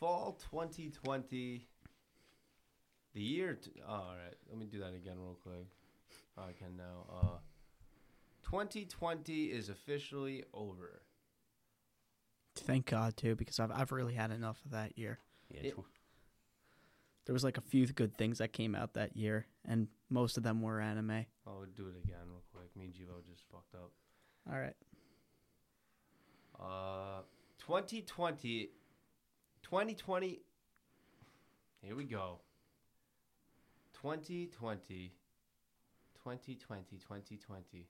Fall 2020. The year. T- oh, all right, let me do that again real quick. Oh, I can now. Uh, 2020 is officially over. Thank God too, because I've I've really had enough of that year. Yeah, It- tw- There was like a few good things that came out that year, and most of them were anime. I'll do it again real quick. Me and Jivo just fucked up. All right. Uh, 2020. 2020. Here we go. 2020. 2020. 2020.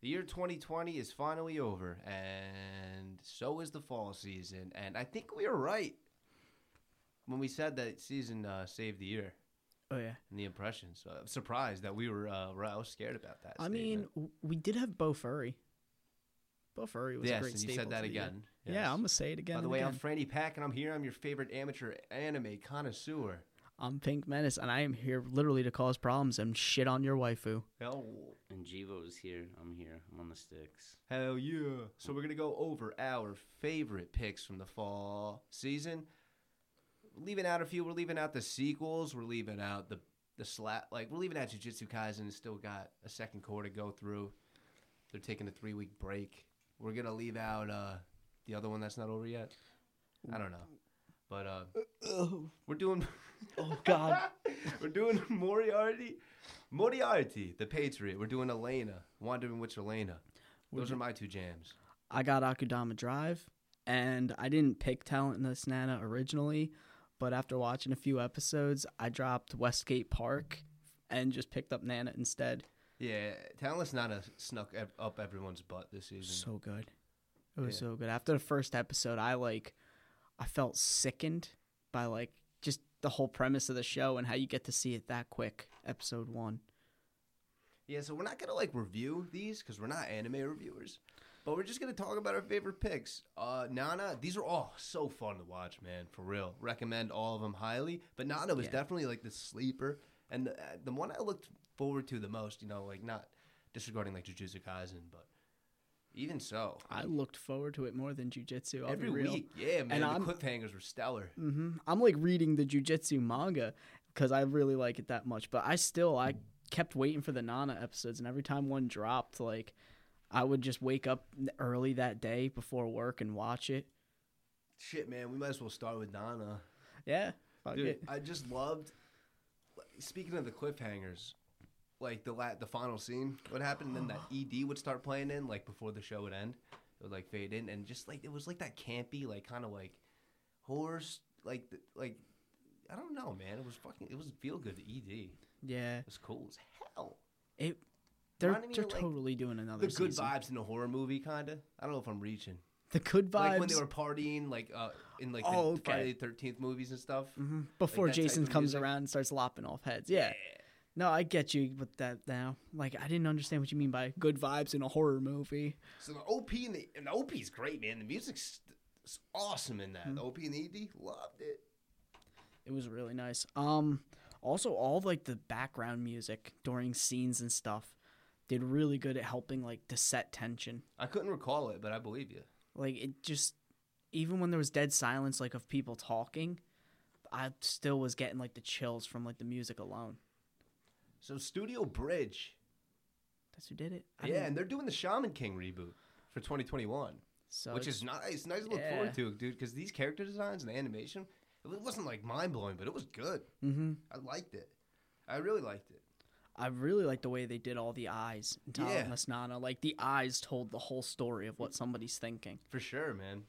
The year 2020 is finally over, and so is the fall season. And I think we were right when we said that season uh, saved the year Oh yeah. and the impressions. Uh, I'm surprised that we were. Uh. I was scared about that. I mean, statement. w- we did have Bofuri. Bo Furry was yes, a great and you said that to the year. again. Yeah, I'm gonna say it again. By the way, I'm. Franny Pack, and I'm here. I'm your favorite amateur anime connoisseur. I'm Pink Menace, and I am here literally to cause problems and shit on your waifu. Hell, and Jivo's here. I'm here. I'm on the sticks. hell yeah! So we're gonna go over our favorite picks from the fall season. We're leaving out a few. We're leaving out the sequels. We're leaving out the the slap. Like we're leaving out Jujutsu Kaisen. Still got a second cour to go through. They're taking a three week break. We're gonna leave out uh, the other one that's not over yet. I don't know, but uh, we're doing. Oh God. We're doing Moriarty, Moriarty, the Patriot. We're doing Elaina, Wandering Witch Elaina. Those are my two jams. I got Akudama Drive, and I didn't pick Talent in Talentless Nana originally, but after watching a few episodes, I dropped Westgate Park and just picked up Nana instead. Yeah, Talentless Nana snuck up everyone's butt this season. So good. It was Yeah. so good. After the first episode, I like, I felt sickened by like just the whole premise of the show and how you get to see it that quick. Episode one. yeah, so we're not gonna like review these because we're not anime reviewers, but we're just gonna talk about our favorite picks. Uh, Nana, these are all so fun to watch, man. For real, recommend all of them highly. But Nana was Yeah. definitely like the sleeper, and the, uh, the one I looked forward to the most. You know, like not disregarding like Jujutsu Kaisen, but even so, I looked forward to it more than Jujutsu. Every week, yeah, man. And the I'm- cliffhangers were stellar. hmm I'm like reading the Jujutsu manga because I really like it that much. But I still I kept waiting for the Nana episodes, and every time one dropped, like I would just wake up early that day before work and watch it. Shit, man, we might as well start with Nana. Yeah, fuck Dude, it. I just loved. Speaking of the cliffhangers, like the la- the final scene, what happened, and then that ED would start playing in, like before the show would end. It would like fade in, and just like it was like that campy, like kind of like horse, like the, like I don't know, man. It was fucking. It was feel good. ED. Yeah, It was cool as hell. it. They're Reminded me they're of, like, totally doing another The good season. vibes in a horror movie, kind of. I don't know if I'm reaching. The good vibes. Like when they were partying, like uh, in like the Oh, okay. Friday the Thirteenth movies and stuff. Mhm. Before that type Jason of comes music. around and starts lopping off heads. Yeah. No, I get you with that now. Like I didn't understand what you mean by good vibes in a horror movie. So the OP and the and the OP is great, man. The music's awesome in that. The OP and the ED loved it. It was really nice. Um, also all like the background music during scenes and stuff did really good at helping like to set tension. I couldn't recall it, but I believe you. Like it just, even when there was dead silence, like of people talking, I still was getting like the chills from like the music alone. So Studio Bridge, That's who did it. I yeah, and they're doing the Shaman King reboot for 2021, so which is nice. Nice to look Yeah. forward to, dude. Because these character designs and the animation, it wasn't like mind blowing, but it was good. Mhm. I liked it. I really liked it. I really like the way they did all the eyes in Yeah. Talentless Nana. Like the eyes told the whole story of what somebody's thinking. For sure, man.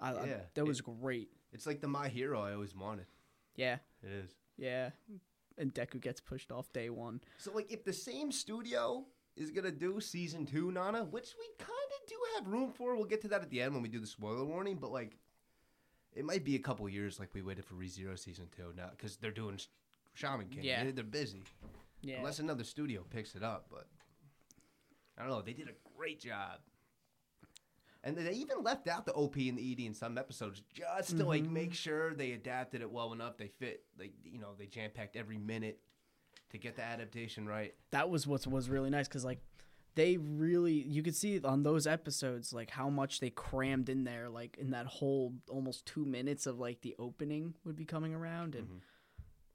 I, I- Yeah, that it- was great. It's like the My Hero I always wanted. Yeah, It is. yeah. And Deku gets pushed off day one. So like if the same studio is gonna do season two, Nana, which we kind of do have room for, we'll get to that at the end when we do the spoiler warning. But like, it might be a couple years like we waited for ReZero season two now because they're doing Shaman King. Yeah. They- they're busy. Yeah. Unless another studio picks it up, but I don't know. They did a great job. And they even left out the OP and the ED in some episodes just to like Mhm. make sure they adapted it well enough. They fit, like you know, they jam packed every minute to get the adaptation right. that was what was really nice because like they really you could see on those episodes like how much they crammed in there like in that whole almost two minutes of like the opening would be coming around and Mhm.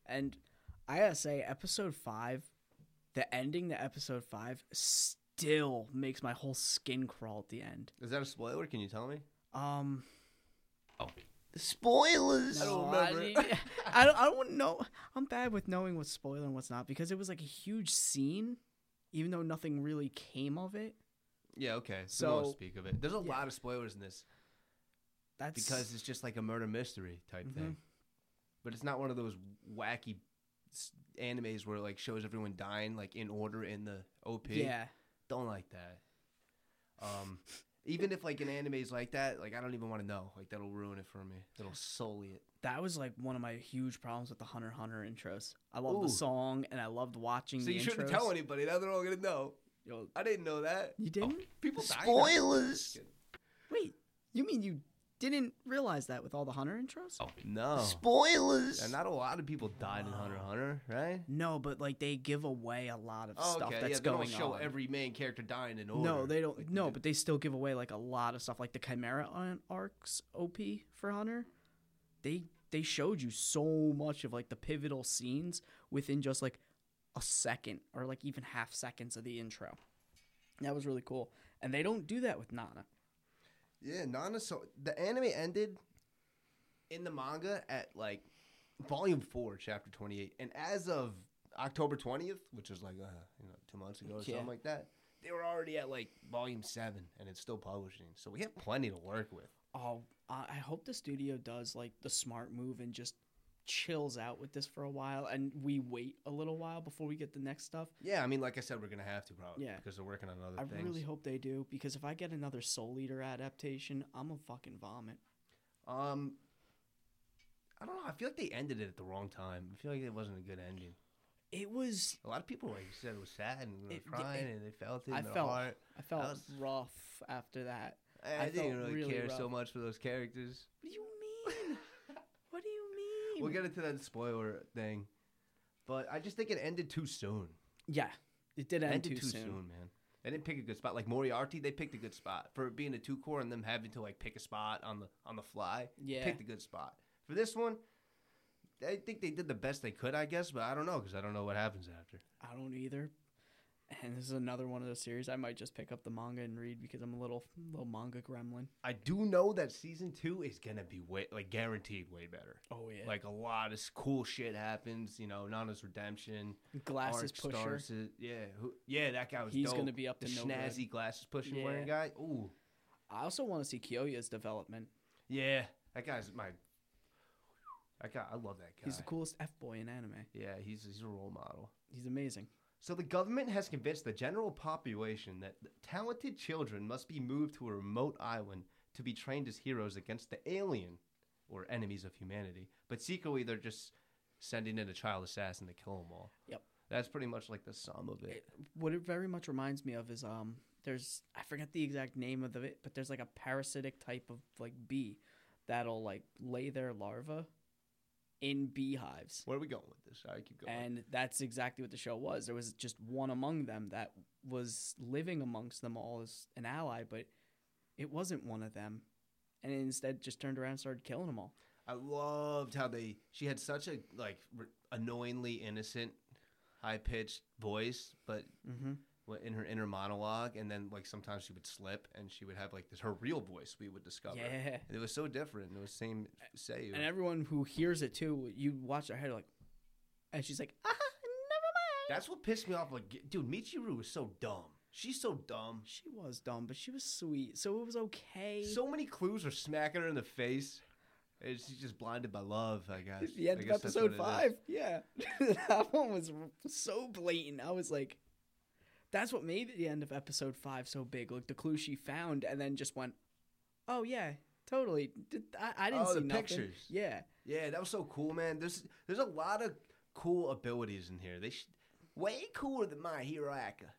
and i gotta say episode five the ending to episode five still makes my whole skin crawl at the end Is that a spoiler? Can you tell me? um Oh. Spoilers. I don't remember. I, I don't. I don't know. I'm bad with knowing what's spoiler and what's not because it was like a huge scene, even though nothing really came of it. yeah, okay. So we won't speak of it. There's a yeah. lot of spoilers in this That's because it's just like a murder mystery type Mhm. thing. But it's not one of those wacky animes where it like shows everyone dying like in order in the OP. yeah. Don't like that. Um, even if like an anime is like that, like I don't even want to know. Like that'll ruin it for me. It'll sully it. That was like one of my huge problems with the Hunter Hunter intros. I loved Ooh. the song and I loved watching So the you shouldn't tell anybody. Now they're all gonna know. Yo, I didn't know that. You didn't? People die now. Spoilers. Wait, you mean you didn't realize that with all the Hunter intros? Oh no. Spoilers. And not a lot of people died in Hunter x Hunter, right? No, but like they give away a lot of Oh, stuff okay. that's yeah, they going don't show on. every main character dying in order. no, they don't. like no, did. but they still give away like a lot of stuff, like the Chimera on- arcs OP for Hunter. They they showed you so much of like the pivotal scenes within just like a second or like even half seconds of the intro. That was really cool, and they don't do that with Nana. Yeah, Nana. So the anime ended in the manga at like volume four, chapter twenty-eight, and as of October twentieth, which was like uh, you know two months ago or Yeah. something like that, they were already at like volume seven, and it's still publishing. So we have plenty to work with. Oh, I I hope the studio does like the smart move and just chills out with this for a while, and we wait a little while before we get the next stuff. Yeah, I mean, like I said, we're gonna have to probably, Yeah. because they're working on other things. I things. really hope they do because if I get another Soul Eater adaptation, I'm a fucking vomit. Um, I don't know. I feel like they ended it at the wrong time. I feel like it wasn't a good ending. It was. A lot of people like said it was sad and were It- crying it- and they felt it. I their felt. heart. I felt was- rough after that. I, I I didn't really, really care so much for those characters. What do you mean? We'll get into that spoiler thing, but I just think it ended too soon. yeah, it did end ended too, soon. man. They didn't pick a good spot. Like Moriarty, they picked a good spot for it being a two cour and them having to like pick a spot on the on the fly. Yeah. picked a good spot for this one. I think they did the best they could, I guess, but I don't know because I don't know what happens after. I don't either. And this is another one of those series I might just pick up the manga and read because I'm a little little manga gremlin. I do know that season two is gonna be way like guaranteed way better. Oh yeah, Like a lot of cool shit happens. You know, Nana's redemption. glasses Art pusher. Stars, yeah, who, yeah, that guy was. He's dope. gonna be up the to no good. snazzy glasses pushing wearing guy. Ooh, I also want to see Kyoya's development. yeah, that guy's my. That guy, I love that guy. He's the coolest f boy in anime. Yeah, he's he's a role model. He's amazing. So the government has convinced the general population that talented children must be moved to a remote island to be trained as heroes against the alien or enemies of humanity. But secretly, they're just sending in a child assassin to kill them all. Yep. That's pretty much like the sum of it. It, what it very much reminds me of is um there's I forget the exact name of it, but there's like a parasitic type of like bee that'll like lay their larva in beehives. Where are we going with this? Right, keep going. And that's exactly what the show was. There was just one among them that was living amongst them all as an ally, but it wasn't one of them. And it instead just turned around and started killing them all. I loved how they. She had such a like r- annoyingly innocent, high pitched voice, but Mm-hmm. In her inner monologue, and then like sometimes she would slip, and she would have like this her real voice. We would discover. Yeah. And it was so different. It was same say. And everyone who hears it too, you watch their head like, and she's like, ah, never mind. That's what pissed me off. Like, dude, Michiru was so dumb. She's so dumb. She was dumb, but she was sweet, so it was okay. So many clues are smacking her in the face. And she's just blinded by love, I guess. the end I of guess episode what it is. five, yeah, that one was so blatant. I was like, that's what made the end of episode five so big. Like the clue she found, and then just went, oh yeah, Totally. Did, I, I didn't Oh, see the nothing. pictures. Yeah. Yeah, that was so cool, man. There's there's a lot of cool abilities in here. They sh- way cooler than my Hero Acca.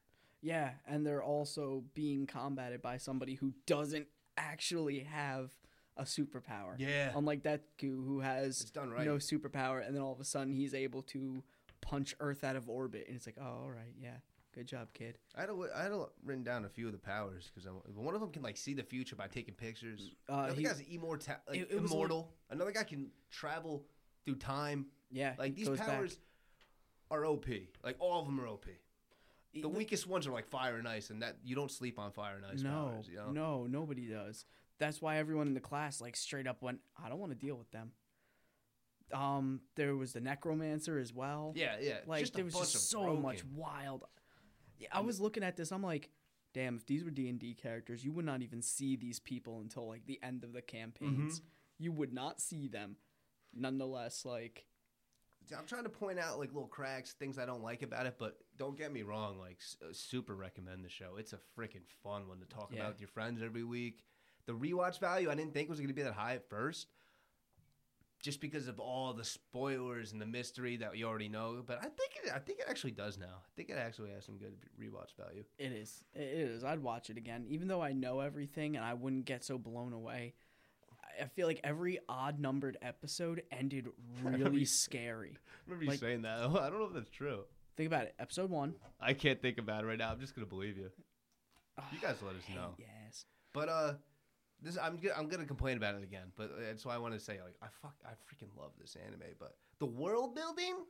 Yeah, and they're also being combated by somebody who doesn't actually have a superpower. Yeah. Unlike Deku, who has done right. no superpower, and then all of a sudden he's able to punch Earth out of orbit, and it's like, oh, all right, yeah, good job, kid. I had a, I had a, written down a few of the powers because one of them can like see the future by taking pictures. Uh, Another he- guy's immortal, like, it- it was like- Another guy can travel through time. Yeah, Like these goes back. powers are OP. Like all of them are OP. The weakest ones are like fire and ice, and that you don't sleep on fire and ice no, powers. You know? no, nobody does. That's why everyone in the class like straight up went, I don't want to deal with them. Um, there was the necromancer as well. Yeah, yeah. like just there was just so much wild. Yeah, I was looking at this. I'm like, damn, if these were D and D characters, you would not even see these people until like the end of the campaigns. Mm-hmm. You would not see them. Nonetheless, like I'm trying to point out like little cracks, things I don't like about it, but don't get me wrong. Like, s- uh, super recommend the show. It's a freaking fun one to talk Yeah. about with your friends every week. The rewatch value, I didn't think was going to be that high at first, just because of all the spoilers and the mystery that we already know. But I think it, I think it actually does now. I think it actually has some good rewatch value. it is. It is. I'd watch it again, even though I know everything and I wouldn't get so blown away. I- feel like every odd numbered episode ended really scary. I remember you saying that. I don't know if that's true. Think about it. Episode one. I can't think about it right now. I'm just gonna believe you. You guys let us know. Yes. But uh, this I'm I'm gonna complain about it again. But uh, that's why I want to say like I fuck I freaking love this anime. But the world building,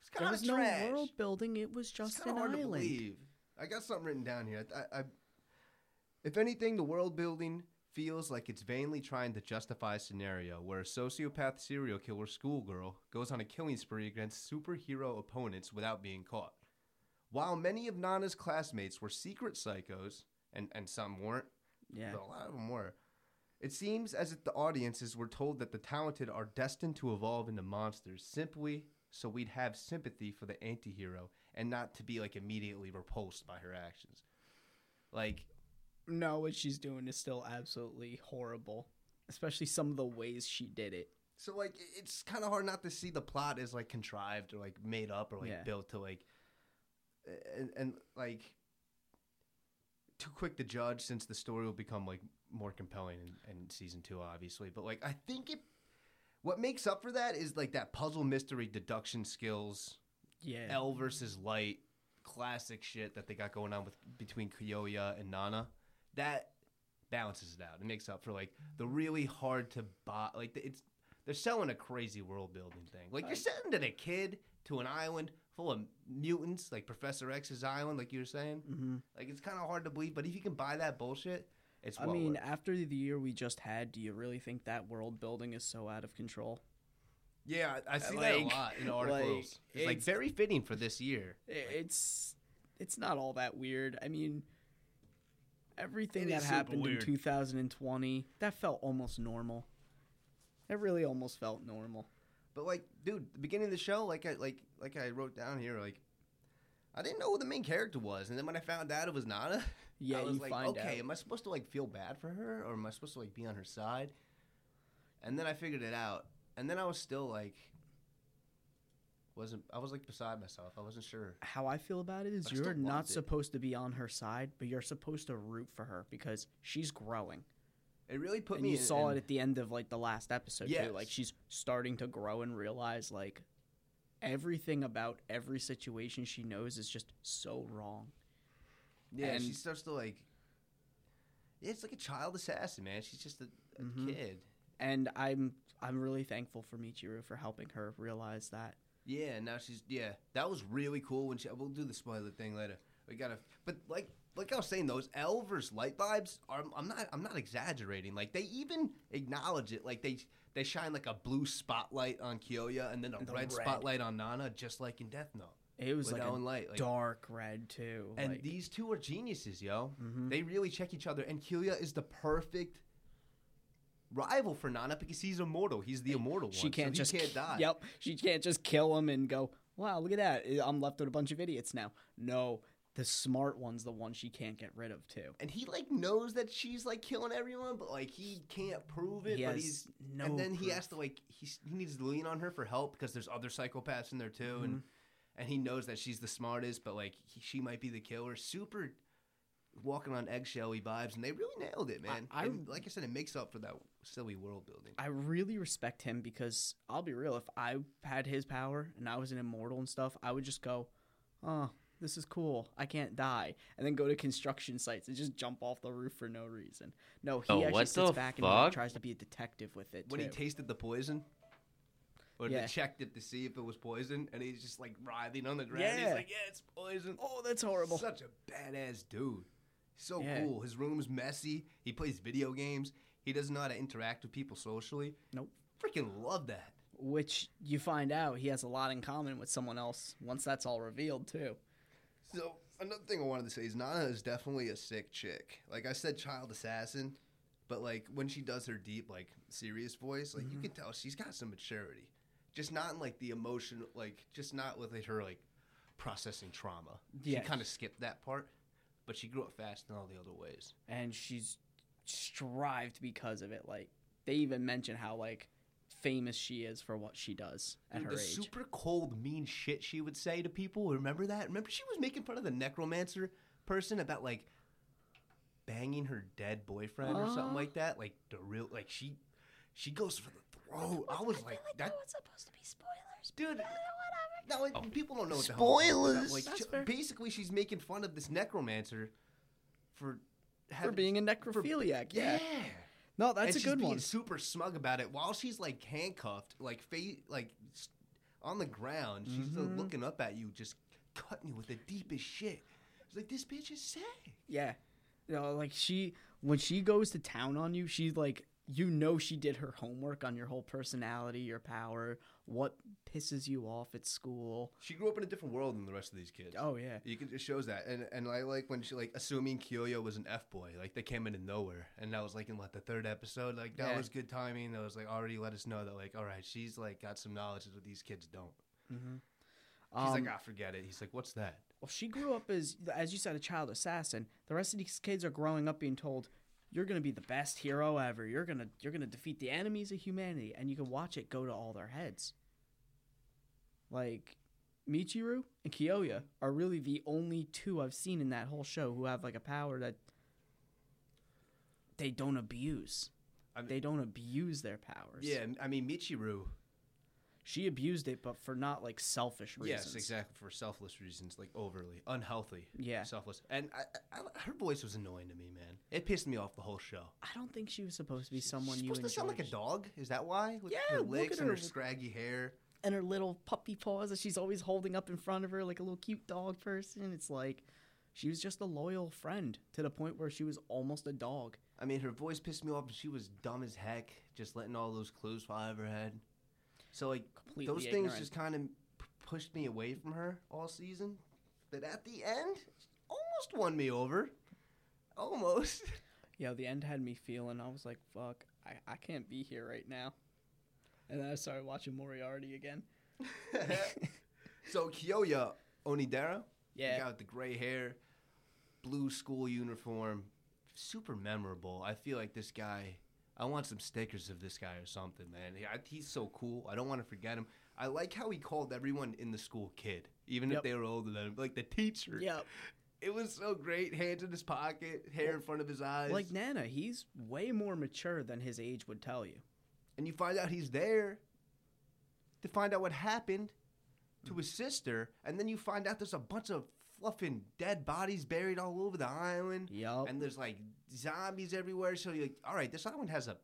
it's There was of no world building. It was just an hard to island. believe. I got something written down here. I, I, if anything, the world building feels like it's vainly trying to justify a scenario where a sociopath serial killer schoolgirl goes on a killing spree against superhero opponents without being caught. While many of Nana's classmates were secret psychos, and, and some weren't, Yeah. but a lot of them were. It seems as if the audiences were told that the talented are destined to evolve into monsters simply so we'd have sympathy for the anti-hero and not to be like immediately repulsed by her actions. Like No, what she's doing is still absolutely horrible. Especially some of the ways she did it. so like it's kind of hard not to see the plot as like contrived or like made up or like Yeah. built to like and, and like too quick to judge since the story will become like more compelling in, in season two obviously. But like i think it what makes up for that is like that puzzle mystery deduction skills. Yeah. l versus light classic shit that they got going on with between Kyoya and nana. That balances it out. It makes up for like the really hard to buy like it's they're selling a crazy world building thing. Like you're sending a kid to an island full of mutants like professor x's island like you were saying hmm like it's kind of hard to believe, but if you can buy that bullshit, it's. I well mean, worth after the year we just had, do you really think that world building is so out of control? yeah, I, I see that a lot in like, articles. it's, like very fitting for this year. It's it's not all that weird. I mean, everything that that is super happened in 2020 that felt almost normal. It really almost felt normal. But like, dude, the beginning of the show, like I like like I wrote down here, like I didn't know who the main character was, and then when I found out it was Nana, Yeah, I was you like, okay, out. am I supposed to like feel bad for her, or am I supposed to like be on her side? And then I figured it out, and then I was still like, wasn't I was like beside myself. I wasn't sure. How I feel about it is you're not it. supposed to be on her side, but you're supposed to root for her because she's growing. It really put and me. you in, saw in- it at the end of like the last episode too. Like she's starting to grow and realize like everything about every situation she knows is just so wrong. Yeah, And- she starts to like. It's like a child assassin, man. She's just a, a Mhm. kid. And I'm I'm really thankful for Michiru for helping her realize that. Yeah, now she's yeah. That was really cool when she. We'll do the spoiler thing later. We gotta, but like like I was saying, those L versus light vibes are. I'm not. I'm not exaggerating. Like they even acknowledge it. Like they they shine like a blue spotlight on Kyoya and then a And the red, red. spotlight on Nana, just like in Death Note. It was like Ellen a Light. Like, dark red too. and like, these two are geniuses, yo. Mhm. They really check each other, and Kyoya is the perfect rival for Nana because he's immortal. He's the immortal she one. She can't so just can't die. Yep, she can't just kill him and go. Wow, look at that! I'm left with a bunch of idiots now. No, the smart one's the one she can't get rid of too. and he like knows that she's like killing everyone, but like he can't prove it. He but he's no and then he has to like he's, he needs to lean on her for help because there's other psychopaths in there too, and Mm-hmm. and he knows that she's the smartest, but like he, she might be the killer. Super walking on eggshelly vibes, and they really nailed it, man. I- And like I said, it makes up for that silly world building. I really respect him because I'll be real. If I had his power and I was an immortal and stuff, I would just go, "Oh, this is cool. I can't die," and then go to construction sites and just jump off the roof for no reason. No, he Oh, actually sits the back and he, like, tries to be a detective with it when too. he tasted the poison. Or Yeah. they checked it to see if it was poison, and he's just like writhing on the ground. Yeah. He's like, "Yeah, it's poison." oh, that's horrible. Such a badass dude. So Yeah. cool. His room's messy. He plays video games. He doesn't know how to interact with people socially. Nope. Freaking love that. Which you find out he has a lot in common with someone else once that's all revealed too. So another thing I wanted to say is Nana is definitely a sick chick. Like I said, child assassin, but like when she does her deep, like serious voice, like Mm-hmm. you can tell she's got some maturity. Just not in like the emotion, like just not with like, her like processing trauma. Yeah. She kind of skipped that part, but she grew up fast in all the other ways. and she's strived because of it. Like they even mention how like famous she is for what she does at Dude, her the age. super cold, mean shit she would say to people. Remember that? Remember she was making fun of the necromancer person about like banging her dead boyfriend or something Uh. like that. Like the real, like she, she goes for the throat. I was like, that, was supposed to be spoilers. dude. No, it, people don't know what the Spoilers. hell. I'm talking about. Like, That's she- fair. basically, she's making fun of this necromancer for For being a necrophiliac, yeah. yeah. No, that's a good one. and a she's good being one. super smug about it while she's like handcuffed, like fa- like on the ground. She's uh, Mhm. looking up at you, just cutting you with the deepest shit. It's like this bitch is sick. Yeah. You know, like she when she goes to town on you, she's like you know she did her homework on your whole personality, your power, what pisses you off at school. She grew up in a different world than the rest of these kids. Oh yeah. You can, it shows that, and and I like when she like assuming Kyoya was an f boy, like they came into nowhere, and that was like in what the third episode, like that Yeah. was good timing. That was like already let us know that like all right, she's like got some knowledge that these kids don't. Mm-hmm. She's like, ah, forget it. He's like, what's that? Well, she grew up as, as you said, a child assassin. The rest of these kids are growing up being told, "You're gonna be the best hero ever. You're gonna you're gonna defeat the enemies of humanity," and you can watch it go to all their heads. Like Michiru and Kyoya are really the only two I've seen in that whole show who have like a power that they don't abuse. I mean- they don't abuse their powers. Yeah, I mean Michiru. she abused it, but for not like selfish reasons. Yes, exactly for selfless reasons, like overly unhealthy. Yeah. selfless. And I, I, her voice was annoying to me, man. It pissed me off the whole show. I don't think she was supposed to be someone She's you supposed to sound like a dog. Is that why? With Yeah, her look legs and her scraggy hair. And her little puppy paws that she's always holding up in front of her like a little cute dog person. It's like she was just a loyal friend to the point where she was almost a dog. I mean, her voice pissed me off. and She was dumb as heck, just letting all those clues fly over her head. So like Completely those things just kind of p- pushed me away from her all season. But at the end, almost won me over. Almost. Yeah, the end had me feeling I was like, fuck, I, I can't be here right now. And then I started watching Moriarty again. so Kyoya Onidera, the Yeah. guy with the gray hair, blue school uniform, super memorable. I feel like this guy. I want some stickers of this guy or something, man. He's so cool. I don't want to forget him. I like how he called everyone in the school kid, even Yep. if they were older than him. Like the teacher. Yep. It was so great. Hands in his pocket, hair in front of his eyes. Like Nana, he's way more mature than his age would tell you. And you find out he's there to find out what happened to hmm. his sister, and then you find out there's a bunch of fluffing dead bodies buried all over the island, Yup. and there's like zombies everywhere. So you're like, all right, this island has a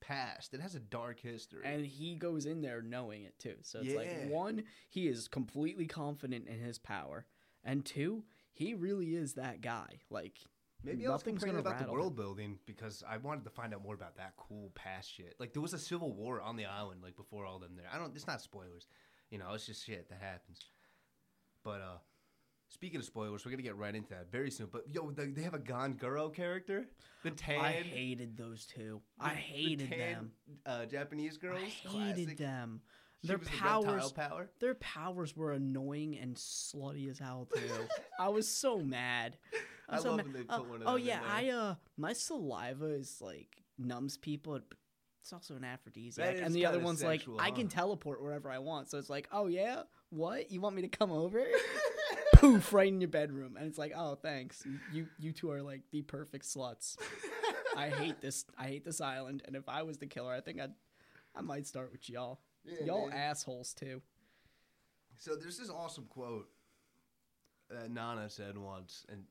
past. It has a dark history. And he goes in there knowing it too. So it's like one, he is completely confident in his power, and two, he really is that guy. Like Maybe I was complaining about the world building because I wanted to find out more about that cool past shit. Like there was a civil war on the island, like before all them there. I don't. It's not spoilers, you know. It's just shit that happens. But uh speaking of spoilers, we're gonna get right into that very soon. But yo, the, they have a Ganguro character, the tan, I hated those two. I the- the hated tan, them. Uh, Japanese girls. I hated Classic. them. She Their was the powers- power. Their powers were annoying and slutty as hell too. I was so mad. I so love when they oh, put one of oh yeah. I uh, my saliva is like numbs people. It's also an aphrodisiac, is and the other one's sexual, like, I can teleport wherever I want. So it's like, oh yeah, what? You want me to come over? Poof, right in your bedroom, and it's like, oh thanks. You you two are like the perfect sluts. I hate this. I hate this island, and if I was the killer, I think I'd I might start with y'all. Yeah, y'all man. assholes too. So there's this awesome quote that Nana said once, and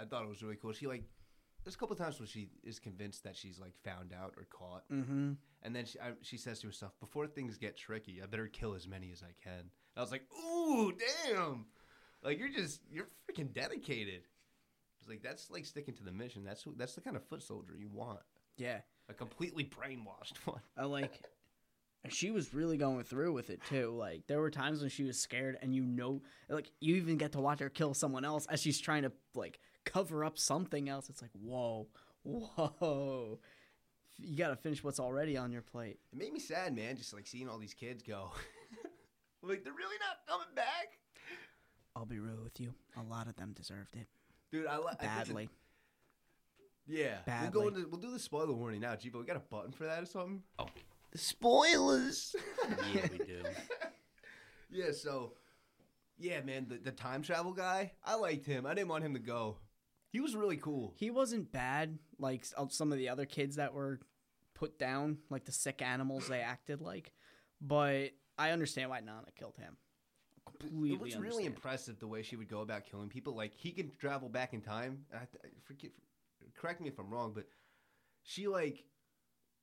I thought it was really cool. She like there's a couple times when she is convinced that she's like found out or caught, Mm-hmm. and then she I, she says to herself, "Before things get tricky, I better kill as many as I can." And I was like, "Ooh, damn! Like you're just you're freaking dedicated." It's like that's like sticking to the mission. That's that's the kind of foot soldier you want. Yeah. A completely brainwashed one. I like she was really going through with it too. Like there were times when she was scared and you know like you even get to watch her kill someone else as she's trying to like cover up something else. It's like, whoa, whoa. You gotta finish what's already on your plate. It made me sad, man, just like seeing all these kids go. like they're really not coming back. I'll be real with you. A lot of them deserved it. Dude, I like Badly. Yeah, Badly. we'll go into we'll do the spoiler warning now, G. We got a button for that or something. Oh, The Spoilers. yeah, we do. yeah. So, yeah, man, the, the time travel guy, I liked him. I didn't want him to go. He was really cool. He wasn't bad like uh, some of the other kids that were put down, like the sick animals they acted like. But I understand why Nana killed him. Completely it was really impressive the way she would go about killing people. Like he can travel back in time. I, I forget, correct me if I'm wrong, but she like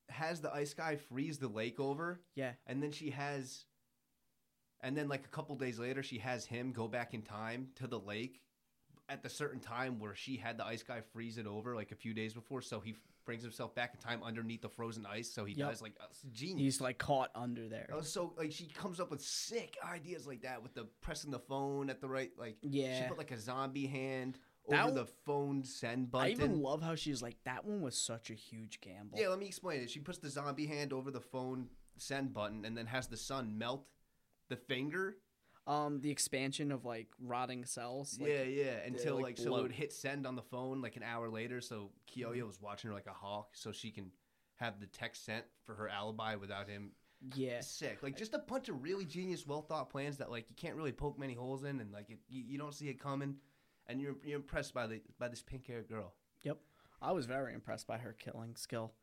has the ice guy freeze the lake over, Yeah. and then she has, and then like a couple days later, she has him go back in time to the lake at the certain time where she had the ice guy freeze it over like a few days before. So he brings himself back in time underneath the frozen ice. So he Yep. does like uh, genius. He's like caught under there. Was so like she comes up with sick ideas like that with the pressing the phone at the right like yeah. she put like a zombie hand That over the phone send button. I even love how she's like, that one was such a huge gamble. yeah, let me explain it. She puts the zombie hand over the phone send button and then has the sun melt the finger. Um, the expansion of like rotting cells. Like, yeah, yeah. Until like, like, so it would hit send on the phone like an hour later. So Kyoya was watching her like a hawk, so she can have the text sent for her alibi without him Yeah. sick. Like just a bunch of really genius, well thought plans that like you can't really poke many holes in, and like it, you, you don't see it coming, and you're you're impressed by the by this pink haired girl. Yep. I was very impressed by her killing skill.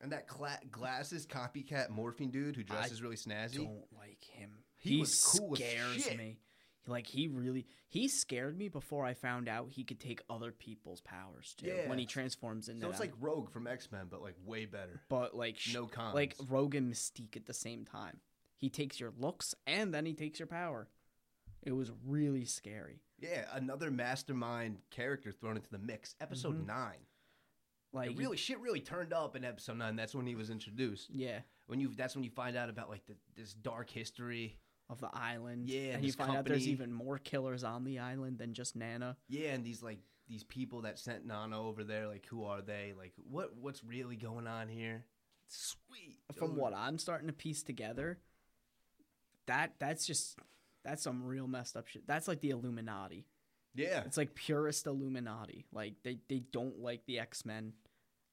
And that cla- glasses copycat morphine dude who dresses really snazzy. I don't like him. He He, was cool scares me. Like he really he scared me before I found out he could take other people's powers too. When he transforms into So it's them. like Rogue from X Men, but like way better. but like No cons. like Rogue and Mystique at the same time. He takes your looks and then he takes your power. It was really scary. Yeah, another mastermind character thrown into the mix. Episode Mhm. nine. Like It really shit really turned up in episode nine. That's when he was introduced. yeah, When you that's when you find out about like the, this dark history. Of the island. Yeah, and you this find out there's even more killers on the island than just Nana. Yeah, and these like these people that sent Nana over there, like who are they? Like what what's really going on here? Sweet. From dude. what I'm starting to piece together, that that's just that's some real messed up shit. That's like the Illuminati. Yeah. It's like purest Illuminati. Like they they don't like the X Men,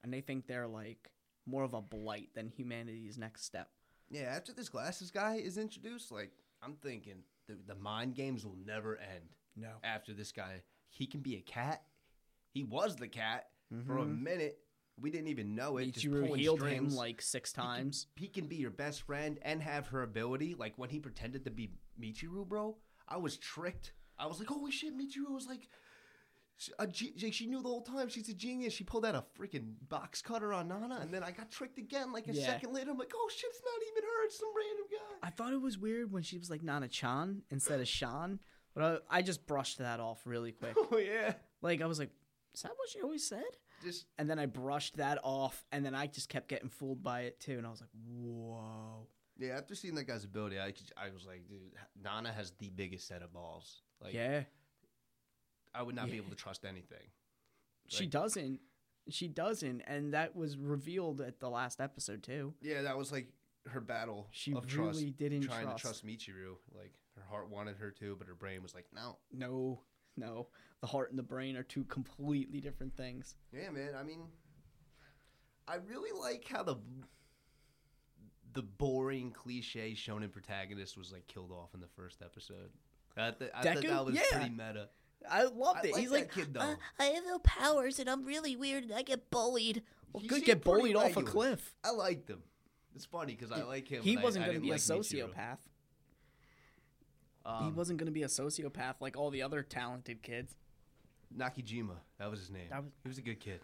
and they think they're like more of a blight than humanity's next step. Yeah, after this glasses guy is introduced, like I'm thinking the the mind games will never end. No. After this guy, he can be a cat. He was the cat for a Mhm. minute. We didn't even know it. pulling healed strings. him like six He can- times. He can be your best friend and have her ability. Like when he pretended to be Michiru, bro, I was tricked. I was like, holy shit, Michiru was like, she, a ge- she knew the whole time. She's a genius. She pulled out a freaking box cutter on Nana, and then I got tricked again. Like a Yeah. second later, I'm like, oh shit, it's not even her. It's some random guy. I thought it was weird when she was like Nana Chan instead of Sean, but I, I just brushed that off really quick. Oh yeah. like I was like, is that what she always said? Just And then I brushed that off, and then I just kept getting fooled by it too, and I was like, whoa. yeah. After seeing that guy's ability, I I was like, dude, Nana has the biggest set of balls. Like, yeah, I would not be able to trust anything. she doesn't. She doesn't, and that was revealed at the last episode too. Yeah, that was like her battle She of really trust, didn't trying trust. to trust Michiru. Like her heart wanted her to, but her brain was like, no. No, no. The heart and the brain are two completely different things. Yeah, man. I mean, I really like how the the boring cliche shonen protagonist was like killed off in the first episode. I, th- I thought that was Yeah. pretty meta. I loved I it. like He's that like, kid though. Uh, I have no powers and I'm really weird and I get bullied. well, He good seemed get pretty bullied off a regular. cliff. I liked him. It's funny because I like him. He but I- wasn't I going to didn't be a like Michiru. sociopath. Um, he wasn't going to be a sociopath like all the other talented kids. Nakajima. That was his name. That was- he was a good kid.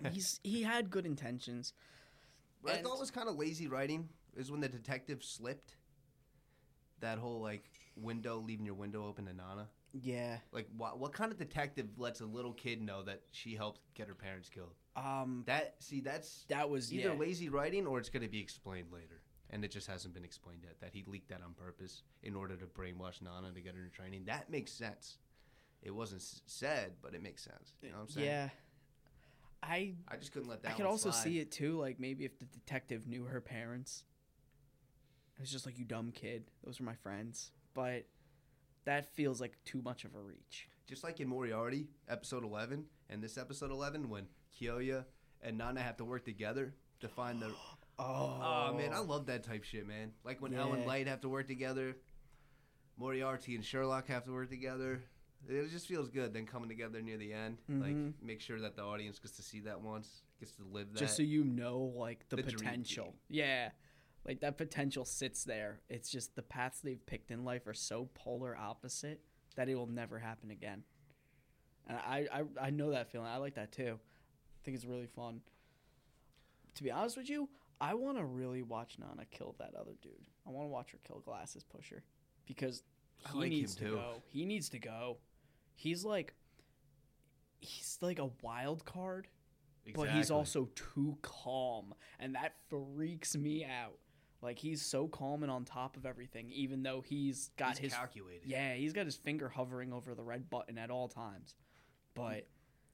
He's he had good intentions. What I And- thought was kind of lazy writing is when the detective slipped. That whole like window, leaving your window open to Nana. Yeah. Like, what what kind of detective lets a little kid know that she helped get her parents killed? Um. That see, that's That was either yeah. lazy writing or it's going to be explained later, and it just hasn't been explained yet. That he leaked that on purpose in order to brainwash Nana to get her into training. That makes sense. It wasn't s- said, but it makes sense. You know what I'm saying? Yeah. I I just couldn't let that. I could also slide. see it too. Like maybe if the detective knew her parents, it was just like you dumb kid. Those are my friends. But that feels like too much of a reach. Just like in Moriarty, episode 11, and this episode 11, when Kyoya and Nana have to work together to find the. Oh, Oh, man, I love that type shit, man. Like when Ellen Yeah. Light have to work together, Moriarty and Sherlock have to work together. It just feels good. Then coming together near the end, like Mhm. make sure that the audience gets to see that once, gets to live that. just so you know, like the, The potential. Yeah, like that potential sits there. It's just the paths they've picked in life are so polar opposite that it will never happen again. And I, I, I know that feeling. I like that too. I think it's really fun. To be honest with you, I want to really watch Nana kill that other dude. I want to watch her kill Glasses Pusher because he like needs to too. go. He needs to go. He's like, he's like a wild card but he's also too calm and that freaks me out like he's so calm and on top of everything even though he's got He's his calculated. yeah he's got his finger hovering over the red button at all times but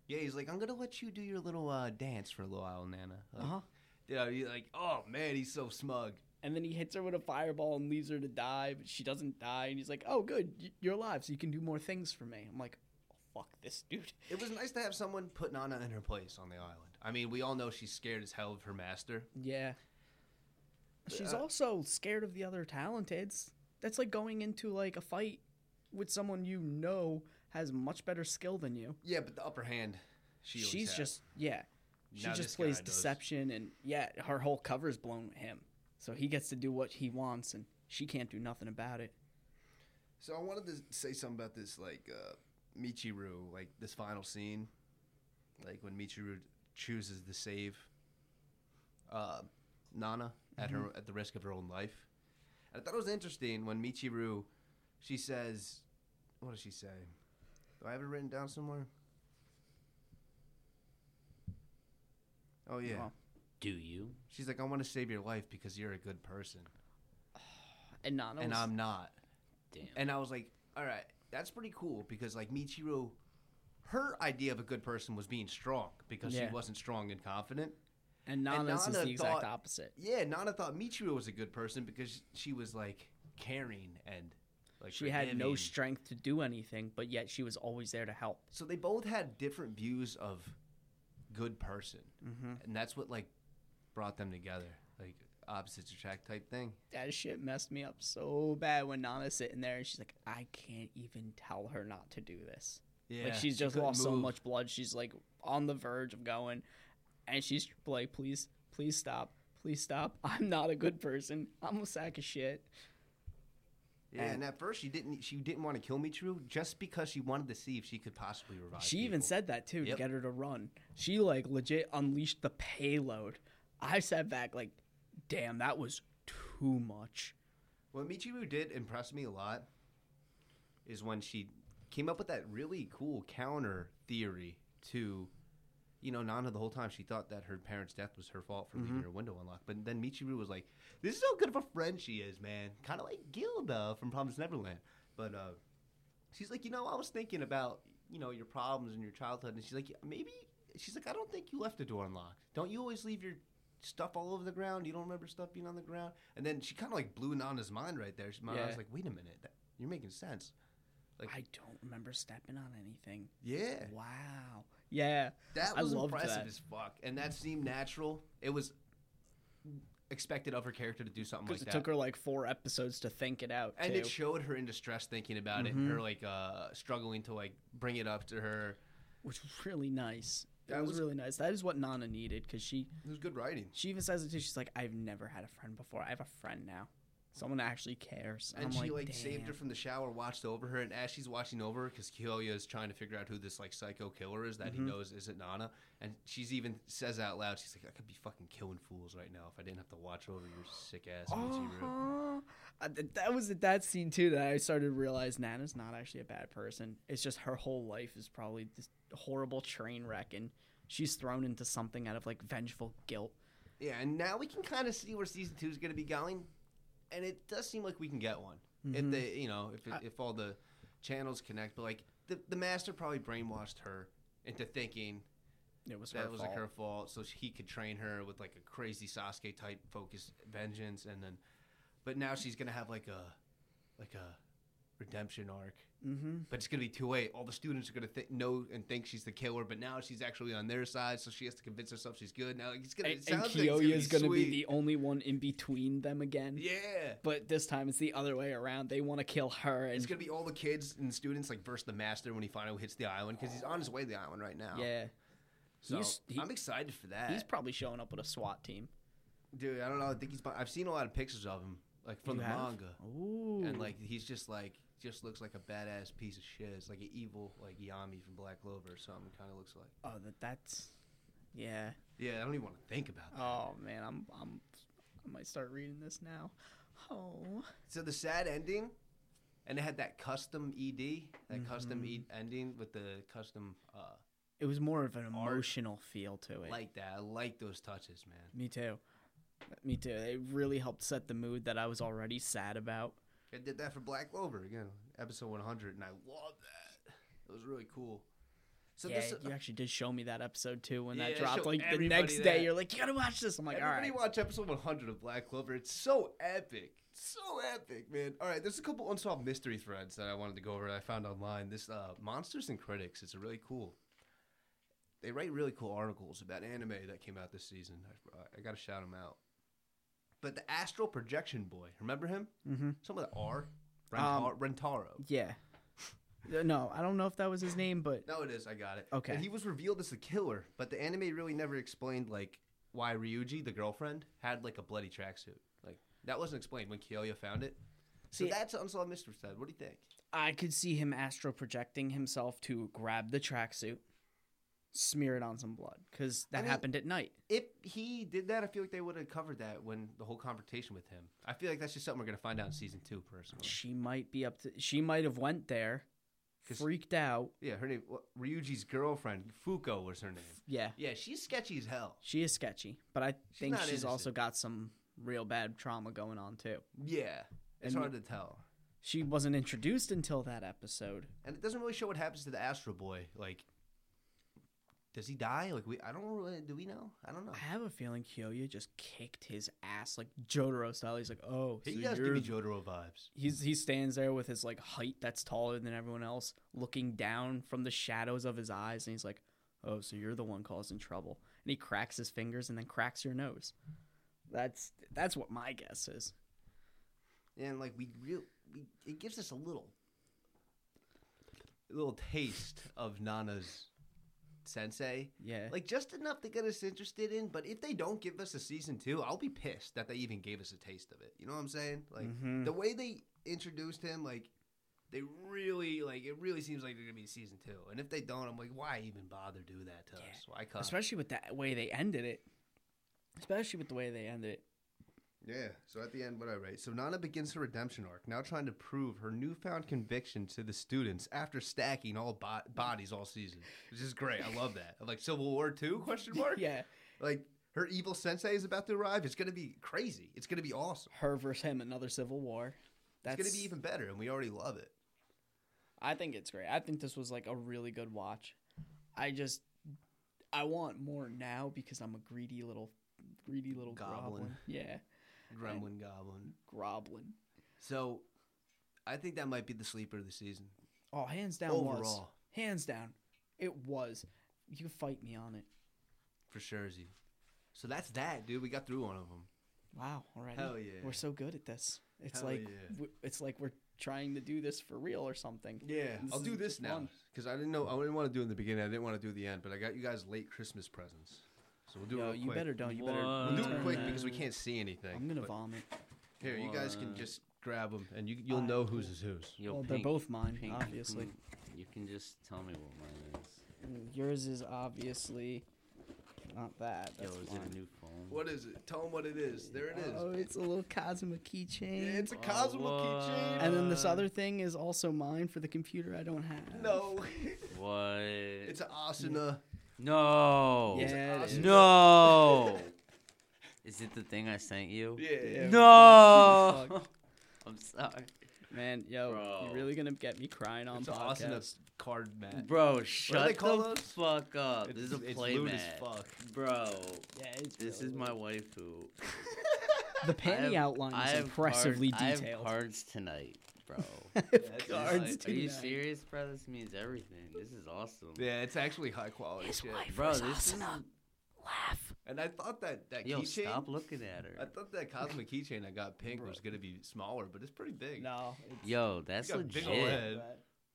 Yeah, he's like, I'm gonna let you do your little uh, dance for a little while, Nana. Like, uh-huh Yeah, he's like, oh man, he's so smug. and then he hits her with a fireball and leaves her to die but she doesn't die and he's like oh good you're alive so you can do more things for me i'm like oh, fuck this dude It was nice to have someone put Nana in her place on the island. I mean, we all know she's scared as hell of her master. yeah she's Uh, also scared of the other talenteds that's like going into like a fight with someone you know has much better skill than you. Yeah, but the upper hand, she always she's had. just yeah. She Now just plays does. deception and yeah her whole cover's blown with him. So he gets to do what he wants and she can't do nothing about it. So I wanted to say something about this, like uh, Michiru, like this final scene, like when Michiru chooses to save uh, Nana at her mm-hmm. at the risk of her own life. And I thought it was interesting when Michiru, she says, "What does she say? Do I have it written down somewhere?" Oh yeah, Well, Do you? she's like, "I want to save your life because you're a good person, and not. and I'm not." Damn. And I was like, all right, that's pretty cool because like Michiru, her idea of a good person was being strong because Yeah. she wasn't strong and confident. And Nana's is Nana the exact thought- opposite. Yeah, Nana thought Michiru was a good person because she was like caring and like she had no strength to do anything but yet she was always there to help. So they both had different views of good person, mm-hmm. and that's what like brought them together, like opposites attract type thing. that shit messed me up so bad when Nana's sitting there and she's like I can't even tell her not to do this. Yeah, like she's just couldn't lost so much blood. She's like on the verge of going and she's like please please stop please stop i'm not a good person i'm a sack of shit Yeah, and- and at first she didn't. She didn't want to kill Michiru just because she wanted to see if she could possibly revive. she even said that too Yep. to get her to run she like legit unleashed the payload i sat back like damn that was too much What Michiru did impress me a lot is when she came up with that really cool counter theory to, you know, Nana the whole time she thought that her parents' death was her fault for leaving Mhm. her window unlocked. But then Michiru was like, "This is how good of a friend she is, man. Kind of like Gilda from Promised Neverland." But uh, she's like, you know, I was thinking about you know your problems in your childhood, and she's like, maybe she's like, I don't think you left the door unlocked. Don't you always leave your stuff all over the ground? You don't remember stuff being on the ground?" And then she kind of like blew Nana's mind right there. She, I Yeah. was like, "Wait a minute, that, you're making sense." Like, I don't remember stepping on anything. yeah, Wow. Yeah. that I was impressive that. as fuck, and that seemed natural. It was expected of her character to do something like Because it that. took her like four episodes to think it out. and too. it showed her in distress thinking about it, and her like uh struggling to like bring it up to her. which was really nice. That was, was- really nice. That is what Nana needed because she It was good writing. she even says it too. She's like, I've never had a friend before. I have a friend now. Someone actually cares. And I'm she like, like saved her from the shower, watched over her, and as she's watching over her, because Kyoya is trying to figure out who this like psycho killer is that Mm-hmm. he knows isn't Nana, and she's even says out loud, she's like, "I could be fucking killing fools right now if I didn't have to watch over your sick ass Michiru." Uh-huh. Uh, th- that was that scene too that I started to realize Nana's not actually a bad person. It's just her whole life is probably this horrible train wreck, and she's thrown into something out of like vengeful guilt. Yeah, and now we can kind of see where season two is going to be going, and it does seem like we can get one Mm-hmm. if they, you know, if it, if all the channels connect. But like the the master probably brainwashed her into thinking It was her that was fault. like her fault, so he could train her with like a crazy Sasuke type focus vengeance, and then, but now she's gonna have like a, like a redemption arc. Mm-hmm. But it's gonna be too late. All the students are gonna th- know and think she's the killer, but now she's actually on their side, so she has to convince herself she's good. Now it's gonna. And, it and Kyoya is gonna be the only one in between them again. Yeah. But this time it's the other way around. They want to kill her, and It's gonna be all the kids and students like versus the master when he finally hits the island because he's on his way to the island right now. yeah, so he- I'm excited for that. he's probably showing up with a SWAT team. Dude, I don't know. I think he's. I've seen a lot of pictures of him, like from You the have? manga, Ooh, and like he's just like just looks like a badass piece of shit. It's like an evil like Yami from Black Clover or something. Kind of looks like. oh, that that's yeah. Yeah, I don't even want to think about that. Oh man, I'm I'm I might start reading this now. Oh, So the sad ending, and it had that custom ED, that custom Mm-hmm. e- ending with the custom. uh it was more of an Art. emotional feel to it. Like that. I like those touches, man. Me too. Me too. It really helped set the mood that I was already sad about. I did that for Black Clover again, episode 100, and I love that. It was really cool. So yeah, this, you actually did show me that episode too when Yeah, that dropped. Like the next day, you're like, you gotta watch this. I'm like, all Everybody right. watch episode 100 of Black Clover. It's so epic. So epic, man. All right, there's a couple unsolved mystery threads that I wanted to go over that I found online. This uh, Monsters and Critics, it's a really cool. They write really cool articles about anime that came out this season. I, I got to shout them out. But the Astral Projection Boy, remember him? Mm-hmm. Some of the R? Um, Rentaro. Yeah. Uh, no, I don't know if that was his name, but No, it is. I got it. Okay. And he was revealed as the killer, but the anime really never explained like why Ryuji, the girlfriend, had like a bloody tracksuit. Like that wasn't explained when Kyoya found it. So See- that's unsolved mystery said. What do you think? I could see him astral projecting himself to grab the tracksuit, smear it on some blood, because that I mean- happened at night. If he did that, I feel like they would have covered that when the whole confrontation with him. I feel like that's just something we're gonna find out in season two, personally. She might be up to. She might have went there, freaked out. Yeah, her name Ryuji's girlfriend, Fuko was her name. Yeah, Yeah, she's sketchy as hell. she is sketchy, but I think not she's also got some real bad trauma going on too. Yeah, it's And- hard to tell. She wasn't introduced until that episode. and it doesn't really show what happens to the Astro Boy. Like, does he die? Like, we I don't really. Do we know? I don't know. I have a feeling Kyoya just kicked his ass like Jotaro style. He's like, "Oh, He so does give me Jotaro vibes. he's he stands there with his like height that's taller than everyone else, looking down from the shadows of his eyes, and he's like, "Oh, so you're the one causing trouble." And he cracks his fingers and then cracks your nose. That's that's what my guess is. And like we real, we it gives us a little, a little taste of Nana's sensei. Yeah, Like just enough to get us interested in. But if they don't give us a season two, I'll be pissed that they even gave us a taste of it. You know what I'm saying? Like Mhm. the way they introduced him, like. They really like it. Really seems like they're gonna be season two, and if they don't, I'm like, why even bother do that to Yeah. us? Why cut? especially with that way they ended it. Especially with the way they ended it. Yeah. So at the end, what I write. So Nana begins her redemption arc, now trying to prove her newfound conviction to the students after stacking all bo- bodies all season, which is great. I love that. Like Civil War Two? Question mark. Yeah, Like her evil sensei is about to arrive. It's gonna be crazy. It's gonna be awesome. her versus him, another civil war. That's It's gonna be even better, and we already love it. I think it's great. I think this was like a really good watch. I just I want more now because I'm a greedy little greedy little Goblin. goblin. Yeah, Gremlin Goblin. goblin. So, I think that might be the sleeper of the season. Oh, hands down was. Overall. Hands down, it was. You can fight me on it. For sure, Z. So that's that, dude. We got through one of them. Wow, already. Hell yeah. We're so good at this. It's Hell like yeah. w- it's like we're trying to do this for real or something. Yeah, This I'll is do this just now fun. because I didn't know I didn't want to do it in the beginning. I didn't want to do the end, but I got you guys late Christmas presents, so we'll do it. Yo, real you quick. better don't. You better. We'll do it quick because we can't see anything. I'm gonna but vomit. Here, you guys can just grab them, and you you'll know whose is whose. Yo, well, they're Pink, both mine, Pink, obviously. You can, you can just tell me what mine is. Yours is obviously not that. Yo, That's is mine. it a new phone? What is it? Tell them what it is. There it is. Oh, it's a little Kazuma keychain. yeah, it's a Kazuma keychain. and then this other thing is also mine for the computer I don't have. No, What? it's an Asuna. No. It's an Yeah, it No. is it the thing I sent you? Yeah, yeah. No. I'm sorry. Man, yo, Bro. you're really gonna get me crying on It's an podcast. Asuna card mat. Bro, they shut call the those? fuck up. It's, this is a it's play lewd as mat. fuck. Bro, Yeah, it's this really is my weird. waifu. The I panty outline is have impressively card- I have detailed. cards tonight, bro. that's Cards Are you tonight. serious, bro? This means everything. This is awesome. Yeah, it's actually high quality shit. Bro, this is. Laugh. And I thought that that Yo, keychain. stop looking at her. I thought that cosmic keychain I got pink was gonna be smaller, but it's pretty big. No, it's Yo, that's got a big legit, ol' head.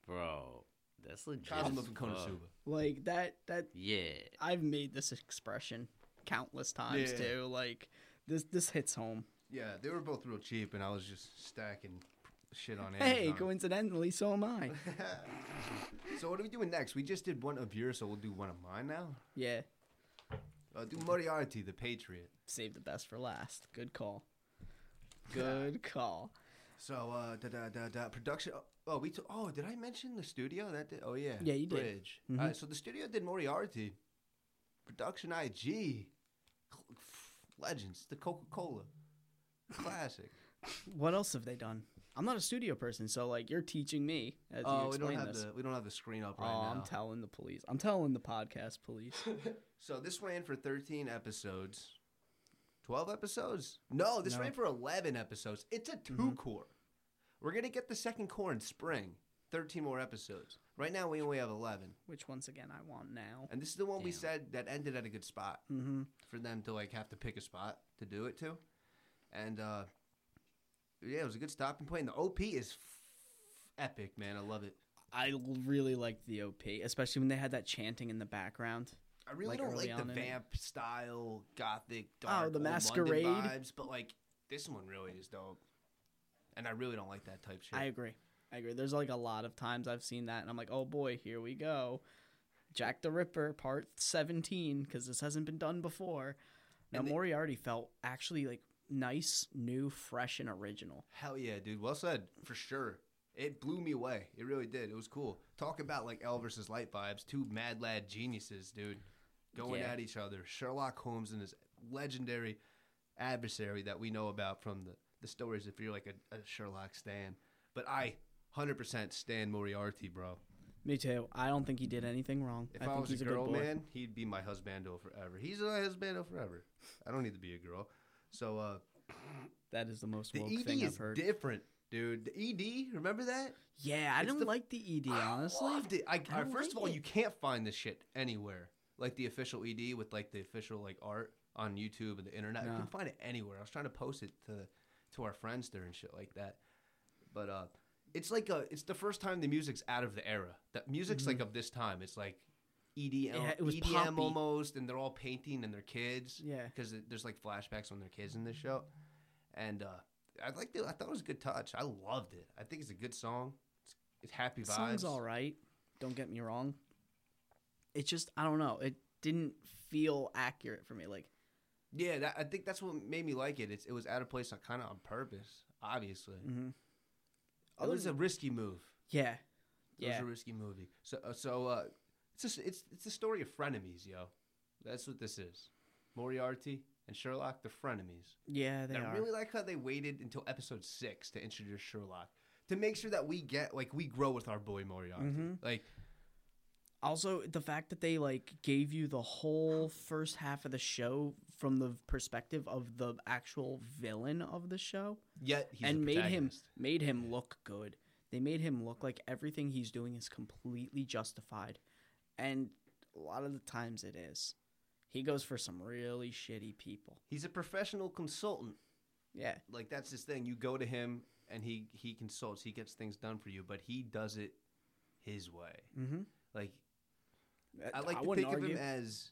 bro. That's legit. Kazuma as from fuck. Konosuba. like that. That Yeah. I've made this expression countless times Yeah. too. Like this, this hits home. Yeah, they were both real cheap, and I was just stacking shit on Amazon. Hey, coincidentally, so am I. so what are we doing next? We just did one of yours, so we'll do one of mine now. yeah, Uh, do Moriarty, the Patriot. save the best for last. Good call. Good call. So uh, da da da da production. Oh, we. T- oh, did I mention the studio that did? Oh yeah. Yeah, you did. Bridge. Mhm. Alright, so the studio did Moriarty. Production IG. Legends. The Coca Cola. Classic. What else have they done? I'm not a studio person, so like you're teaching me as you oh, we don't explain have this. the we don't have the screen up oh, right now. I'm telling the police. I'm telling the podcast police. So this ran for 13 episodes. 12 episodes? No, this No. ran for 11 episodes. It's a 2 Mhm. cour. We're going to get the second cour in spring. 13 more episodes. Right now we only have 11. Which once again I want now. And this is the one we said that ended at a good spot Mm-hmm. for them to like have to pick a spot to do it to. And uh yeah, it was a good stopping point. And the OP is f- epic, man. I love it. I really liked the OP, especially when they had that chanting in the background. I really Like, don't like the in it. vamp style, gothic, Oh, the old London masquerade. vibes, but like this one really is dope. And I really don't like that type shit. I agree. I agree. There's like a lot of times I've seen that, and I'm like, oh boy, here we go. Jack the Ripper, part 17, because this hasn't been done before. Now, And they- Moriarty felt actually like nice, new, fresh, and original. Hell yeah, dude. Well said, for sure. It blew me away. It really did. It was cool. Talk about like L versus Light vibes. Two mad lad geniuses, dude, going Yeah. at each other. Sherlock Holmes and his legendary adversary that we know about from the, the stories. If you're like a, a Sherlock stan, but I 100% stand Moriarty, bro. Me too. I don't think he did anything wrong. If I I, was he's a a, girl, boy. man, he'd be my husbando forever. He's my husbando forever. I don't need to be a girl. So uh, That is the most the woke ED thing I've heard. different, dude. The ED, remember that? yeah, I It's didn't the- like the ED honestly. I loved it. I, I I- don't first of all, it. you can't find this shit anywhere. Like the official ED with like the official like art on YouTube and the internet. You No. can find it anywhere. I was trying to post it to to our friends there and shit like that. But uh it's like a it's the first time the music's out of the era. That music's like of this time. It's like EDM. Yeah, it was EDM poppy. almost, and they're all painting and they're kids. Yeah. because there's like flashbacks when they're kids in this show, and uh, I liked it. I thought it was a good touch. I loved it. I think it's a good song. It's, it's happy vibes. Song's all right. Don't get me wrong. It just I don't know. It didn't feel accurate for me. Like Yeah, that, I think that's what made me like it. It's, it was out of place, kind of on purpose. Obviously, mm-hmm. it was a risky move. yeah, It yeah. was a risky movie. So, uh, so uh, it's just, it's it's the story of frenemies, yo. That's what this is. Moriarty and Sherlock, they're frenemies. Yeah, they and I are. really like how they waited until episode six to introduce Sherlock to make sure that we get like we grow with our boy Moriarty. Mhm. Like, Also, the fact that they like gave you the whole first half of the show from the perspective of the actual villain of the show Yet he's and a made him made him look good. They made him look like everything he's doing is completely justified. And a lot of the times it is. He goes for some really shitty people. He's a professional consultant. Yeah. Like that's his thing. You go to him and he he consults. He gets things done for you, but he does it his way. Mm-hmm. Like I like to think argue. of him as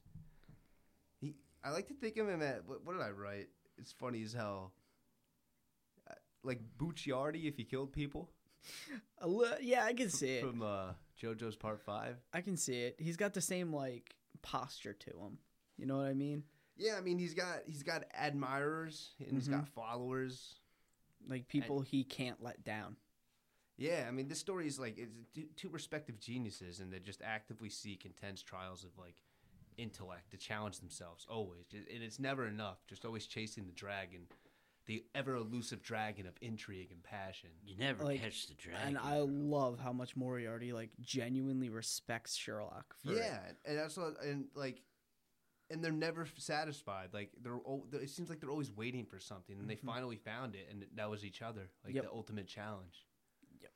he. I like to think of him at what, what did I write? It's funny as hell. Uh, Like Bucciarati, if he killed people A li- yeah, I can see it. from uh, JoJo's Part Five. I can see it. He's got the same like posture to him. You know what I mean? Yeah, I mean he's got he's got admirers and he's got mm-hmm. followers. Like people he can't let down. Yeah, I mean this story is like it's two, two respective geniuses and they just actively seek intense trials of like intellect to challenge themselves always, and it's never enough. Just always chasing the dragon, the ever elusive dragon of intrigue and passion. You never Like, catch the dragon. And I love how much Moriarty like genuinely respects Sherlock. For it. Yeah, and that's what, and like, and they're never satisfied. Like they're, al- it seems like they're always waiting for something, and they mm-hmm. finally found it, and that was each other, like Yep. the ultimate challenge. Yep.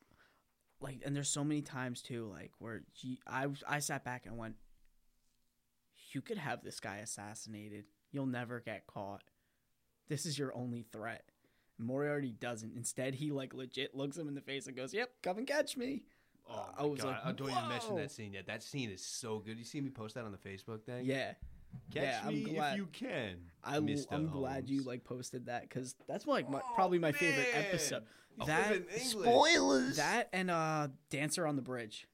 Like and there's so many times too like where you, I I sat back and went you could have this guy assassinated you'll never get caught this is your only threat Moriarty doesn't instead he like legit looks him in the face and goes yep come and catch me Oh I was god! like, I don't even mention that scene yet. That scene is so good. You see me post that on the Facebook thing. yeah catch yeah, I'm me glad- if you can. I, Mr. I'm glad you like posted that because that's like my, Oh, probably my favorite episode I that live. Spoilers. that and uh Dancer on the Bridge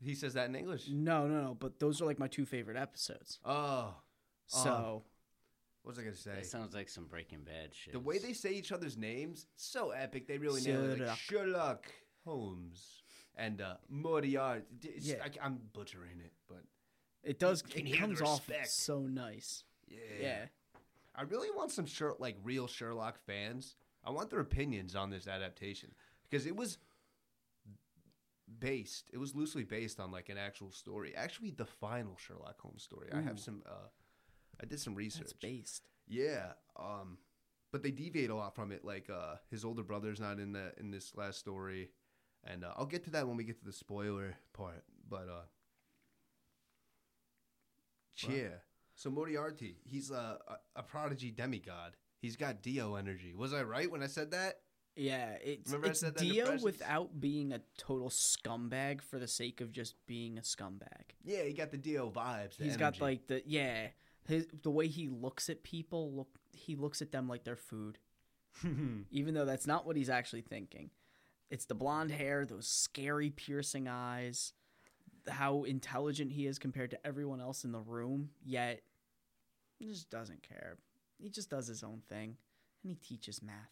He says that in English. no no no but those are like my two favorite episodes Oh, so what was I gonna say? that sounds like some Breaking Bad shit. The way they say each other's names, so epic. They really nail it. Like Sherlock. Sherlock Holmes and uh, Moriarty. Yeah. I, am butchering it, but It does. can It comes off respect. so nice. yeah. Yeah. I really want some Sher- like real Sherlock fans. I want their opinions on this adaptation because it was based. It was loosely based on like an actual story. Actually, the final Sherlock Holmes story. I have some. Uh, I did some research. It's based. Yeah. Um, but they deviate a lot from it. Like uh, his older brother's not in the in this last story, and uh, I'll get to that when we get to the spoiler part. But uh, yeah. So Moriarty, he's a, a a prodigy demigod. He's got Dio energy. Was I right when I said that? Yeah, it's, Remember I it's Dio without being a total scumbag for the sake of just being a scumbag. Yeah, he got the Dio vibes. the He's got like the yeah, his the way he looks at people. Look, he looks at them like they're food, even though that's not what he's actually thinking. It's the blonde hair, those scary, piercing eyes, how intelligent he is compared to everyone else in the room. Yet, he just doesn't care. He just does his own thing, and he teaches math.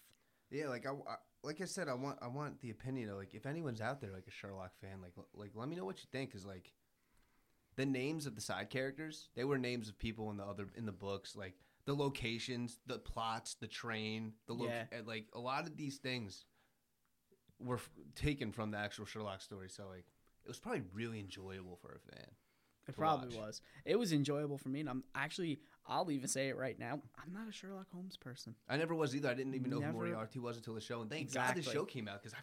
Yeah, like I, I- like I said, I want I want the opinion of like if anyone's out there like a Sherlock fan, like like let me know what you think because like the names of the side characters, they were names of people in the other in the books, like the locations, the plots, the train, the loc- Yeah. like a lot of these things were f- taken from the actual Sherlock story. So like it was probably really enjoyable for a fan. It probably watch. was. It was enjoyable for me, and I'm actually, I'll even say it right now. I'm not a Sherlock Holmes person. I never was either. I didn't even know Never- who Moriarty was until the show, and thank God the show came out because I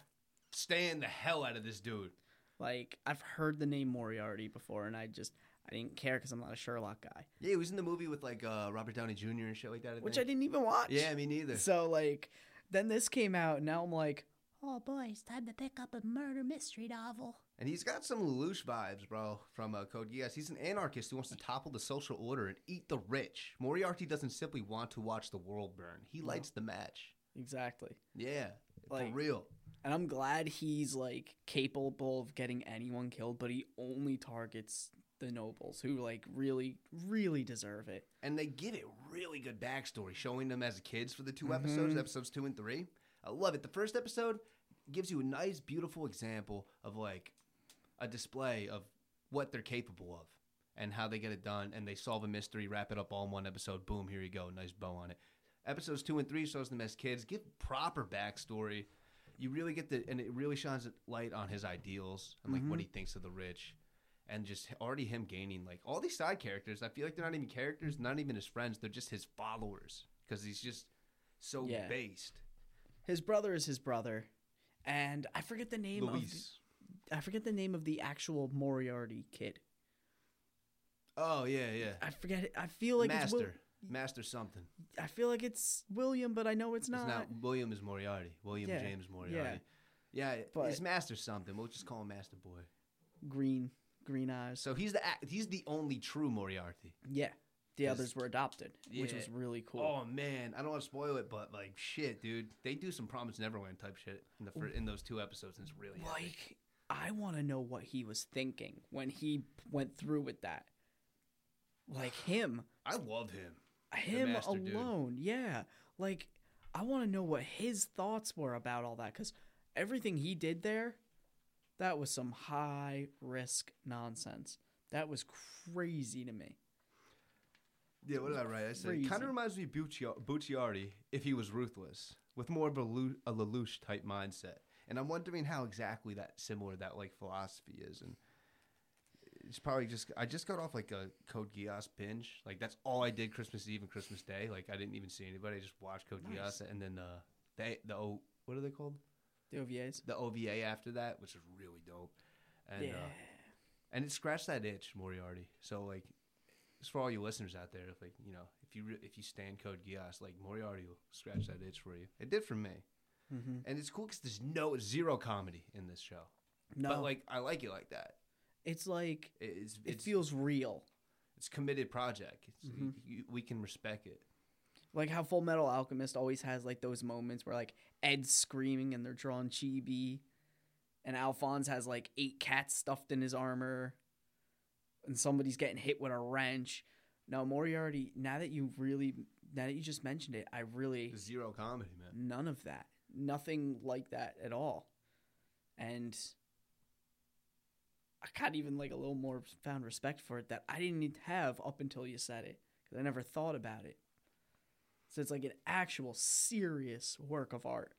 stand the hell out of this dude. Like I've heard the name Moriarty before, and I just I didn't care because I'm not a Sherlock guy, Yeah, he was in the movie with like uh, Robert Downey Jr. and shit like that. I which I didn't even watch. Yeah, me neither. So like, then this came out, and now I'm like, Oh boy, it's time to pick up a murder mystery novel. And he's got some Lelouch vibes, bro, from uh, Code Geass. He's an anarchist who wants to topple the social order and eat the rich. Moriarty doesn't simply want to watch the world burn. He lights the match. exactly. Yeah, Like- for real. And I'm glad he's like capable of getting anyone killed, but he only targets the nobles who like really, really deserve it. And they give it really good backstory, showing them as kids for the 2 Mhm. episodes, episodes two and three. I love it. The first episode gives you a nice, beautiful example of like a display of what they're capable of and how they get it done. And they solve a mystery, wrap it up all in one episode. Boom, here you go. Nice bow on it. Episodes two and three shows them as kids, give proper backstory. You really get the, and it really shines a light on his ideals and like what mm-hmm. he thinks of the rich. and just already him gaining like all these side characters. I feel like they're not even characters, not even his friends. They're just his followers because he's just so Yeah. based. His brother is his brother, and I forget the name of. Luis. The, I forget the name of the actual Moriarty kid. Oh yeah, yeah. I forget. It. I feel like Master, Master something. I feel like it's William, but I know it's not. It's not William is Moriarty. William Yeah, James Moriarty. Yeah, yeah But- it's Master something. We'll just call him Master Boy. Green, green eyes. So he's the he's the only true Moriarty. Yeah, The others were adopted, which was really cool. Oh man, I don't want to spoil it, but like shit, dude, they do some Promise Neverland type shit in the fir- in those two episodes, and it's really epic. like I want to know what he was thinking when he went through with that. Like him, I love him. Him master dude. alone. Yeah, like I want to know what his thoughts were about all that because everything he did there, that was some high risk nonsense. That was crazy to me. Yeah, what did I write? I said Crazy. kind of reminds me of Bucciarati if he was ruthless, with more of a, Lu- a Lelouch type mindset. And I'm wondering how exactly that similar that like philosophy is, and it's probably just I just got off like a Code Geass binge. Like that's all I did Christmas Eve and Christmas Day. Like I didn't even see anybody. I just watched Code Nice. Geass, and then uh, they the O what are they called? The OVAs. The OVA after that, which is really dope. And yeah. uh, and it scratched that itch, Moriarty. So like, it's for all you listeners out there, if like you know, if you re- if you stand Code Geass, like Moriarty will scratch that itch for you. It did for me, mm-hmm. and it's cool because there's no zero comedy in this show. No, But like, I like it like that. It's like It- It's it feels real. it's committed project. It's, Mhm. you, we can respect it. like how Full Metal Alchemist always has like those moments where like Ed's screaming and they're drawing chibi, and Alphonse has like eight cats stuffed in his armor, and somebody's getting hit with a wrench. No, Moriarty. Now that you really, now that you just mentioned it, I really Zero comedy, man. none of that, nothing like that at all, and I got even like a little more found respect for it that I didn't have up until you said it because I never thought about it. So it's like an actual serious work of art.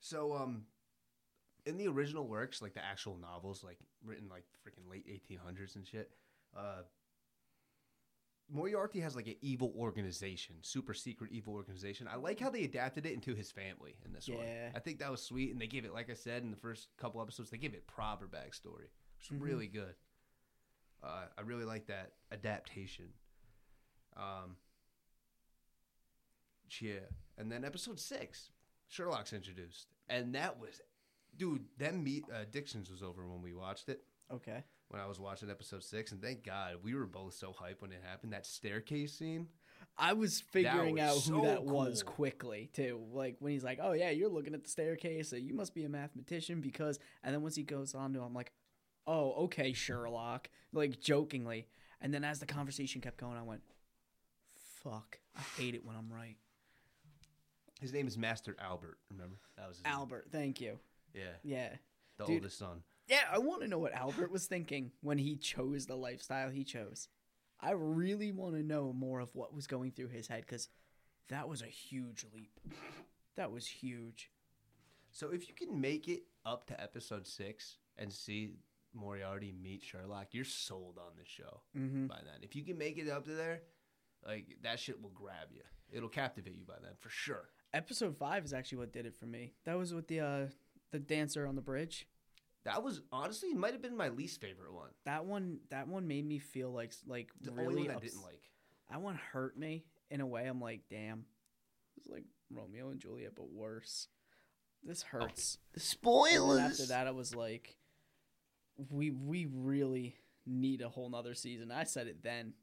So um, in the original works, like the actual novels, like written like freaking late 1800s and shit, uh, Moriarty has like an evil organization, super secret evil organization. I like how they adapted it into his family in this one. Yeah. I think that was sweet, and they gave it, like I said in the first couple episodes, they give it proper backstory, which is Mhm. really good. Uh, I really like that adaptation. Um, yeah, and then episode six, Sherlock's introduced, and that was, dude. Them meet uh, Dixon's was over when we watched it Okay. When I was watching episode six, and thank God we were both so hyped when it happened. That staircase scene. I was figuring was out who so that was quickly too. Like when he's like, "Oh yeah, you're looking at the staircase, so you must be a mathematician." Because, and then once he goes on to, I'm like, "Oh, okay, Sherlock," like jokingly. And then as the conversation kept going, I went, "Fuck, I hate it when I'm right." His name is Master Albert. Remember that was his name. Albert, thank you. Yeah, Yeah, the Dude. oldest son. Yeah. I want to know what Albert was thinking when he chose the lifestyle he chose. I really want to know more of what was going through his head because that was a huge leap. That was huge. So if you can make it up to episode six and see Moriarty meet Sherlock, you're sold on the show Mm-hmm. by then. If you can make it up to there, like that shit will grab you. It'll captivate you by then for sure. Episode five is actually what did it for me. That was with the uh the dancer on the bridge. That was honestly it might have been my least favorite one. That one that one made me feel like like The really only one I ups- didn't like. That one hurt me in a way. I'm like, damn, it's like Romeo and Juliet, but worse. This oh, hurts. The And after that, I was like, we we really need a whole nother season. I said it then.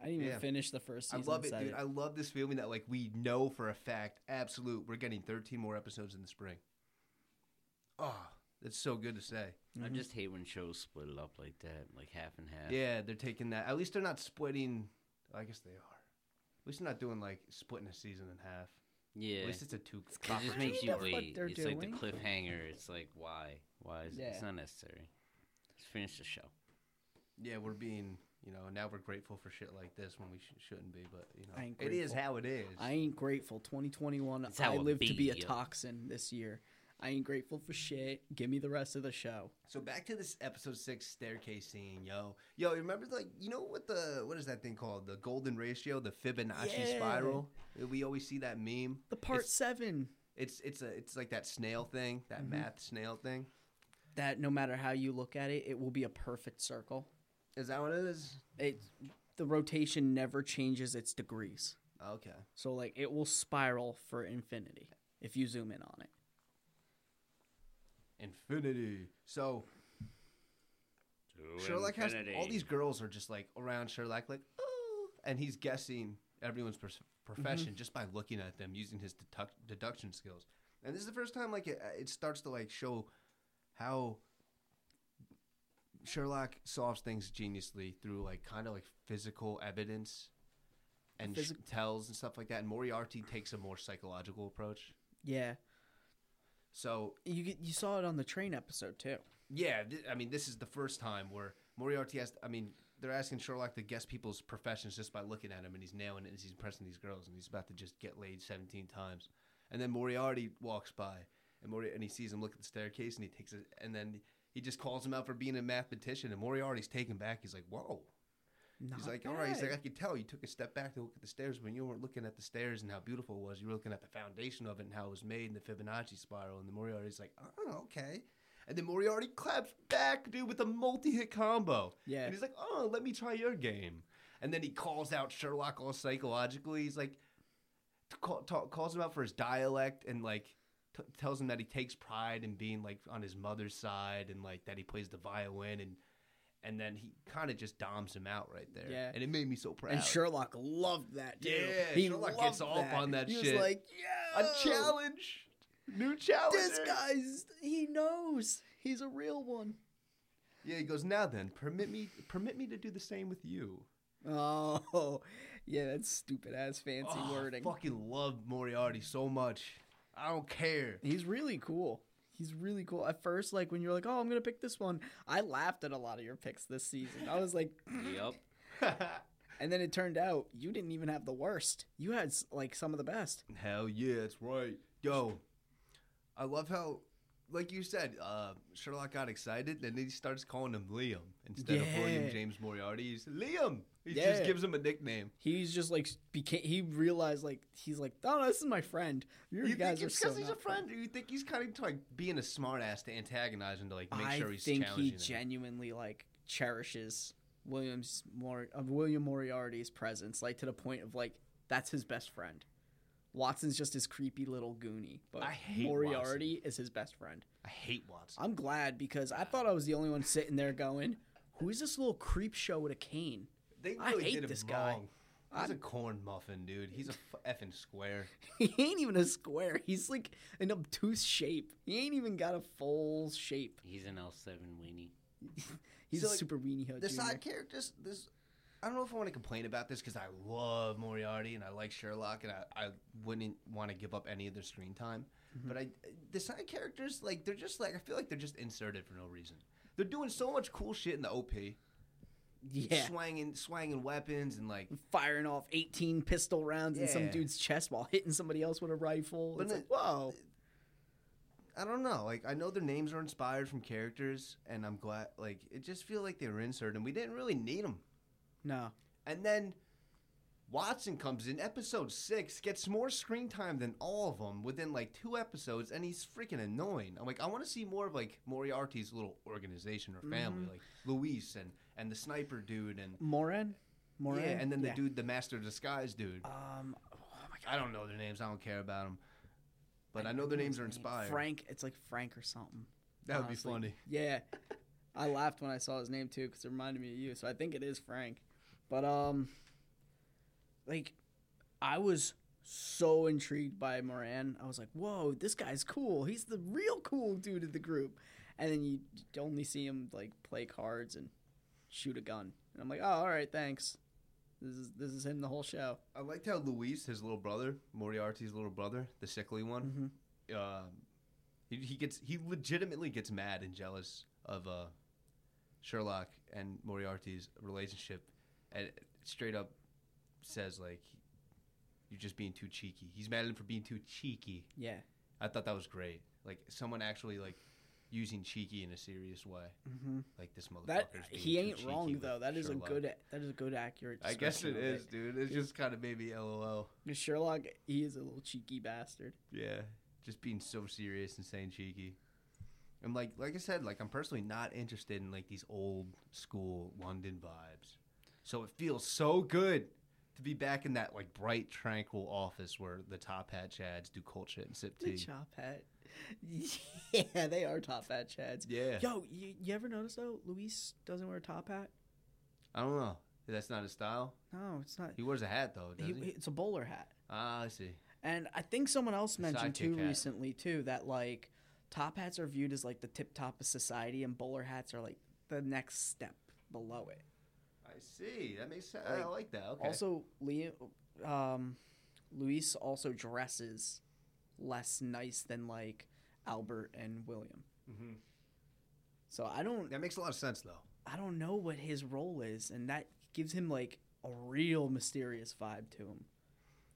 I didn't even Yeah. finish the first season. I love it, dude. I love this feeling that like we know for a fact, absolute, we're getting 13 more episodes in the spring. Oh, that's so good to say. I Mhm. just hate when shows split it up like that, like half and half. Yeah, they're taking that. At least they're not splitting. I guess they are. At least they're not doing like splitting a season in half. Yeah. At least it's a two. It just makes two. you wait. they're It's like the cliffhanger. It's like why? Why is it? It's not necessary. Let's finish the show. Yeah, we're being. You know, now we're grateful for shit like this when we sh- shouldn't be. But you know, it is how it is. I ain't grateful. 2021. It's how I it live to be a be. toxin this year. I ain't grateful for shit. Give me the rest of the show. So back to this episode six staircase scene, yo, yo. Remember, like, you know what the what is that thing called? The golden ratio, the Fibonacci Yeah. spiral. We always see that meme. The part It's- seven It's it's a it's like that snail thing, that Mm-hmm. math snail thing. that no matter how you look at it, it will be a perfect circle. Is that what it is? It the rotation never changes its degrees. Okay. So like it will spiral for infinity if you zoom in on it. Infinity. So To Sherlock has infinity. all these girls are just like around Sherlock, like oh, and he's guessing everyone's pers- profession mm-hmm. just by looking at them using his deduct- deduction skills. And this is the first time like it, it starts to like show how Sherlock solves things geniusly through like kind of like physical evidence and sh- tells and stuff like that. And Moriarty takes a more psychological approach. Yeah, So you you saw it on the train episode too. Yeah, th- I mean, this is the first time where Moriarty has. I mean, they're asking Sherlock to guess people's professions just by looking at him, and he's nailing it as he's impressing these girls, and he's about to just get laid seventeen times. And then Moriarty walks by, and Mori- and he sees him look at the staircase, and he takes it, and then he just calls him out for being a mathematician, and Moriarty's taken back. He's like, "Whoa." He's Not like, all right. He's like, I could tell you took a step back to look at the stairs when you weren't looking at the stairs and how beautiful it was. You were looking at the foundation of it and how it was made in the Fibonacci spiral. And the Moriarty's like, oh, okay. And then Moriarty claps back, dude, with a multi-hit combo. Yeah. And he's like, oh, let me try your game. And then he calls out Sherlock all psychologically. He's like, call, ta- calls him out for his dialect and like t- tells him that he takes pride in being like on his mother's side and like that he plays the violin and and then he kind of just doms him out right there. Yeah. And it made me so proud. And Sherlock loved that. Too. Yeah, he Sherlock gets off on that he shit. was like, yeah, a challenge, new challenge. This guy's he knows he's a real one. Yeah, he goes. Now then, permit me, permit me to do the same with you. Oh, yeah, that's stupid ass fancy Oh, wording. I fucking love Moriarty so much. I don't care. He's really cool. He's really cool. At first, like when you're like, "Oh, I'm gonna pick this one," I laughed at a lot of your picks this season. I was like, Yep. and then it turned out you didn't even have the worst. You had like some of the best. Hell yeah, that's right. Yo, I love how, like you said, uh, Sherlock got excited and then he starts calling him Liam instead of William Yeah. James Moriarty. He's Liam. He Yeah. just gives him a nickname. He's just like became. He realized like he's like, "Oh, no, this is my friend." You, You guys think it's so because he's a friend, or you think he's kind of like being a smartass to antagonize him to like make I sure he's I think he him? genuinely like cherishes Williams Mor- of William Moriarty's presence, like to the point of like that's his best friend. Watson's just his creepy little goonie, but I hate Moriarty is his best friend. I hate Watson. I'm glad because I thought I was the only one sitting there going, "Who is this little creep show with a cane?" They I hate did this guy. wrong. He's a corn muffin, dude. He's a f- effing square. He ain't even a square. He's like an obtuse shape. He ain't even got a full shape. He's an L7 weenie. He's So, a like, super weenie hood. The junior. side characters, this I don't know if I want to complain about this because I love Moriarty and I like Sherlock and I, I wouldn't want to give up any of their screen time. Mm-hmm. But I the side characters like they're just like I feel like they're just inserted for no reason. They're doing so much cool shit in the OP, yeah. swanging swanging weapons and like firing off 18 pistol rounds in some dude's chest while hitting somebody else with a rifle. But it's it- like, whoa. I don't know. Like I know their names are inspired from characters, and I'm glad. Like it just feel like they were inserted, and we didn't really need them. No. And then Watson comes in episode six, gets more screen time than all of them within like two episodes, and he's freaking annoying. I'm like, I want to see more of like Moriarty's little organization or family, like Luis and and the sniper dude, and Moran? Moran? yeah, and then the Yeah. dude, the master of disguise dude. Um, oh my God. I don't know their names. I don't care about them, but I, know their names are inspired. Frank. It's like Frank or something. that would be funny. Yeah. I laughed when I saw his name too because it reminded me of you. So I think it is Frank. But, um, like, I was so intrigued by Moran. I was like, whoa, this guy's cool. He's the real cool dude of the group. And then you only see him, like, play cards and shoot a gun. And I'm like, oh, all right, thanks. This is this is him the whole show. I liked how Luis, his little brother, Moriarty's little brother, the sickly one, Mhm. um, he, he gets he legitimately gets mad and jealous of uh, Sherlock and Moriarty's relationship, and straight up says like, "You're just being too cheeky." He's mad at him for being too cheeky. Yeah. I thought that was great. like someone actually like using cheeky in a serious way. Mm-hmm. Like this motherfucker. That he ain't wrong though. That is a good. That is a good accurate. I guess it is, dude. It's just kind of made me lol. Sherlock, he is a little cheeky bastard. Yeah, just being so serious and saying cheeky. And like, like I said, like I'm personally not interested in like these old school London vibes. So it feels so good to be back in that like bright, tranquil office where the top hat chads do cult shit and sip The tea. chop hat. yeah, they are top hat chads. Yeah, Yo, you, you ever notice though? Luis doesn't wear a top hat. I don't know. That's not his style. No, it's not. He wears a hat though, He, doesn't he? it's a bowler hat. Ah, I see. And I think someone else The mentioned too hat. recently too that like top hats are viewed as like the tip top of society, and bowler hats are like the next step below it. I see. That makes sense. I Like, that. Okay. Also, Leo, um, Luis also dresses less nice than like Albert and William. Mhm. So I don't, that makes a lot of sense though. I don't know what his role is, and that gives him like a real mysterious vibe to him.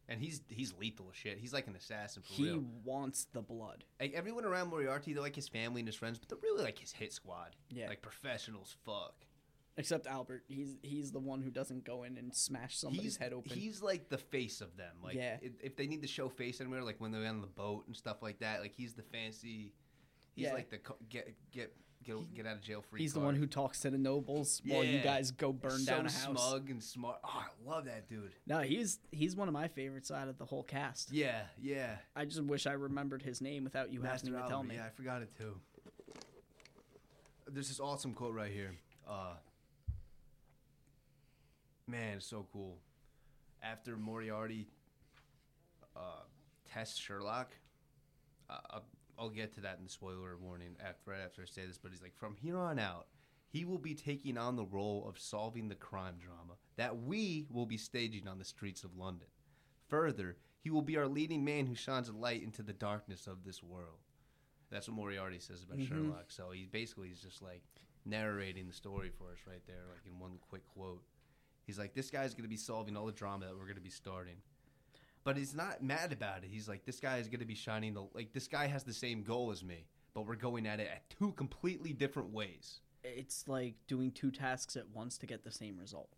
And he's he's lethal as shit. He's like an assassin for He real. wants the blood. Like everyone around Moriarty, they're like his family and his friends, but they're really like his hit squad. Yeah. Like professionals. Fuck. Except Albert, he's he's the one who doesn't go in and smash somebody's he's head open. He's like the face of them. Like Yeah. if, if they need to show face anywhere, like when they're on the boat and stuff like that, like he's the fancy. He's Yeah. like the co- get get get get out of jail free. He's the one who talks to the nobles while you guys go burn so down a house. smug and smart. Oh, I love that dude. No, he's he's one of my favorites out of the whole cast. Yeah, yeah. I just wish I remembered his name without you Master having to tell me. Yeah, I forgot it too. There's this awesome quote right here. Uh, man, so cool. After Moriarty uh, tests Sherlock, uh, I'll, I'll get to that in the spoiler warning after right after I say this. But he's like, from here on out, he will be taking on the role of solving the crime drama that we will be staging on the streets of London. Further, he will be our leading man who shines a light into the darkness of this world. That's what Moriarty says about Mhm. Sherlock. So he basically is just like narrating the story for us right there, like in one quick quote. He's like, this guy's going to be solving all the drama that we're going to be starting. But he's not mad about it. He's like, this guy is going to be shining the like. This guy has the same goal as me, but we're going at it at two completely different ways. It's like doing two tasks at once to get the same result.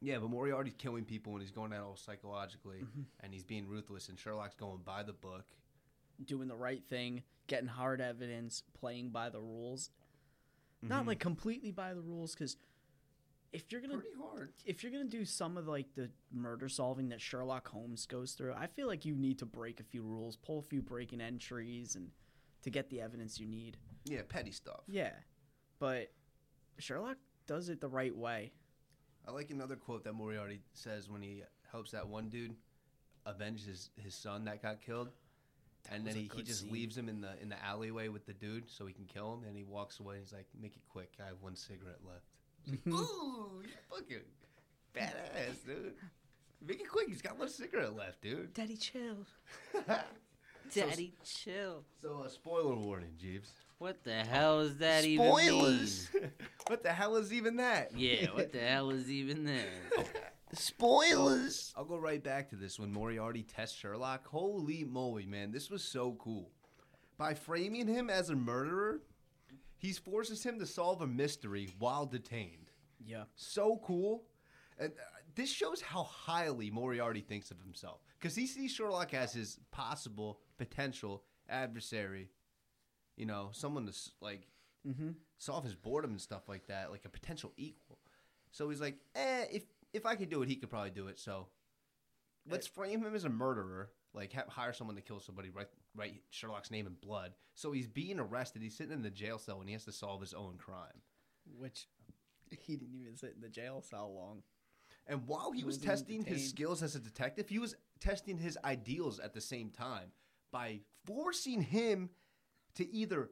Yeah, but Moriarty's killing people and he's going at it all psychologically, Mhm. and he's being ruthless. And Sherlock's going by the book. Doing the right thing, getting hard evidence, playing by the rules. Not Mhm. like completely by the rules, because if you're gonna pretty hard. if you're gonna do some of like the murder solving that Sherlock Holmes goes through, I feel like you need to break a few rules, pull a few breaking entries, and to get the evidence you need. Yeah, petty stuff. Yeah, but Sherlock does it the right way. I like another quote that Moriarty says when he helps that one dude avenge his, his son that got killed. and then he, he just scene. leaves him in the in the alleyway with the dude so he can kill him and he walks away and he's like, Make it quick, I have one cigarette left. It's like, Ooh, you're fucking badass, dude. Make it quick, he's got one cigarette left, dude. Daddy, chill. Daddy, chill. So, uh, spoiler warning, Jeeves. What the hell is that even mean? Spoilers! what the hell is even that? Yeah, what the hell is even that? Spoilers! I'll go right back to this when Moriarty tests Sherlock. Holy moly, man, this was so cool. By framing him as a murderer, he forces him to solve a mystery while detained. Yeah. So cool. And uh, this shows how highly Moriarty thinks of himself. Because he sees Sherlock as his possible, potential adversary. You know, someone to, like, Mm-hmm. solve his boredom and stuff like that, like a potential equal. So he's like, eh, if if I could do it, he could probably do it. So let's frame him as a murderer, like hire someone to kill somebody, write write Sherlock's name in blood. So he's being arrested. He's sitting in the jail cell and he has to solve his own crime. Which he didn't even sit in the jail cell long. And while he He was even testing his skills as a detective, he was testing his ideals at the same time by forcing him to either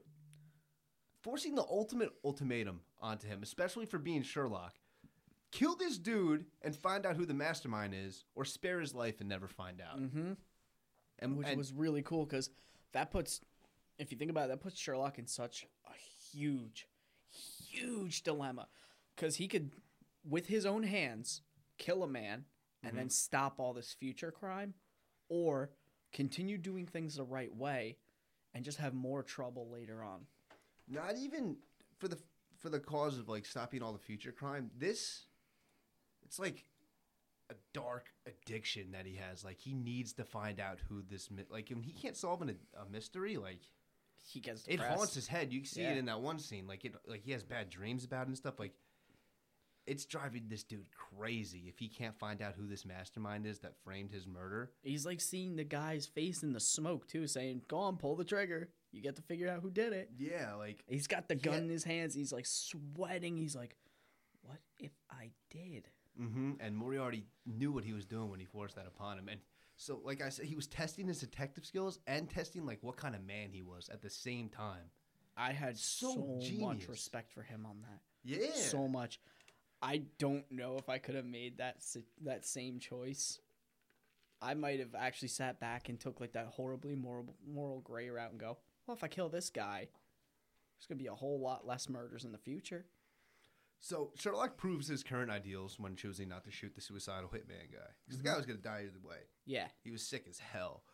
forcing the ultimate ultimatum onto him, especially for being Sherlock. Kill this dude and find out who the mastermind is, or spare his life and never find out. Mm-hmm. And, Which and- was really cool because that puts, if you think about it, that puts Sherlock in such a huge, huge dilemma. Because he could, with his own hands, kill a man and then mm-hmm. stop all this future crime, or continue doing things the right way and just have more trouble later on. Not even for the for the cause of like stopping all the future crime. This, it's like a dark addiction that he has. Like he needs to find out who this mi- like when he can't solve an, a mystery. Like He gets it haunts his head. You see it in that one scene. Like it like he has bad dreams about it and stuff. Like it's driving this dude crazy if he can't find out who this mastermind is that framed his murder. He's like seeing the guy's face in the smoke too, saying, "Go on, pull the trigger. You get to figure out who did it." Yeah, like He's got the gun Yeah. in his hands. He's like sweating. He's like, "What if I did?" Hmm And Moriarty knew what he was doing when he forced that upon him. And so, like I said, he was testing his detective skills and testing like what kind of man he was at the same time. I had So so, much respect for him on that. Yeah. So much. I don't know if I could have made that that same choice. I might have actually sat back and took like that horribly moral moral gray route and go, "Well, if I kill this guy, there's gonna be a whole lot less murders in the future." So Sherlock proves his current ideals when choosing not to shoot the suicidal hitman guy because the guy was going to die either way. Yeah, He was sick as hell.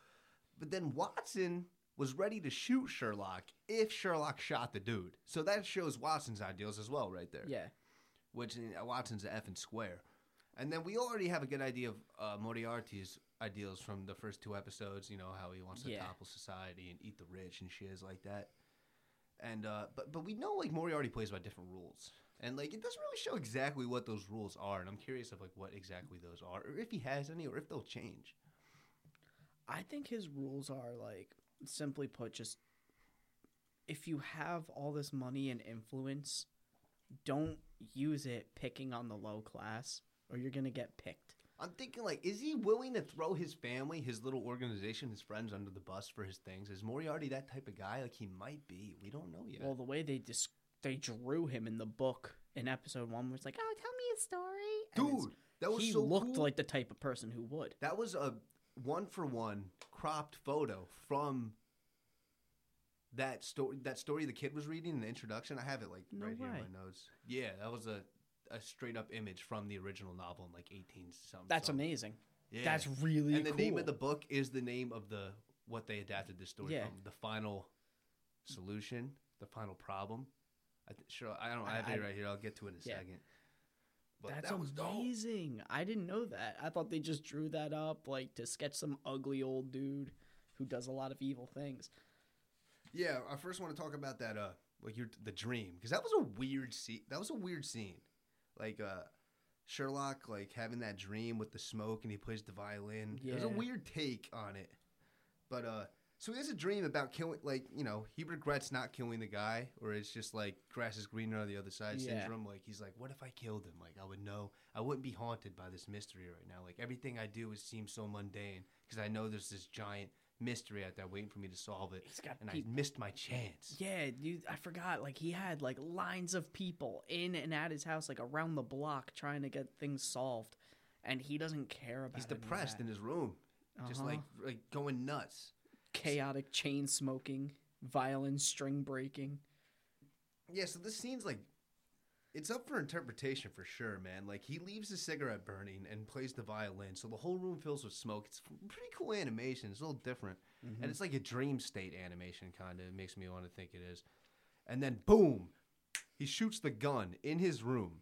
But then Watson was ready to shoot Sherlock if Sherlock shot the dude. So that shows Watson's ideals as well, right there. yeah, which uh, Watson's a effing square. And then we already have a good idea of uh, Moriarty's ideals from the first two episodes. You know how he wants to Yeah. topple society and eat the rich and shiz like that. And uh, but but we know like Moriarty plays by different rules, and like it doesn't really show exactly what those rules are. And I'm curious of like what exactly those are, or if he has any, or if they'll change. I think his rules are like simply put, just if you have all this money and influence, don't use it picking on the low class, or you're gonna get picked. I'm thinking like, is he willing to throw his family, his little organization, his friends under the bus for his things? Is Moriarty that type of guy? Like he might be. We don't know yet. Well, the way they dis- they drew him in the book in episode one was like, "Oh, tell me a story." And it's- Dude, that was he so looked cool. like the type of person who would. That was a one for one cropped photo from that story. That story the kid was reading in the introduction. I have it like No right here way. in my notes. Yeah, that was a a straight up image from the original novel in like eighteen something. That's amazing. Yeah. That's really and the cool. name of the book is the name of the what they adapted the story Yeah. from. The final solution, the final problem. I th- sure, I don't. I have I- it right here. I'll get to it in a Yeah. second. But That's that was dope. amazing. I didn't know that. I thought they just drew that up like to sketch some ugly old dude who does a lot of evil things. Yeah, I first want to talk about that. Uh, like your the dream because that was a weird scene. That was a weird scene. Like uh, Sherlock like having that dream with the smoke and he plays the violin. It was a weird take on it. But uh, so he has a dream about killing. Like you know, he regrets not killing the guy, or it's just like grass is greener on the other side Yeah. syndrome. Like he's like, what if I killed him? Like I would know. I wouldn't be haunted by this mystery right now. Like everything I do is seems so mundane because I know there's this giant mystery out there waiting for me to solve it He's got and I missed my chance. Yeah, dude, I forgot. Like he had like lines of people in and at his house, like around the block, trying to get things solved, and he doesn't care about. He's depressed in his room, just Uh-huh. like like going nuts. chaotic chain smoking, violin string breaking. Yeah, so this scene's like, it's up for interpretation for sure, man. Like he leaves the cigarette burning and plays the violin, so the whole room fills with smoke. It's pretty cool animation. It's a little different, Mm-hmm. and it's like a dream state animation kind of. It makes me want to think it is. And then boom, he shoots the gun in his room,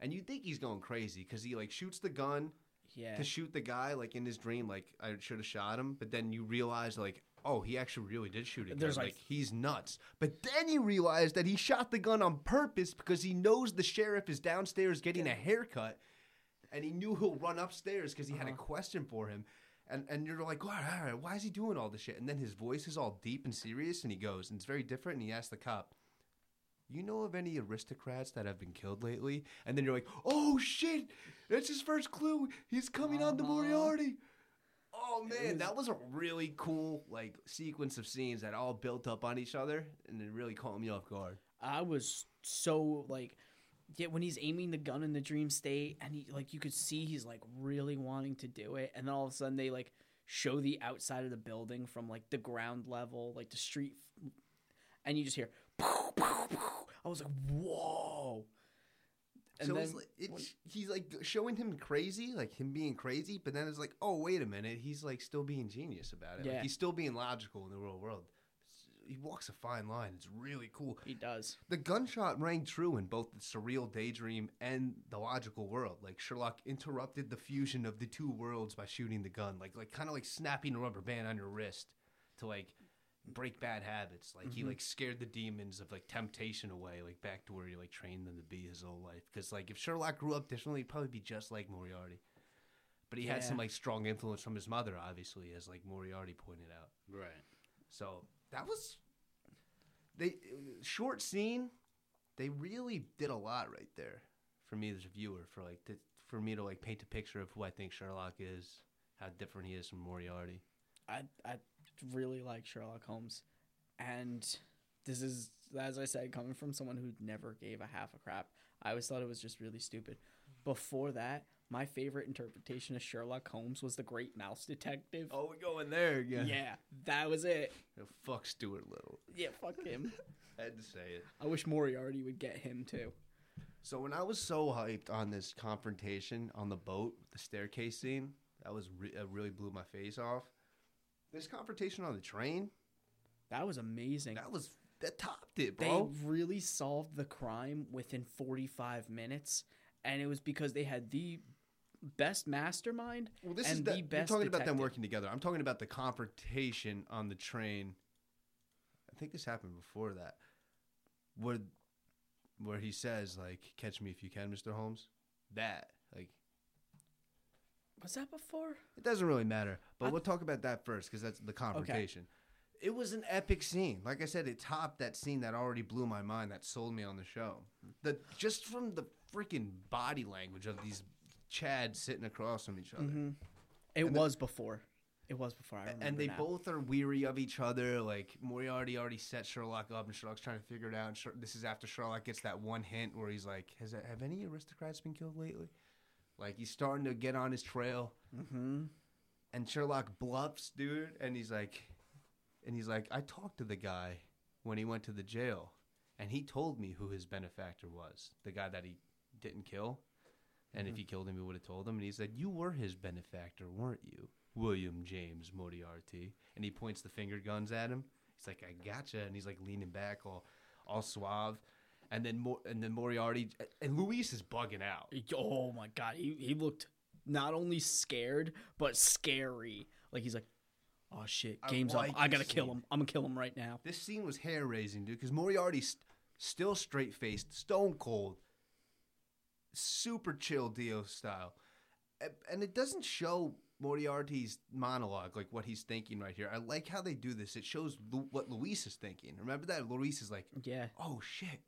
and you think he's going crazy because he like shoots the gun Yeah, to shoot the guy like in his dream like i should have shot him but then you realize like oh he actually really did shoot it There's, like, like- he's nuts but then you realize that he shot the gun on purpose because he knows the sheriff is downstairs getting a haircut and he knew he'll run upstairs because he had a Uh-huh. question for him and and you're like why, why is he doing all this shit and then his voice is all deep and serious and he goes and it's very different and he asks the cop you know of any aristocrats that have been killed lately? And then you're like, oh shit, that's his first clue. He's coming on to Uh-huh. Moriarty. Oh man, was- that was a really cool like sequence of scenes that all built up on each other, and it really caught me off guard. I was so like, yeah, when he's aiming the gun in the dream state, and he like you could see he's like really wanting to do it, and then all of a sudden they like show the outside of the building from like the ground level, like the street, and you just hear. "Pow, pow, pow." I was like, whoa. And so then it's like, it's, he's like showing him crazy, like him being crazy, but then it's like, oh wait a minute, he's like still being genius about it. Yeah. Like, he's still being logical in the real world. he walks a fine line. It's really cool. He does. The gunshot rang true in both the surreal daydream and the logical world. Like Sherlock interrupted the fusion of the two worlds by shooting the gun, like like kind of like snapping a rubber band on your wrist to like break bad habits. Like he mm-hmm. like scared the demons of like temptation away, like back to where he like trained them to be his whole life. Because like if Sherlock grew up differently, he'd probably be just like Moriarty. But he had some like strong influence from his mother, obviously, as like Moriarty pointed out. Right. So that was they short scene. They really did a lot right there for me as a viewer for like to, for me to like paint a picture of who I think Sherlock is, how different he is from Moriarty. I I really like Sherlock Holmes, and this is as I said, coming from someone who never gave a half a crap. I always thought it was just really stupid. Before that, my favorite interpretation of Sherlock Holmes was the Great Mouse Detective. Oh, we're going there again. yeah, that was it. Oh, fuck Stuart Little. Yeah, fuck him. I had to say it. I wish Moriarty would get him too. So when I was so hyped on this confrontation on the boat, the staircase scene, that was re- that really blew my face off. This confrontation on the train, That was amazing. that was that topped it, bro. they really solved the crime within 45 minutes and it was because they had the best mastermind Well, this is the you're best talking about them working together. I'm talking about the confrontation on the train. I think this happened before that, where where he says like, "Catch me if you can, Mr. Holmes." That was that before it doesn't really matter, but I- we'll talk about that first because that's the confrontation. It was an epic scene. Like I said, it topped that scene that already blew my mind. That sold me on the show. The just from the freaking body language of these Chads sitting across from each other. Mm-hmm. it And the- was before it was before I remember and they now. both are weary of each other. Like Moriarty already set Sherlock up, and Sherlock's trying to figure it out. And Sher- this is after Sherlock gets that one hint where he's like, "Has have any aristocrats been killed lately?" Like he's starting to get on his trail, mm-hmm. and Sherlock bluffs, dude. And he's like, and he's like, "I talked to the guy when he went to the jail, and he told me who his benefactor was, the guy that he didn't kill." And if he killed him, he would have told him. And he said, "You were his benefactor, weren't you, William James Moriarty?" And he points the finger guns at him. He's like, "I gotcha," and he's like leaning back, all, all suave. And then, Mo- and then Moriarty and Louis is bugging out. oh my god he, he looked not only scared but scary like he's like oh shit I game's like up i gotta kill scene. him i'm gonna kill him right now This scene was hair raising, dude, because Moriarty's st- still straight faced, stone cold, super chill Dio style. And it doesn't show Moriarty's monologue, like what he's thinking right here. I like how they do this. It shows Lu- what Louis is thinking. Remember that? Louis is like, yeah oh shit.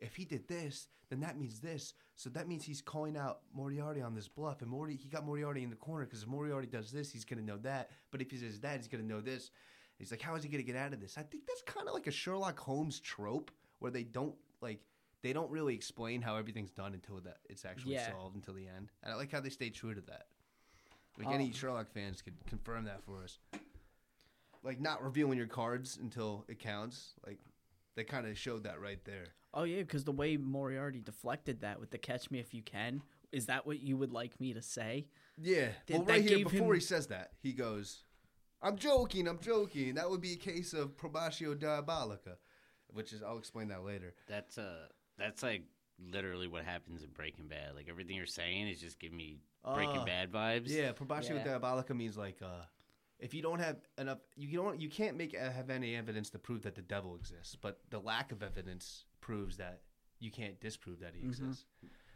If he did this, then that means this. So that means he's calling out Moriarty on this bluff, and Mori he got Moriarty in the corner because if Moriarty does this, he's gonna know that. But if he says that, he's gonna know this. He's like, how is he gonna get out of this? I think that's kind of like a Sherlock Holmes trope where they don't like they don't really explain how everything's done until that it's actually Yeah. solved until the end. And I like how they stay true to that. Like any Um, Sherlock fans could confirm that for us. Like not revealing your cards until it counts. Like they kind of showed that right there. Oh yeah, because the way Moriarty deflected that with the "catch me if you can" is that what you would like me to say? Yeah. Did- well, right here, before him- he says that, he goes, I'm joking, I'm joking. That would be a case of probatio diabolica, which is, I'll explain that later. That's uh that's like literally what happens in Breaking Bad. Like everything you're saying is just giving me Breaking Uh, Bad vibes. Yeah, probatio Yeah. diabolica means like, uh, if you don't have enough, you don't, you can't make uh, have any evidence to prove that the devil exists, but the lack of evidence proves that you can't disprove that he Mhm. exists.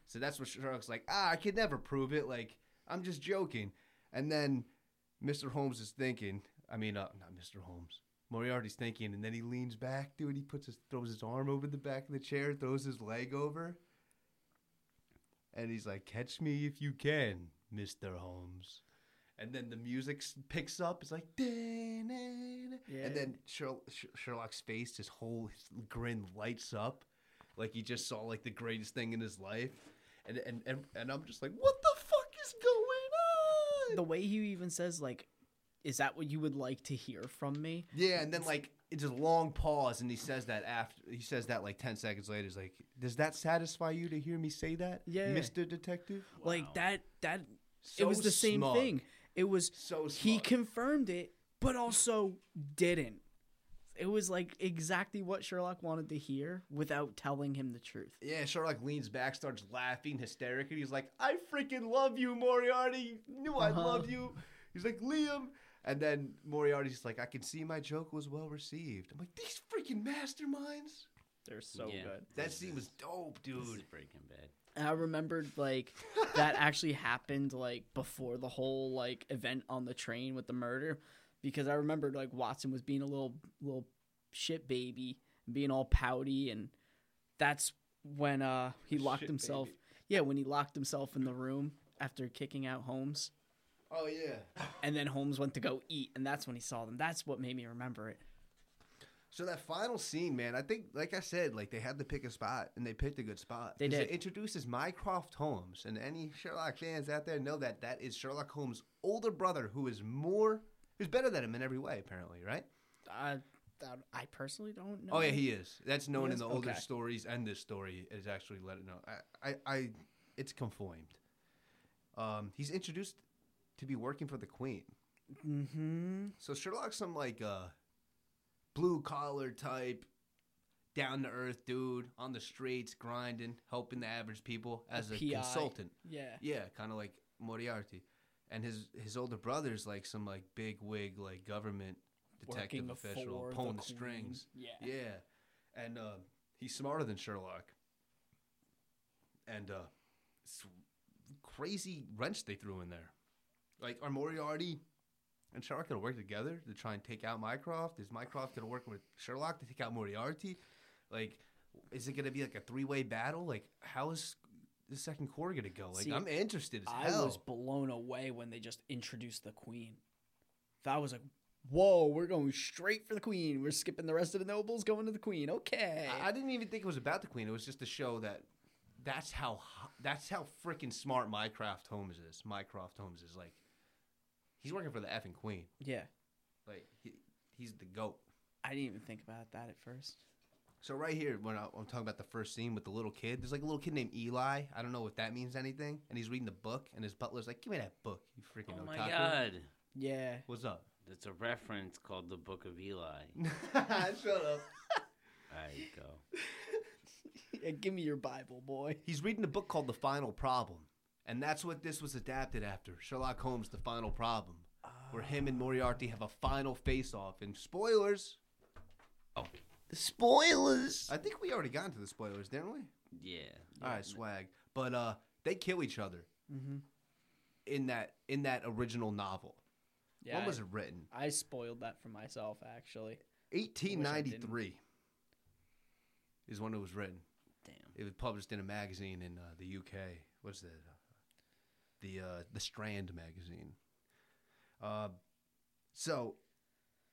So that's what Sherlock's like. Ah, I could never prove it. Like I'm just joking. And then Mr. Holmes is thinking. I mean, uh, not Mr. Holmes. Moriarty's thinking, and then he leans back, dude. He puts his throws his arm over the back of the chair, throws his leg over, and he's like, "Catch me if you can, Mr. Holmes." And then the music picks up. It's like, Yeah. and then Sherlock's face, his whole grin lights up, like he just saw like the greatest thing in his life. And and and, and I'm just like, "What the fuck is going on?" The way he even says like, "Is that what you would like to hear from me?" Yeah, and then like it's a long pause, and he says that after he says that like ten seconds later. He's like, "Does that satisfy you to hear me say that, Yeah. Mister Detective?" Like that. That So it was the same smug. thing. It was So he confirmed it, but also didn't. it was like exactly what Sherlock wanted to hear without telling him the truth. Yeah, Sherlock leans back, starts laughing hysterically. He's like, I freaking love you, Moriarty. Knew I Uh-huh. love you. He's like, Liam. And then Moriarty's like, I can see my joke was well received. I'm like, these freaking masterminds. They're so Yeah. good. That scene was dope, This is dude. Breaking Bad. And I remembered like that actually happened like before the whole like event on the train with the murder because I remembered like Watson was being a little little shit baby and being all pouty and that's when uh he locked Shit himself baby. yeah when he locked himself in the room after kicking out Holmes Oh, yeah. and then Holmes went to go eat and that's when he saw them that's what made me remember it So that final scene, man, I think, like I said, like they had to pick a spot, and they picked a good spot. They did. It introduces Mycroft Holmes, and any Sherlock fans out there know that that is Sherlock Holmes' older brother, who is more, who's better than him in every way, apparently, right? I I- personally don't know Oh yeah, he is. That's known in the older Okay. stories, and this story is actually let it know. I, I, I it's conformed. Um, he's introduced to be working for the Queen. mm-hmm So Sherlock's some like uh, blue collar type, down to earth dude on the streets, grinding, helping the average people as a, PI. consultant. yeah Yeah, kind of like Moriarty, and his his older brother's like some like big wig like government detective Working official for pulling the, Queen. strings. yeah Yeah, and uh, he's smarter than Sherlock. And uh, crazy wrench they threw in there. Like, are Moriarty and Sherlock gonna work together to try and take out Mycroft? Is Mycroft gonna work with Sherlock to take out Moriarty? Like, is it gonna be like a three way battle? Like, how is the second cour gonna go? Like, See, I'm interested as I hell. was blown away when they just introduced the queen. That was like, whoa, we're going straight for the queen. We're skipping the rest of the nobles, going to the queen. Okay. I, I didn't even think it was about the Queen. It was just to show that that's how that's how freaking smart Mycroft Holmes is. Mycroft Holmes is like he's working for the effing Queen. yeah, Like he, he's the goat. I didn't even think about that at first. So right here, when I, I'm talking about the first scene with the little kid, there's like a little kid named Eli. I don't know if that means anything. And he's reading the book, and his butler's like, "Give me that book, you freaking Oh my otaku." god. Yeah. What's up? That's a reference called the Book of Eli. Shut up. There you go. Yeah, Give me your Bible, boy. He's reading a book called The Final Problem. And that's what this was adapted after. Sherlock Holmes, The Final Problem. Where him and Moriarty have a final face off. And spoilers. Oh. The spoilers. I think we already got into the spoilers, didn't we? Yeah. All right, swag. But uh they kill each other Mm-hmm. in that in that original novel. Yeah. when was I, it written? I spoiled that for myself, actually. 1893 is when it was written. Damn. It was published in a magazine in uh, the UK. What's that? The uh, the Strand magazine. Uh, so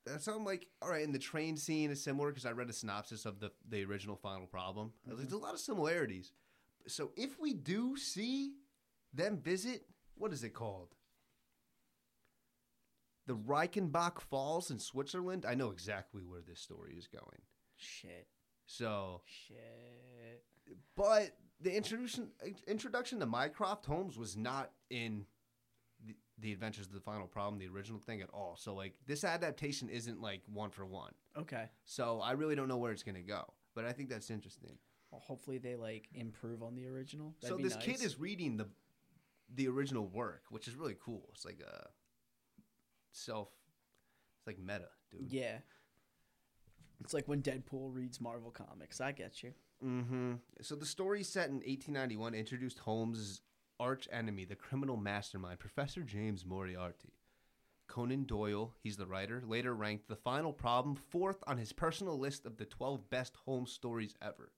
that's I'm like, all right. And the train scene is similar because I read a synopsis of the the original Final Problem. There's a lot of similarities. So if we do see them visit, what is it called? The Reichenbach Falls in Switzerland. I know exactly where this story is going. Shit. So Shit. but the introduction introduction to Mycroft Holmes was not in the, the Adventures of the Final Problem, the original thing at all. So like this adaptation isn't like one for one. Okay. So I really don't know where it's gonna go. But I think that's interesting. Well, hopefully they like improve on the original. so That'd be this kid is reading the the original work, which is really cool. It's like a self it's like meta, dude. Yeah. It's like when Deadpool reads Marvel comics. I get you. Mm-hmm. So the story set in 1891 introduced Holmes' arch enemy, the criminal mastermind, Professor James Moriarty. Conan Doyle, he's the writer, later ranked The Final Problem fourth on his personal list of the 12 best Holmes stories ever.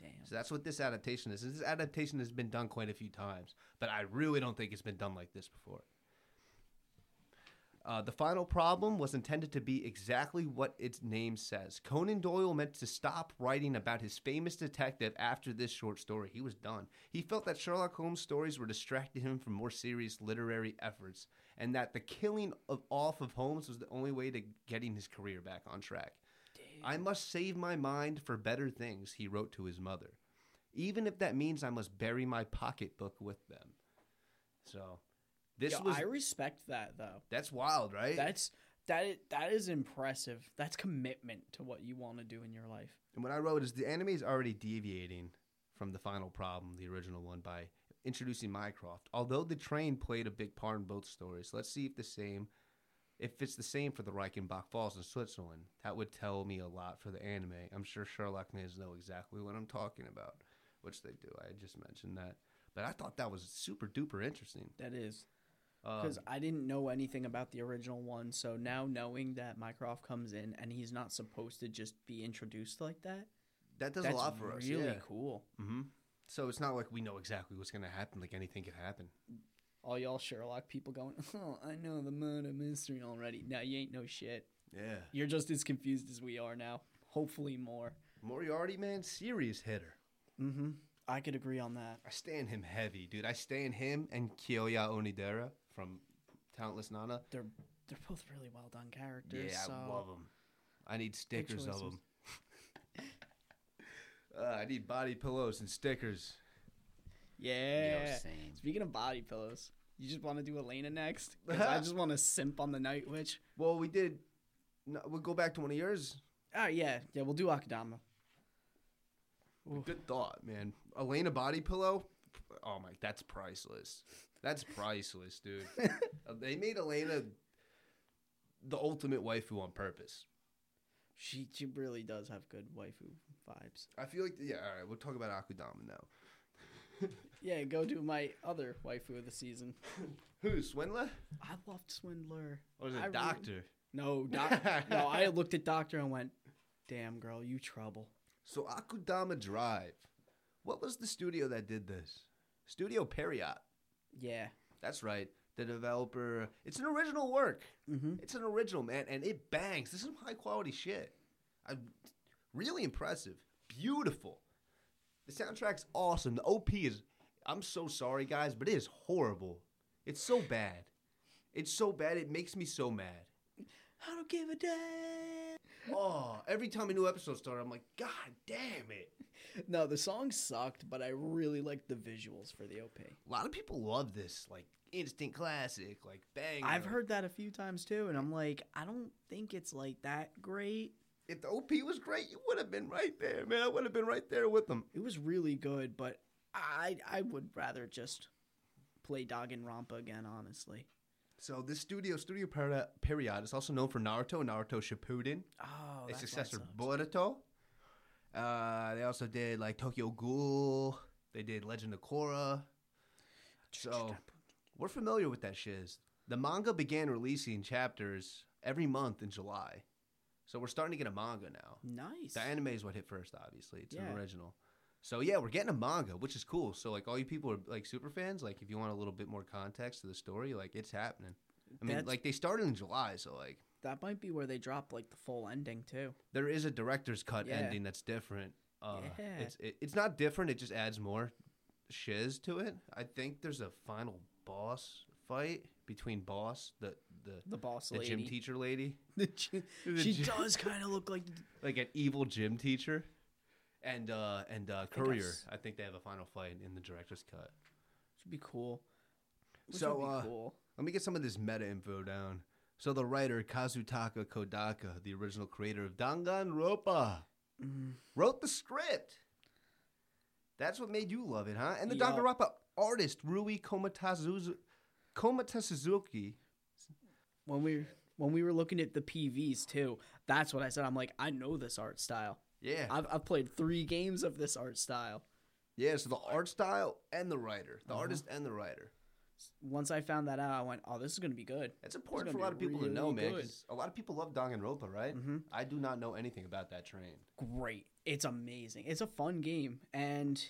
Damn. So that's what this adaptation is. This adaptation has been done quite a few times, but I really don't think it's been done like this before. Uh, the final problem was intended to be exactly what its name says. Conan Doyle meant to stop writing about his famous detective after this short story. He was done. He felt that Sherlock Holmes stories were distracting him from more serious literary efforts, and that the killing of off of Holmes was the only way to getting his career back on track. I must save my mind for better things, he wrote to his mother. Even if that means I must bury my pocketbook with them. So, this Yo, was I respect that though. that's wild, right? That's That is, that is impressive. That's commitment to what you want to do in your life. And what I wrote is the anime is already deviating from the final problem, the original one, by introducing Mycroft. Although the train played a big part in both stories, let's see if the same, if it's the same for the Reichenbach Falls in Switzerland. That would tell me a lot for the anime. I'm sure Sherlock fans know exactly what I'm talking about, which they do. I just mentioned that, but I thought that was super duper interesting. That is Um, because I didn't know anything about the original one. So now knowing that Mycroft comes in and he's not supposed to just be introduced like that, that does a lot for us. really yeah. cool. hmm So it's not like we know exactly what's going to happen. Like anything could happen. All y'all Sherlock people going, oh, I know the murder mystery already. Now you ain't no shit. Yeah. You're just as confused as we are now. Hopefully more. Moriarty, man, serious hitter. Mm-hmm. I could agree on that. I stand him heavy, dude. I stand him and Kyoya Onodera from Talentless Nana. They're they're both really well done characters. Yeah, so I love them. I need stickers of them. uh, I need body pillows and stickers. Yeah. Yo, same. Speaking of body pillows, you just want to do Elaina next? I just want to simp on the Night Witch. Well, we did. No, we'll go back to one of yours. Oh yeah, yeah. We'll do Akudama. Oof. Good thought, man. Elaina body pillow. Oh my, that's priceless. That's priceless, dude. Uh, they made Elaina the ultimate waifu on purpose. She she really does have good waifu vibes. I feel like yeah. All right, we'll talk about Akudama now. Yeah, go to my other waifu of the season. Who Swindler? I loved Swindler. Or was I it really- Doctor? No, doc, no. I looked at Doctor and went, "Damn, girl, you trouble." So Akudama Drive. What was the studio that did this? Studio Pierrot. Yeah. That's right. The developer. It's an original work. Mm-hmm. It's an original man, and it bangs. This is high quality shit. I, really impressive. Beautiful. The soundtrack's awesome. The OP is. I'm so sorry, guys, but it is horrible. It's so bad. It's so bad. It makes me so mad. I don't give a damn. Oh, every time a new episode started, I'm like, God damn it. No, the song sucked, but I really liked the visuals for the OP. A lot of people love this, like instant classic, like bang. I've heard that a few times too, and I'm like, I don't think it's like that great. if the OP was great, you would have been right there, man. I would have been right there with them. It was really good, but I I would rather just play Danganronpa again, honestly. So this studio, Studio Peri- Period, is also known for Naruto and Naruto Shippuden. Oh, its successor, why it sucks. Boruto. Uh, they also did like Tokyo Ghoul. They did Legend of Korra. So we're familiar with that shiz. The manga began releasing chapters every month in July. So we're starting to get a manga now. Nice. The anime is what hit first, obviously. It's an original. So yeah, we're getting a manga, which is cool. So like all you people are like super fans, like if you want a little bit more context to the story, like it's happening. I mean, That's- like they started in July, so like that might be where they drop like the full ending too. there is a director's cut Yeah. ending that's different. Uh, Yeah. It's it, it's not different. It just adds more shiz to it. I think there's a final boss fight between boss the the The boss the lady. gym teacher lady, gy- The she gy- does kind of look like. like an evil gym teacher, and uh and uh, think I've Courier. s- I think they have a final fight in the director's cut. Should be cool. Which So, be uh, cool. Let me get some of this meta info down. So the writer Kazutaka Kodaka, the original creator of Danganronpa, Mm. wrote the script. That's what made you love it, huh? And the Yup. Danganronpa artist Rui Komatazuzu, Komata Suzuki. when we when we were looking at the PVs too, that's what I said. I'm like, I know this art style. Yeah, I've I've played three games of this art style. yeah. So the art style and the writer, the Uh-huh. artist and the writer. Once I found that out, I went, "Oh, this is gonna be good." That's important gonna for a lot be of people to know, really man. good. 'cause a lot of people love Danganronpa, right? Mm-hmm. I do not know anything about that train. Great, it's amazing. It's a fun game, and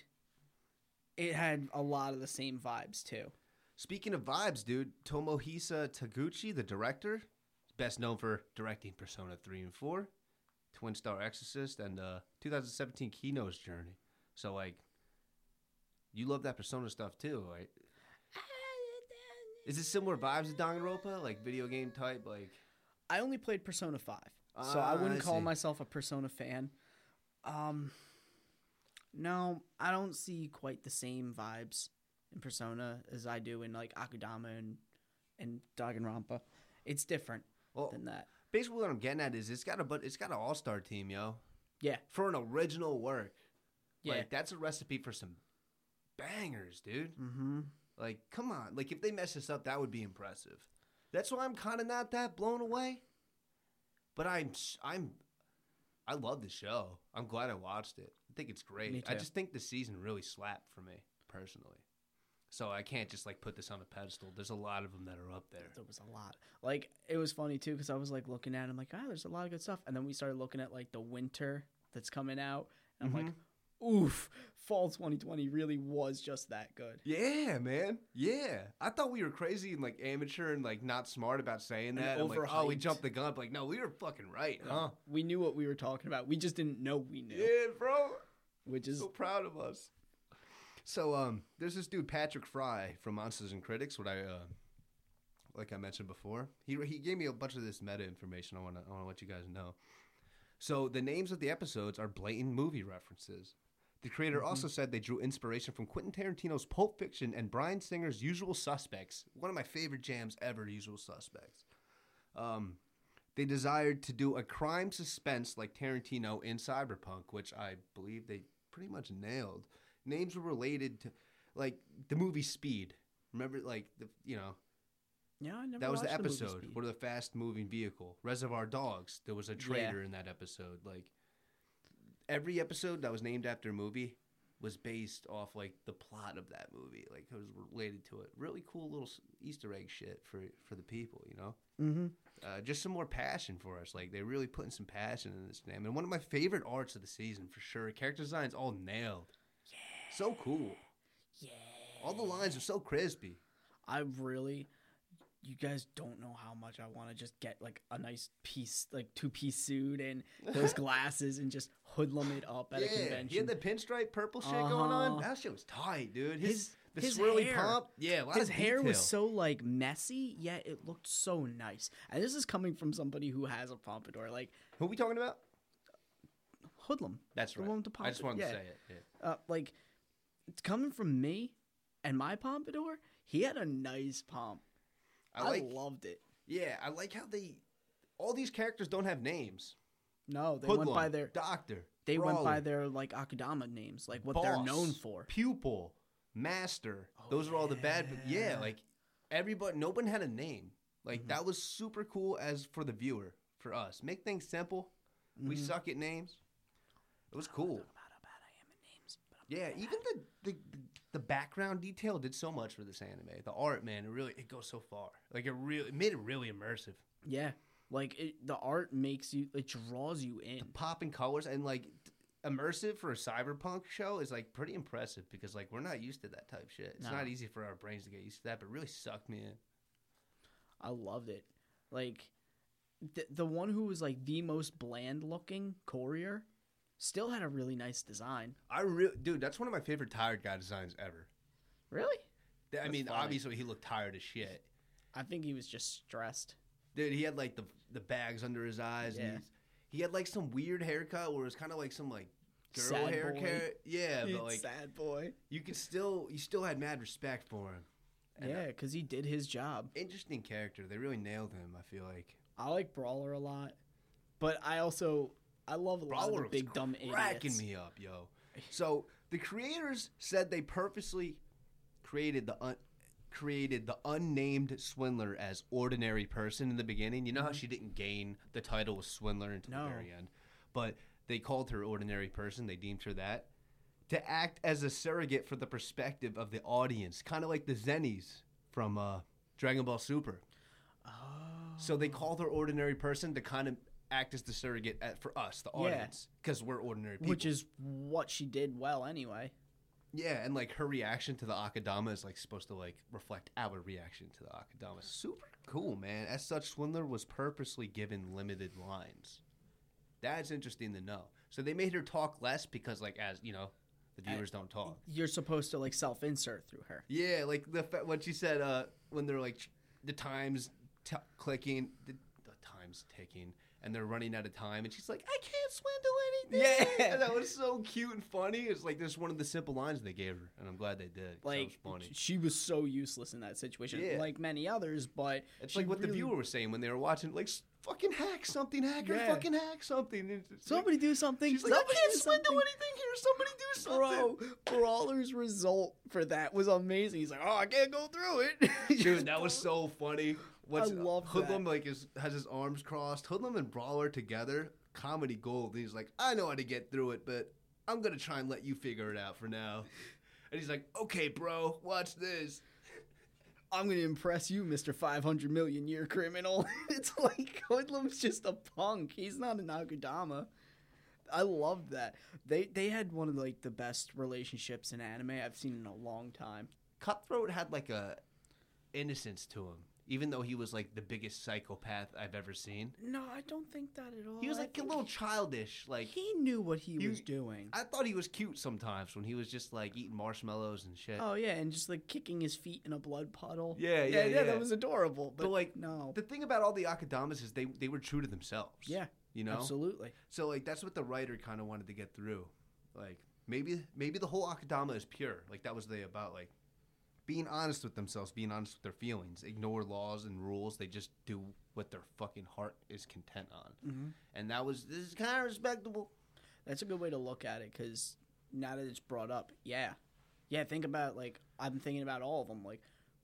it had a lot of the same vibes too. Speaking of vibes, dude, Tomohisa Taguchi, the director, is best known for directing Persona 3 and 4, Twin Star Exorcist, and uh, 2017 Kino's Journey. So, like, you love that Persona stuff too, right? Is it similar vibes to Danganronpa? Like, video game type? Like, I only played Persona Five, so Ah, I wouldn't I call myself a Persona fan. Um, no, I don't see quite the same vibes in Persona as I do in like Akudama and and Danganronpa. It's different. Well, than that. Basically what I'm getting at is it's got a but it's got an all star team, yo. Yeah. For an original work. Yeah. Like that's a recipe for some bangers, dude. Mm-hmm. Like, come on. Like if they mess this up, that would be impressive. That's why I'm kind of not that blown away. But I'm I'm I love the show. I'm glad I watched it. I think it's great. I just think the season really slapped for me personally. So I can't just like put this on a pedestal. There's a lot of them that are up there. There was a lot. Like it was funny too because I was like looking at, it, I'm like, ah, there's a lot of good stuff, and then we started looking at like the winter that's coming out, and I'm like, Mm-hmm. oof, fall 2020 really was just that good. Yeah, man. Yeah. I thought we were crazy and like amateur and like not smart about saying that. I'm like, oh, we jumped the gun. Like, no, we were fucking right, huh? We knew what we were talking about. We just didn't know we knew, Yeah, bro. which is so proud of us. So um, there's this dude Patrick Fry from Monsters and Critics. What I uh, like I mentioned before, he he gave me a bunch of this meta information. I want to I want to let you guys know. So the names of the episodes are blatant movie references. The creator also said they drew inspiration from Quentin Tarantino's Pulp Fiction and Bryan Singer's Usual Suspects, one of my favorite jams ever. Usual Suspects. Um, they desired to do a crime suspense like Tarantino in Cyberpunk, which I believe they pretty much nailed. Names were related to, like the movie Speed. Remember, like the you know yeah. I never that was the episode Speed. where the fast moving vehicle Reservoir Dogs. There was a traitor in that episode. Like every episode that was named after a movie was based off like the plot of that movie. Like it was related to it. Really cool little Easter egg shit for for the people. You know Mm-hmm. uh, just some more passion for us. Like they're really putting some passion in this game. And one of my favorite arts of the season for sure. Character designs all nailed. Yeah. So cool. Yeah. All the lines are so crispy. I really, you guys don't know how much I want to just get like a nice piece, like two piece suit and those glasses and just hoodlum it up at a yeah, he convention. had the pinstripe purple shit going on. Uh-huh. That shit was tight, dude. His, His- the his swirly hair. pump. Yeah, a lot His hair was so like messy, yet it looked so nice. And this is coming from somebody who has a pompadour, like Who we talking about? hoodlum. That's The right. one with the I just wanted to say it. Yeah. Uh, like it's coming from me and my pompadour. He had a nice pomp. I I, like. loved it. yeah, I like how they. All these characters don't have names. No, they Hoodlum, went by their doctor. they went by their like Akudama names, like what they're known for. Pupil, master. Oh, Those are all the bad. But yeah, like everybody, no one had a name. Like Mhm. that was super cool as for the viewer, for us. Make things simple. We Mhm. suck at names. It was cool. Talk about how bad I am at names. but I'm Yeah, even the, the the background detail did so much for this anime. The art, man, it really it goes so far. Like it really it made it really immersive. yeah, like it, the art makes you, it draws you in. The popping colors and like immersive for a cyberpunk show is like pretty impressive because like we're not used to that type shit. It's No. not easy for our brains to get used to that, but it really sucked me in. I loved it. Like the the one who was like the most bland looking courier still had a really nice design. I really, dude, that's one of my favorite tired guy designs ever. Really? I That's mean, funny. obviously he looked tired as shit. I think he was just stressed. Dude, he had like the the bags under his eyes. Yeah. he had like some weird haircut where it was kind of like some like girl Sad haircut. boy. Yeah, but like sad boy. you could still you still had mad respect for him. And, Yeah, because he did his job. interesting character. They really nailed him. I feel like I like Brawler a lot, but I also I love a lot Brawler of the was big dumb cracking idiots. me up, yo. So the creators said they purposely created the un- created the unnamed swindler as ordinary person in the beginning. You know how she didn't gain the title of swindler until No. the very end, but they called her ordinary person. They deemed her that to act as a surrogate for the perspective of the audience, kind of like the Zennies from uh, Dragon Ball Super. Oh. So they called her ordinary person to kind of act as the surrogate at, for us, the audience, because we're ordinary people. which is what she did well anyway. yeah, and like her reaction to the Akudama is like supposed to like reflect our reaction to the Akudama. Super cool, man. As such, Swindler was purposely given limited lines. That's interesting to know. So they made her talk less because, like, as you know, the viewers don't talk. You're supposed to like self-insert through her. Yeah, like the fa- when she said uh when they're like the times t- clicking, the, the times ticking, and they're running out of time, and she's like, "I can't swindle anything." Yeah. and that was so cute and funny. It's like just one of the simple lines they gave her, and I'm glad they did. Like was funny. she was so useless in that situation, Yeah. like many others. But It's like what the viewer was saying when they were watching, like, fucking hack something, hacker, Yeah. fucking hack something. It's like- Somebody do something. she's like, I can't swindle something." anything here. Somebody do something. Bro, Brawler's result for that was amazing. He's like, "Oh, I can't go through it." Dude, that was so funny. What's, love Hoodlum that. like is, has his arms crossed. Hoodlum and Brawler together, comedy gold. And he's like, I know how to get through it, but I'm gonna try and let you figure it out for now. And he's like, Okay, bro, watch this. I'm gonna impress you, Mister 500 million year criminal. it's like Hoodlum's just a punk. He's not an Akudama. I love that. They they had one of like the best relationships in anime I've seen in a long time. Cutthroat had like a innocence to him, even though he was like the biggest psychopath I've ever seen. No, I don't think that at all. He was I like a little childish. Like he knew what he You- was doing. I thought he was cute sometimes when he was just like eating marshmallows and shit. Oh yeah, and just like kicking his feet in a blood puddle. Yeah, yeah, yeah, yeah. That was adorable. But, But, like, no, The thing about all the Akudamas is they they were true to themselves. yeah, you know. absolutely. So like that's what the writer kind of wanted to get through. Like maybe maybe the whole Akudama is pure. Like that was the about like being honest with themselves, being honest with their feelings, ignore laws and rules. They just do what their fucking heart is content on. Mhm. And that was this is kind of respectable. That's a good way to look at it because now that it's brought up, yeah, yeah. Think about like I'm thinking about all of them. Like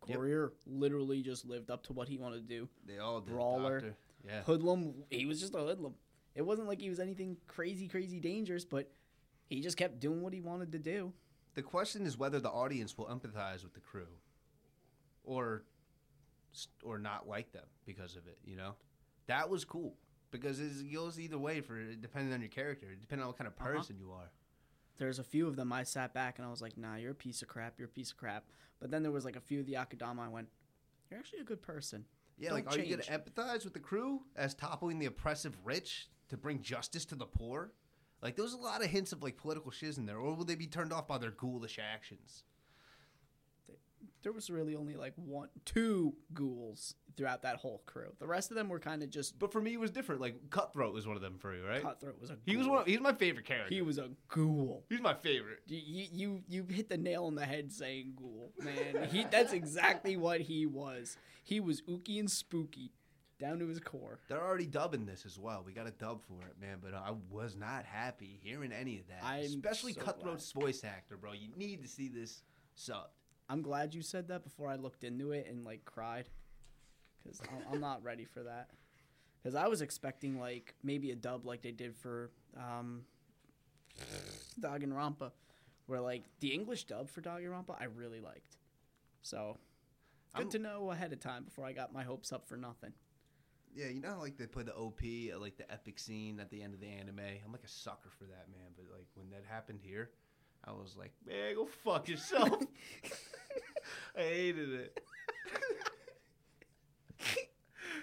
Yep. Courier literally just lived up to what he wanted to do. They all did. Brawler. Doctor. Yeah. Hoodlum, he was just a hoodlum. It wasn't like he was anything crazy, crazy dangerous, but he just kept doing what he wanted to do. The question is whether the audience will empathize with the crew, or or not like them because of it. You know, that was cool because it goes either way for depending on your character, depending on what kind of Uh-huh. person you are. There's a few of them I sat back and I was like, nah, you're a piece of crap. You're a piece of crap. But then there was like a few of the Akudama I went, you're actually a good person. Yeah, Don't like are you going to empathize with the crew as toppling the oppressive rich to bring justice to the poor? Like there's a lot of hints of like political shiz in there, or will they be turned off by their ghoulish actions? There was really only like one, two ghouls throughout that whole crew. The rest of them were kind of just But for me, it was different. Like Cutthroat was one of them for you, right? Cutthroat was a. He was one. Of, he's my favorite character. He was a ghoul. he's my favorite. You, you you you hit the nail on the head saying ghoul, man. He that's exactly what he was. He was ooky and spooky, down to his core. They're already dubbing this as well. We got a dub for it, man. But I was not happy hearing any of that. I'm Especially so Cutthroat's voice actor, bro. You need to see this subbed. I'm glad you said that before I looked into it and like cried, because I'm, I'm not ready for that. Because I was expecting like maybe a dub like they did for um, Danganronpa, where like the English dub for Danganronpa I really liked. So good I'm- to know ahead of time before I got my hopes up for nothing. Yeah, you know, how, like they play the OP uh, like the epic scene at the end of the anime. I'm like a sucker for that, man. But like when that happened here, I was like, man, go fuck yourself. I hated it.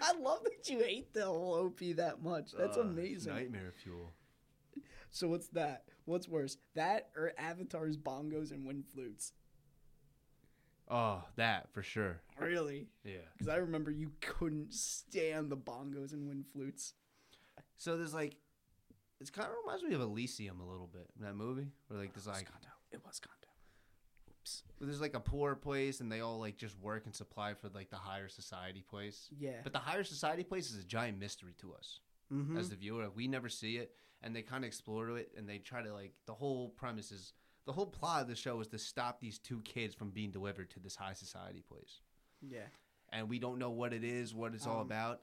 I love that you hate the whole OP that much. That's it's amazing. Nightmare fuel. So what's that? What's worse, that or Avatar's bongos and wind flutes? Oh, that for sure. Really? Yeah. Because I remember you couldn't stand the bongos and wind flutes. So there's like, it kind of reminds me of Elysium a little bit. In that movie where like there's It was like Kanto. It was Kanto. Oops. where there's like a poor place and they all like just work and supply for like the higher society place. Yeah. But the higher society place is a giant mystery to us. mm-hmm. as the viewer. We never see it, and they kind of explore it, and they try to like the whole premise is the whole plot of the show is to stop these two kids from being delivered to this high society place, yeah. and we don't know what it is, what it's all Um, about.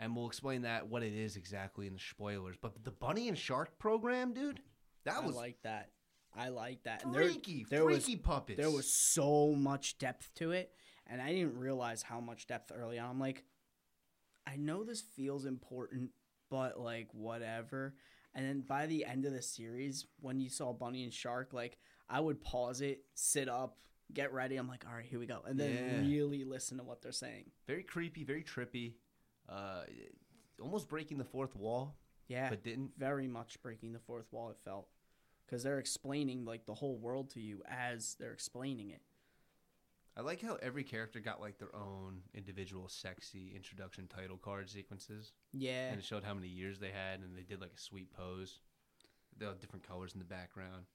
And we'll explain that what it is exactly in the spoilers. But the Bunny and Shark program, dude, that I was like that. I like that. And there- freaky, there was- freaky puppets. there was so much depth to it and i didn't realize how much depth early on i'm like i know this feels important but like whatever and then by the end of the series when you saw bunny and shark like i would pause it sit up get ready. I'm like all right here we go. And then Yeah. really listen to what they're saying. Very creepy, very trippy, uh, almost breaking the fourth wall, yeah but didn't. very much breaking the fourth wall it felt. Because they're explaining like the whole world to you as they're explaining it I like how every character got like their own individual sexy introduction title card sequences, Yeah. and it showed how many years they had, and they did like a sweet pose. They had different colors in the background.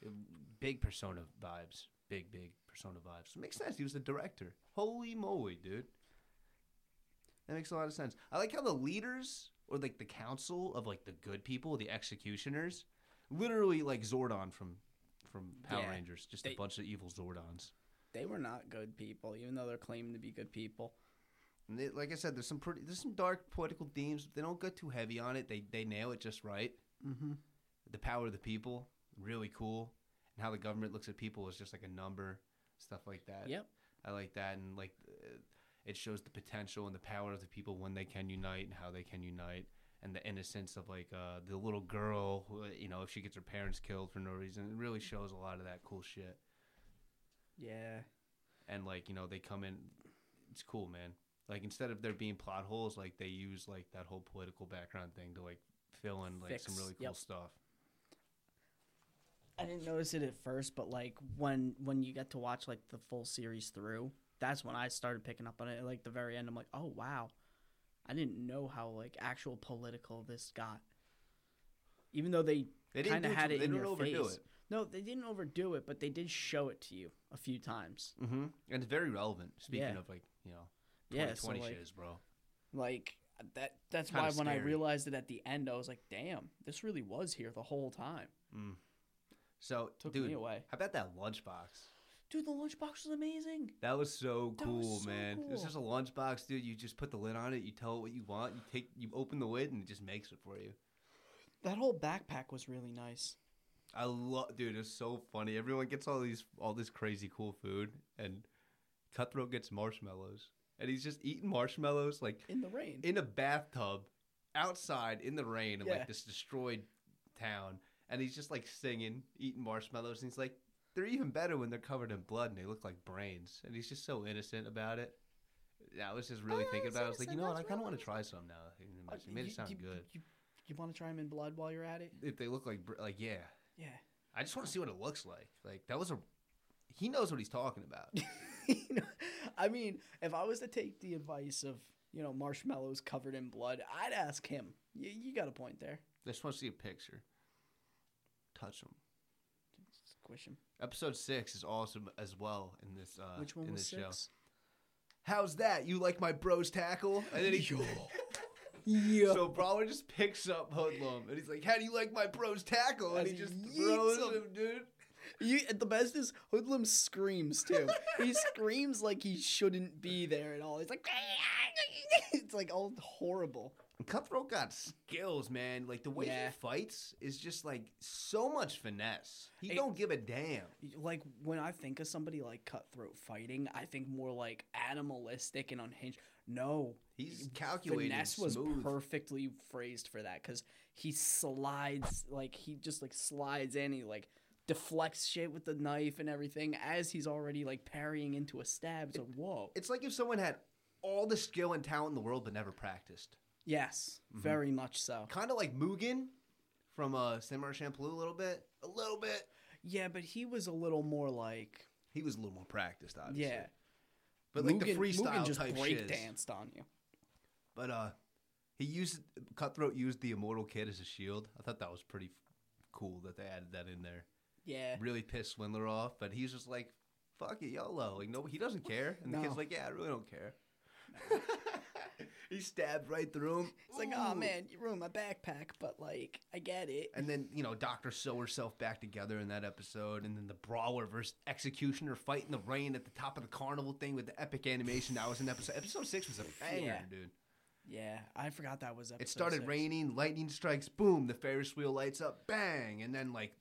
It- big persona vibes. Big big persona vibes. It makes sense. He was the director. Holy moly, dude. That makes a lot of sense. I like how the leaders or like the council of like the good people, the executioners, literally like Zordon from from Power Yeah. Rangers, just They- a bunch of evil Zordons. They were not good people, even though they're claiming to be good people. And they, like I said, there's some pretty, there's some dark political themes. They don't go too heavy on it. They they nail it just right. Mm-hmm. The power of the people, really cool, and how the government looks at people is just like a number, stuff like that. Yep. I like that, and like uh, it shows the potential and the power of the people when they can unite and how they can unite, and the innocence of like uh, the little girl, who, you know, if she gets her parents killed for no reason. It really shows a lot of that cool shit. Yeah. and like you know they come in it's cool man like instead of there being plot holes like they use like that whole political background thing to like fill in like some really cool yep. stuff I didn't notice it at first, but like when when you get to watch like the full series through, that's when I started picking up on it. Like the very end, I'm like, oh wow, I didn't know how like actual political this got. Even though they they kind of had too- it they in didn't your overdo face. No, they didn't overdo it, but they did show it to you a few times. mm-hmm. and it's very relevant speaking Yeah. of like you know Yeah, 2020 so like, bro like that. That's Kinda why when I realized it at the end, I was like, damn, this really was here the whole time. mm. so Took dude me away. how about that lunchbox Dude, the lunchbox was amazing. that was so That was cool so man cool. just a lunchbox dude you just put the lid on it you tell it what you want you take you open the lid and it just makes it for you That whole backpack was really nice. I love, dude. It's so funny. Everyone gets all these, all this crazy cool food, and Cutthroat gets marshmallows, and he's just eating marshmallows like In the rain. in a bathtub, outside in the rain in Yeah. like this destroyed town, and he's just like singing, eating marshmallows, and he's like, they're even better when they're covered in blood and they look like brains, and he's just so innocent about it. I was just really Oh, thinking about. it. I was like, you know what? I kind of want to try some now. It Uh, made you- it sound you, good. You, you want to try them in blood while you're at it? If they look like, like yeah, Yeah. I just want to see what it looks like. Like that was a. He knows what he's talking about. You know, I mean, if I was to take the advice of you know marshmallows covered in blood, I'd ask him. You, you got a point there. I just want to see a picture. Touch them. Squish him. Episode six is awesome as well in this. Uh, Which one in was this show. six? How's that? You like my bros tackle? And then he. Yeah. So Brawler just picks up Hoodlum and he's like, "How do you like my bros tackle?" And he he just throws him. him, dude. You, the best is Hoodlum screams too. he screams like he shouldn't be there at all. He's like, it's like all horrible. Cutthroat got skills, man. Like the way Yeah. he fights is just like so much finesse. He It- don't give a damn. Like when I think of somebody like Cutthroat fighting, I think more like animalistic and unhinged. No, He's calculated, finesse was smooth. perfectly phrased for that because he slides like he just like slides in. He like deflects shit with the knife and everything as he's already like parrying into a stab. It's like whoa. It's like if someone had all the skill and talent in the world but never practiced. Yes, Mm-hmm. very much so. Kind of like Mugen from uh, Samurai Champloo a little bit. A little bit. Yeah, but he was a little more like He was a little more practiced, obviously. yeah. But like the freestyle Mugen just type break danced on you. But uh, he used Cutthroat used the Immortal Kid as a shield. I thought that was pretty f- cool that they added that in there. Yeah. Really pissed Swindler off, but he's just like, "Fuck it, YOLO." Like no, he doesn't care, and the kid's like, "Yeah, I really don't care." he stabbed right through him. It's like, oh man, you ruined my backpack, but like, I get it. And then you know, Doctor sew herself back together in that episode, and then the brawler versus executioner fight in the rain at the top of the carnival thing with the epic animation. That was an episode. Episode six was a banger, Yeah. dude. Yeah, I forgot that was episode It started six. raining, lightning strikes, boom, the Ferris wheel lights up, bang, and then like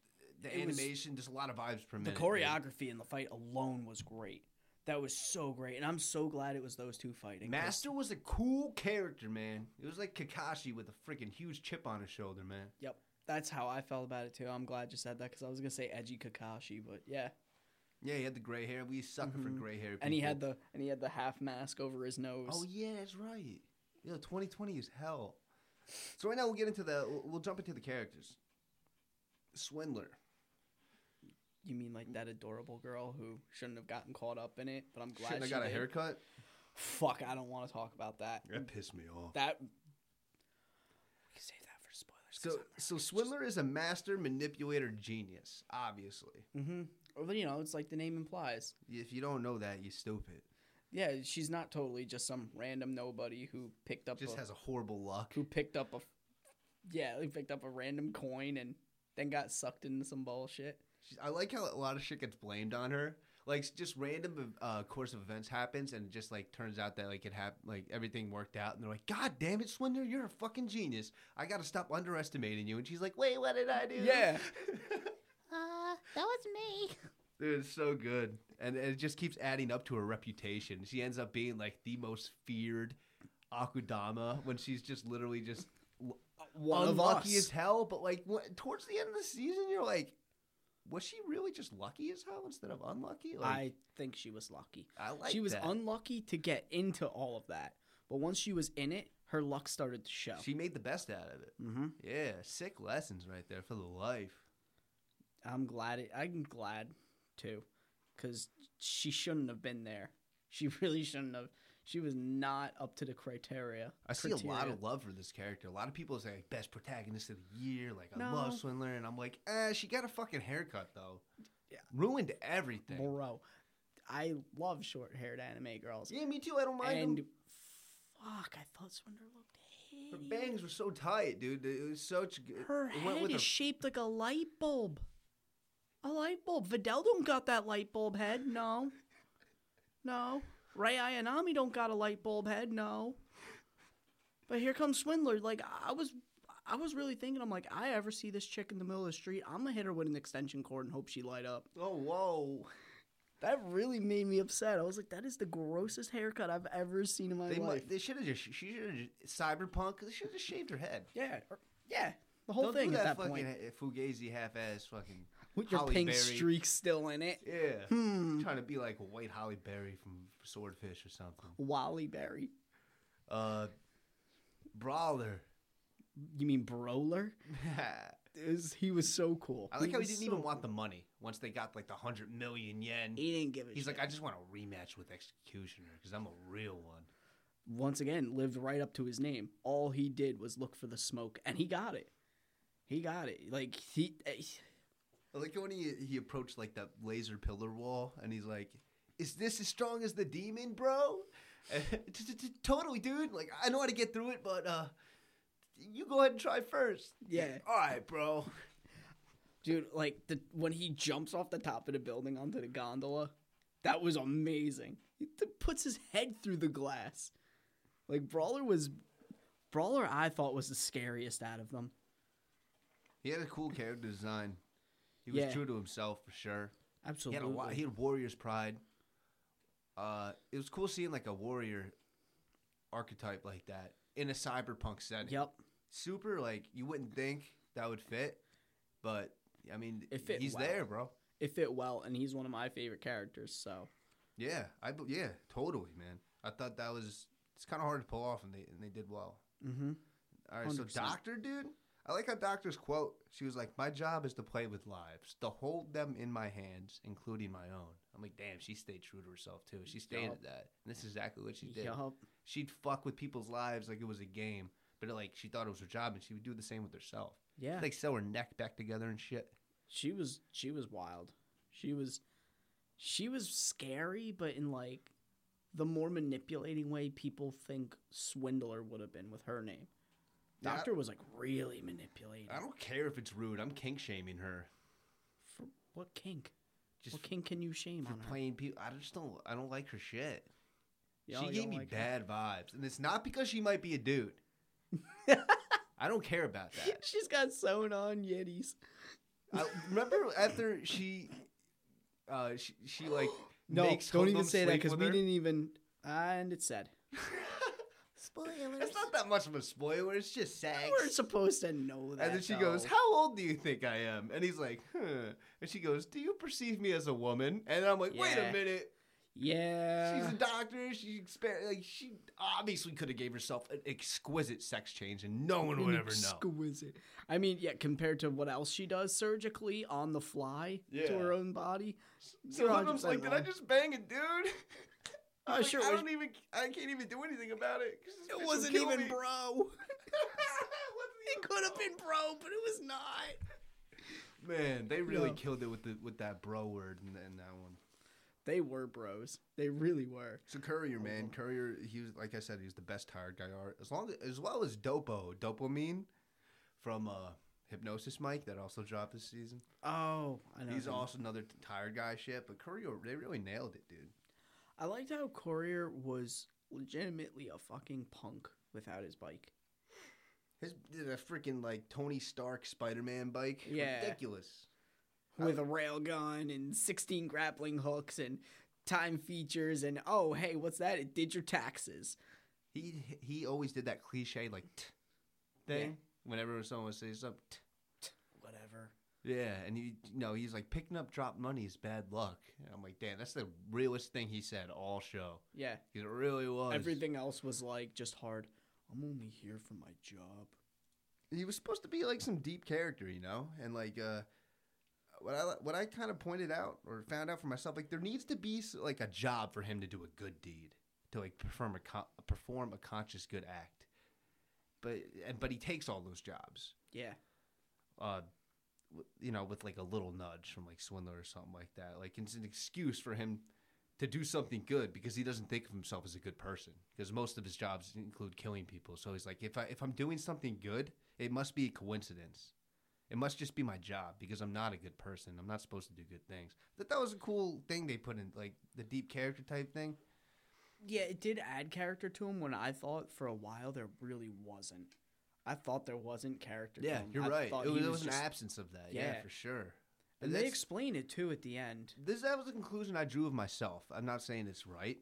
the It was- animation, just a lot of vibes per The minute. dude. choreography in the fight alone was great. That was so great, and I'm so glad it was those two fighting. Master was a cool character, man. It was like Kakashi with a freaking huge chip on his shoulder, man. Yep, that's how I felt about it too. I'm glad you said that because I was gonna say edgy Kakashi, but yeah. Yeah, he had the gray hair. We sucker for Mhm. gray hair. And he had the and he had the half mask over his nose. Oh yeah, that's right. Yo, 2020 is hell. So right now we'll get into the we'll, we'll jump into the characters. Swindler. You mean like that adorable girl who shouldn't have gotten caught up in it? But I'm glad Shouldn't have she got a haircut. Fuck, I don't want to talk about that. That pissed me off. That. We can save that for spoilers. So, so Swindler is a master manipulator genius. Obviously, Mm-hmm. Well, you know, it's like the name implies. if you don't know that, you're stupid. Yeah, she's not totally just some random nobody who picked up Just a, has a horrible luck. who picked up a yeah, who picked up a random coin and then got sucked into some bullshit. She's- I like how a lot of shit gets blamed on her. Like just random uh, course of events happens, and just like turns out that like it hap- like everything worked out, and they're like, "God damn it, Swindler, you're a fucking genius. I got to stop underestimating you." And she's like, "Wait, what did I do?" Yeah. Uh, that was me. Dude, it's so good, and it just keeps adding up to her reputation. She ends up being like the most feared Akudama when she's just literally just One unlucky as hell. But like towards the end of the season, you're like, was she really just lucky as hell instead of unlucky? Like, I think she was lucky. I like she was that. unlucky to get into all of that, but once she was in it, her luck started to show. She made the best out of it. mm-hmm. Yeah, sick lessons right there for the life. I'm glad. It, I'm glad too, because she shouldn't have been there. She really shouldn't have. She was not up to the criteria. I see a lot of love for this character. A lot of people say like, best protagonist of the year. Like I love Swindler, and I'm like, eh, she got a fucking haircut though. Yeah. ruined everything. Bro, I love short-haired anime girls. Yeah, me too. I don't mind and them. fuck, I thought Swindler looked Her bangs were so tight, dude. It was such good. Her it head is her- shaped like a light bulb. A light bulb. Videl don't got that light bulb head. No. No. Rei Ayanami don't got a light bulb head. No. But here comes Swindler. Like I was, I was really thinking. I'm like, I ever see this chick in the middle of the street, I'm gonna hit her with an extension cord and hope she light up. Oh whoa! That really made me upset. I was like, that is the grossest haircut I've ever seen in my They life. might, they should have just she should have cyberpunk. They should have just shaved her head. yeah. or- yeah. The whole Don't thing do at that, that fucking point. fugazi half-ass fucking With your Halle pink Berry. streak still in it. Yeah, Hmm. trying to be like a white Halle Berry from Swordfish or something. Wally Berry. Uh, Brawler. You mean Brawler? Is he was so cool. I like how he was didn't so even want the money once they got like the hundred million yen. He didn't give a He's shit. like, I just want a rematch with Executioner because I'm a real one. once again lived right up to his name. All he did was look for the smoke, and he got it. He got it. Like he, eh, I like when he he approached like that laser pillar wall, and he's like, "Is this as strong as the demon, bro?" Totally, dude. Like, I know how to get through it, but uh, you go ahead and try first. Yeah. All right, bro. dude, like the when he jumps off the top of the building onto the gondola, that was amazing. He puts his head through the glass. Like Brawler was, Brawler I thought was the scariest out of them. He had a cool character design. He was Yeah. true to himself for sure. He Absolutely. had a. He had warrior's pride. Uh, it was cool seeing like a warrior archetype like that in a cyberpunk setting. Yep. Super like you wouldn't think that would fit, but I mean, It fit he's well. there, bro. It fit well, and he's one of my favorite characters. So Yeah, I yeah, totally, man. I thought that was it's kind of hard to pull off, and they and they did well. mm-hmm. All right, so 100%. Doctor, dude, I like how Doctor's quote. She was like, "My job is to play with lives, to hold them in my hands, including my own." I'm like, damn, she stayed true to herself too. She stayed Yup. at that, and this is exactly what she did. Yup. She'd fuck with people's lives like it was a game, but like she thought it was her job, and she would do the same with herself. Yeah. Like sew her neck back together and shit. she was she was wild. She was she was scary, but in like the more manipulating way people think Swindler would have been with her name. Yeah, Doctor was like really manipulating. I don't care if it's rude. I'm kink shaming her. For what kink? Just what kink can you shame for on her? playing people. I just don't. I don't like her shit. Y'all she gave me like her? bad vibes, and it's not because she might be a dude. I don't care about that. She's got sewn on yiddies. I remember after she, uh, she, she like No, don't even say that because we her. didn't even. and it's said. Spoilers. It's not that much of a spoiler. It's just sex. We're supposed to know that. And then she goes, "How old do you think I am?" And he's like, "Huh." And she goes, "Do you perceive me as a woman?" And I'm like, "Wait a minute." Yeah. She's a doctor. She exper- like she obviously could have gave herself an exquisite sex change, and no one would ever know. Exquisite. I mean, yeah, compared to what else she does surgically on the fly to her own body. So I'm like, "Did I just bang a dude?" I Like, sure I wish- don't even. I can't even do anything about it. It wasn't even me." bro. It could have been bro, but it was not. Man, they really No. killed it with the with that bro word and, that one. They were bros. They really were. So Courier, man, Courier, he was like I said, he was the best tired guy art, as long as well as Doppo, Dopamine, from uh, Hypnosis Mic that also dropped this season. Oh, I know. He's him. also another tired guy shit, but Courier, they really nailed it, dude. I liked how Courier was legitimately a fucking punk without his bike. His the freaking like Tony Stark Spider Man bike, Yeah. ridiculous. with a rail gun and 16 grappling hooks and time features and oh hey what's that it did your taxes He he always did that cliche like t thing whenever someone would say something. T. whatever Yeah, and you, you know he's like picking up dropped money is bad luck. And I'm like, damn, that's the realest thing he said all show. yeah It really was. everything else was like just hard i'm only here for my job He was supposed to be like some deep character, you know, and like uh, what I what I kind of pointed out or found out for myself, like there needs to be like a job for him to do a good deed, to like perform a co- perform a conscious good act. But and but he takes all those jobs. yeah uh, w- you know, with like a little nudge from like Swindler or something like that. Like it's an excuse for him to do something good because he doesn't think of himself as a good person. Because most of his jobs include killing people. So he's like, if I if I'm doing something good, it must be a coincidence. It must just be my job because I'm not a good person. I'm not supposed to do good things. That that was a cool thing they put in, like the deep character type thing. yeah it did add character to him when i thought for a while there really wasn't i thought there wasn't character to Yeah, him. you're I right. It was, was an just- absence of that. Yeah, Yeah. for sure. and they explain it too at the end this that was the conclusion I drew of myself. I'm not saying it's right,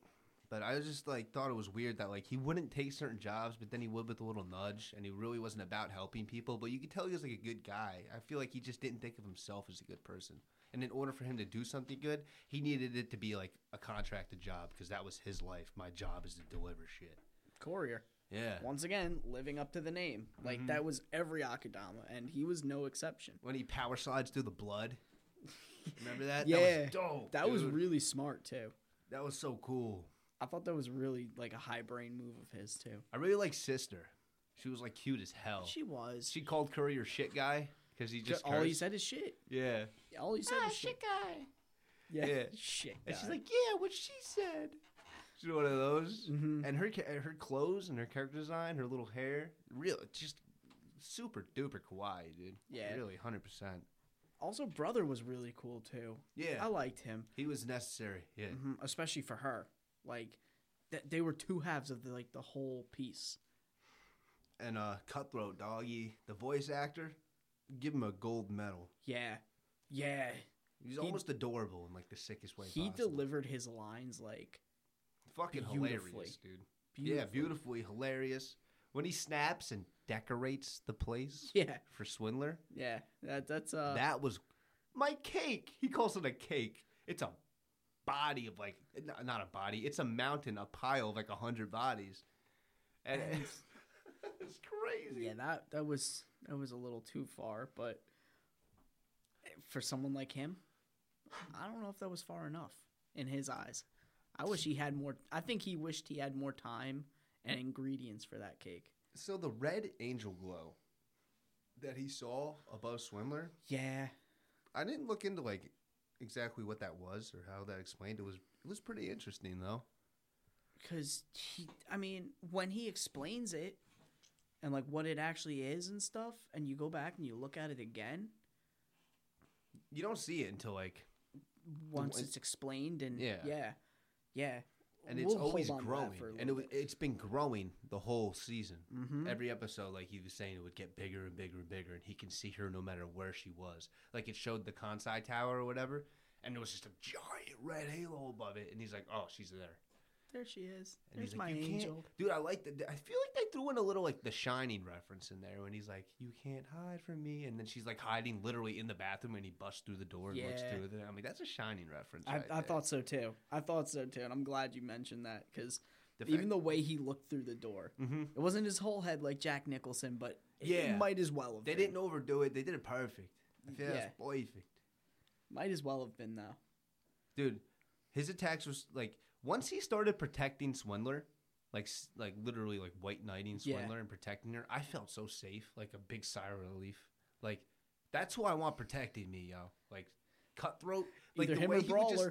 but I just like thought it was weird that like he wouldn't take certain jobs, but then he would with a little nudge, and he really wasn't about helping people. But you could tell he was like a good guy. I feel like he just didn't think of himself as a good person. And in order for him to do something good, he needed it to be like a contracted job because that was his life. My job is to deliver shit. courier Yeah. once again living up to the name like Mhm. that was every Akudama and he was no exception When he power slides through the blood. Remember that? Yeah. That was dope. that was really smart too that was so cool. I thought that was really like a high brain move of his too. I really like Sister. She was like cute as hell. She was. She called Curry Courier shit guy because he just all he said is shit. Yeah, All he said is shit. guy. Yeah, Yeah. shit. and she's like, "Yeah, what she said." She's one of those. Mhm. And her her clothes and her character design, her little hair, real just super duper kawaii, dude. Yeah. really, hundred percent. also brother was really cool too. Yeah, I liked him, he was necessary. Yeah, hmm especially for her. Like, th- they were two halves of the like the whole piece. and uh, Cutthroat Doggy, the voice actor, give him a gold medal. Yeah, yeah. He's He- almost adorable in like the sickest way He possible. delivered his lines like Fucking hilarious, dude. beautifully. Yeah, beautifully hilarious. When he snaps and decorates the place Yeah, for Swindler, yeah. That that's uh. that was my cake. He calls it a cake. It's a body of like not a body. It's a mountain, a pile of like a hundred bodies, and And- it's, it's crazy. yeah, that that was that was a little too far, but for someone like him, I don't know if that was far enough in his eyes. I wish he had more. I think he wished he had more time and mm. ingredients for that cake. So the red angel glow that he saw above Swindler, Yeah, I didn't look into like exactly what that was or how that explained. It was it was pretty interesting though. because he. I mean, when he explains it and like what it actually is and stuff, and you go back and you look at it again You don't see it until like once it's explained and Yeah. yeah, yeah, and it's We'll always hold on to that growing, and it, little wa- it's been growing the whole season. Mhm. Every episode, like he was saying, it would get bigger and bigger and bigger, and he can see her no matter where she was. Like it showed the Kansai Tower or whatever, and there was just a giant red halo above it, and he's like, "Oh, she's there." There she is. And There's he's my like, "You can't-" angel. Dude, I like the. I feel like they threw in a little like the Shining reference in there when he's like, "You can't hide from me," and then she's like hiding literally in the bathroom, and he busts through the door and looks through it. I mean, that's a Shining reference. I, right I thought so too. I thought so too, and I'm glad you mentioned that because The even the way he looked through the door, Mhm. it wasn't his whole head like Jack Nicholson, but it, Yeah. it might as well have. they been. didn't overdo it. They did it perfect. I feel Yeah. that's perfect. Might as well have been though. dude his attacks was like once he started protecting swindler like like literally like white knighting Yeah. swindler and protecting her i felt so safe like a big sigh of relief. Like that's who i want protecting me yo. Like cutthroat. Like Either the him way or he would just-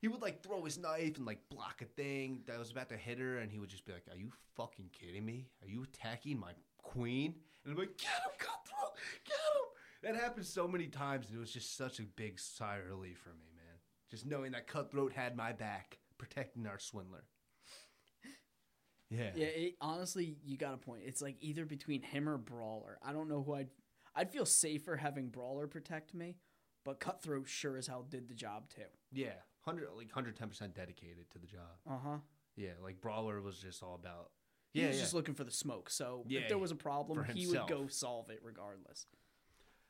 he would like throw his knife and like block a thing that was about to hit her and he would just be like are you fucking kidding me? Are you attacking my queen? And i'm like get him cutthroat! Get him! That happened so many times and it was just such a big sigh of relief for me man. Just knowing that cutthroat had my back protecting our swindler yeah Yeah, it, honestly, you got a point. It's like either between him or Brawler. I don't know who I'd. I'd feel safer having Brawler protect me, but Cutthroat sure as hell did the job too. yeah 100 like 110% dedicated to the job Uh huh. yeah like brawler was just all about Yeah, He was yeah. just looking for the smoke. So Yeah, if there was a problem, he would go solve it regardless.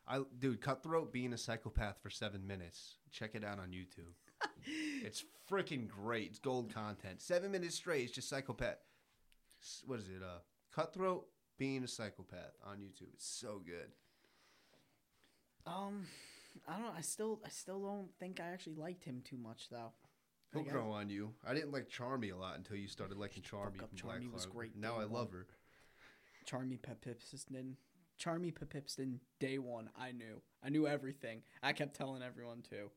I dude, Cutthroat being a psychopath for seven minutes. Check it out on YouTube. It's freaking great. It's gold content. Seven minutes straight. It's just psychopath. What is it? Uh, Cutthroat being a psychopath on YouTube. It's so good. Um, I don't. I still. I still don't think I actually liked him too much though. He'll grow on you. I didn't like Charmy a lot until you started liking Charmy. up, from Black Charmy was great Now I love her. Charmy Pappitson. Charmy Pappitson. Day one, I knew. I knew everything. I kept telling everyone too.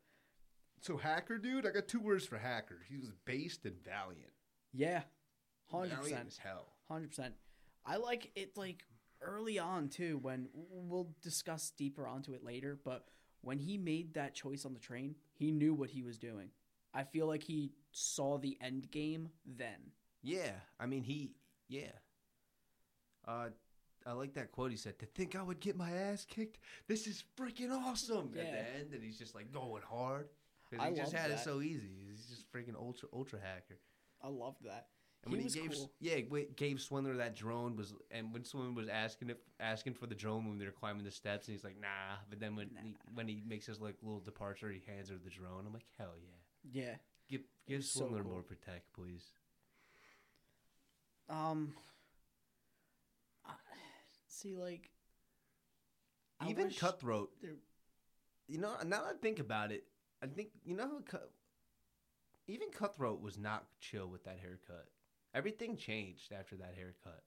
So hacker, dude. I got two words for hacker. He was based and valiant. Yeah, hundred percent as hell. Hundred percent. I like it like early on too. When we'll discuss deeper onto it later, but when he made that choice on the train, he knew what he was doing. I feel like he saw the end game then. Yeah, I mean he. Yeah. Uh, I like that quote he said. To think I would get my ass kicked. This is freaking awesome. At Yeah. the end, and he's just like going hard. He just had it so easy. He's just freaking ultra ultra hacker. I loved that. And when he he, was gave, cool. yeah, gave Swindler that drone was, and when Swindler was asking it, asking for the drone when they were climbing the steps, and he's like, nah. But then when he, when he makes his like little departure, he hands her the drone. I'm like, hell yeah. Yeah. Give give was so Swindler cool. more protect, please. Um. I- See, like. Even Cutthroat, you know, now that I think about it, I think you know how cut. Even Cutthroat was not chill with that haircut. Everything changed after that haircut.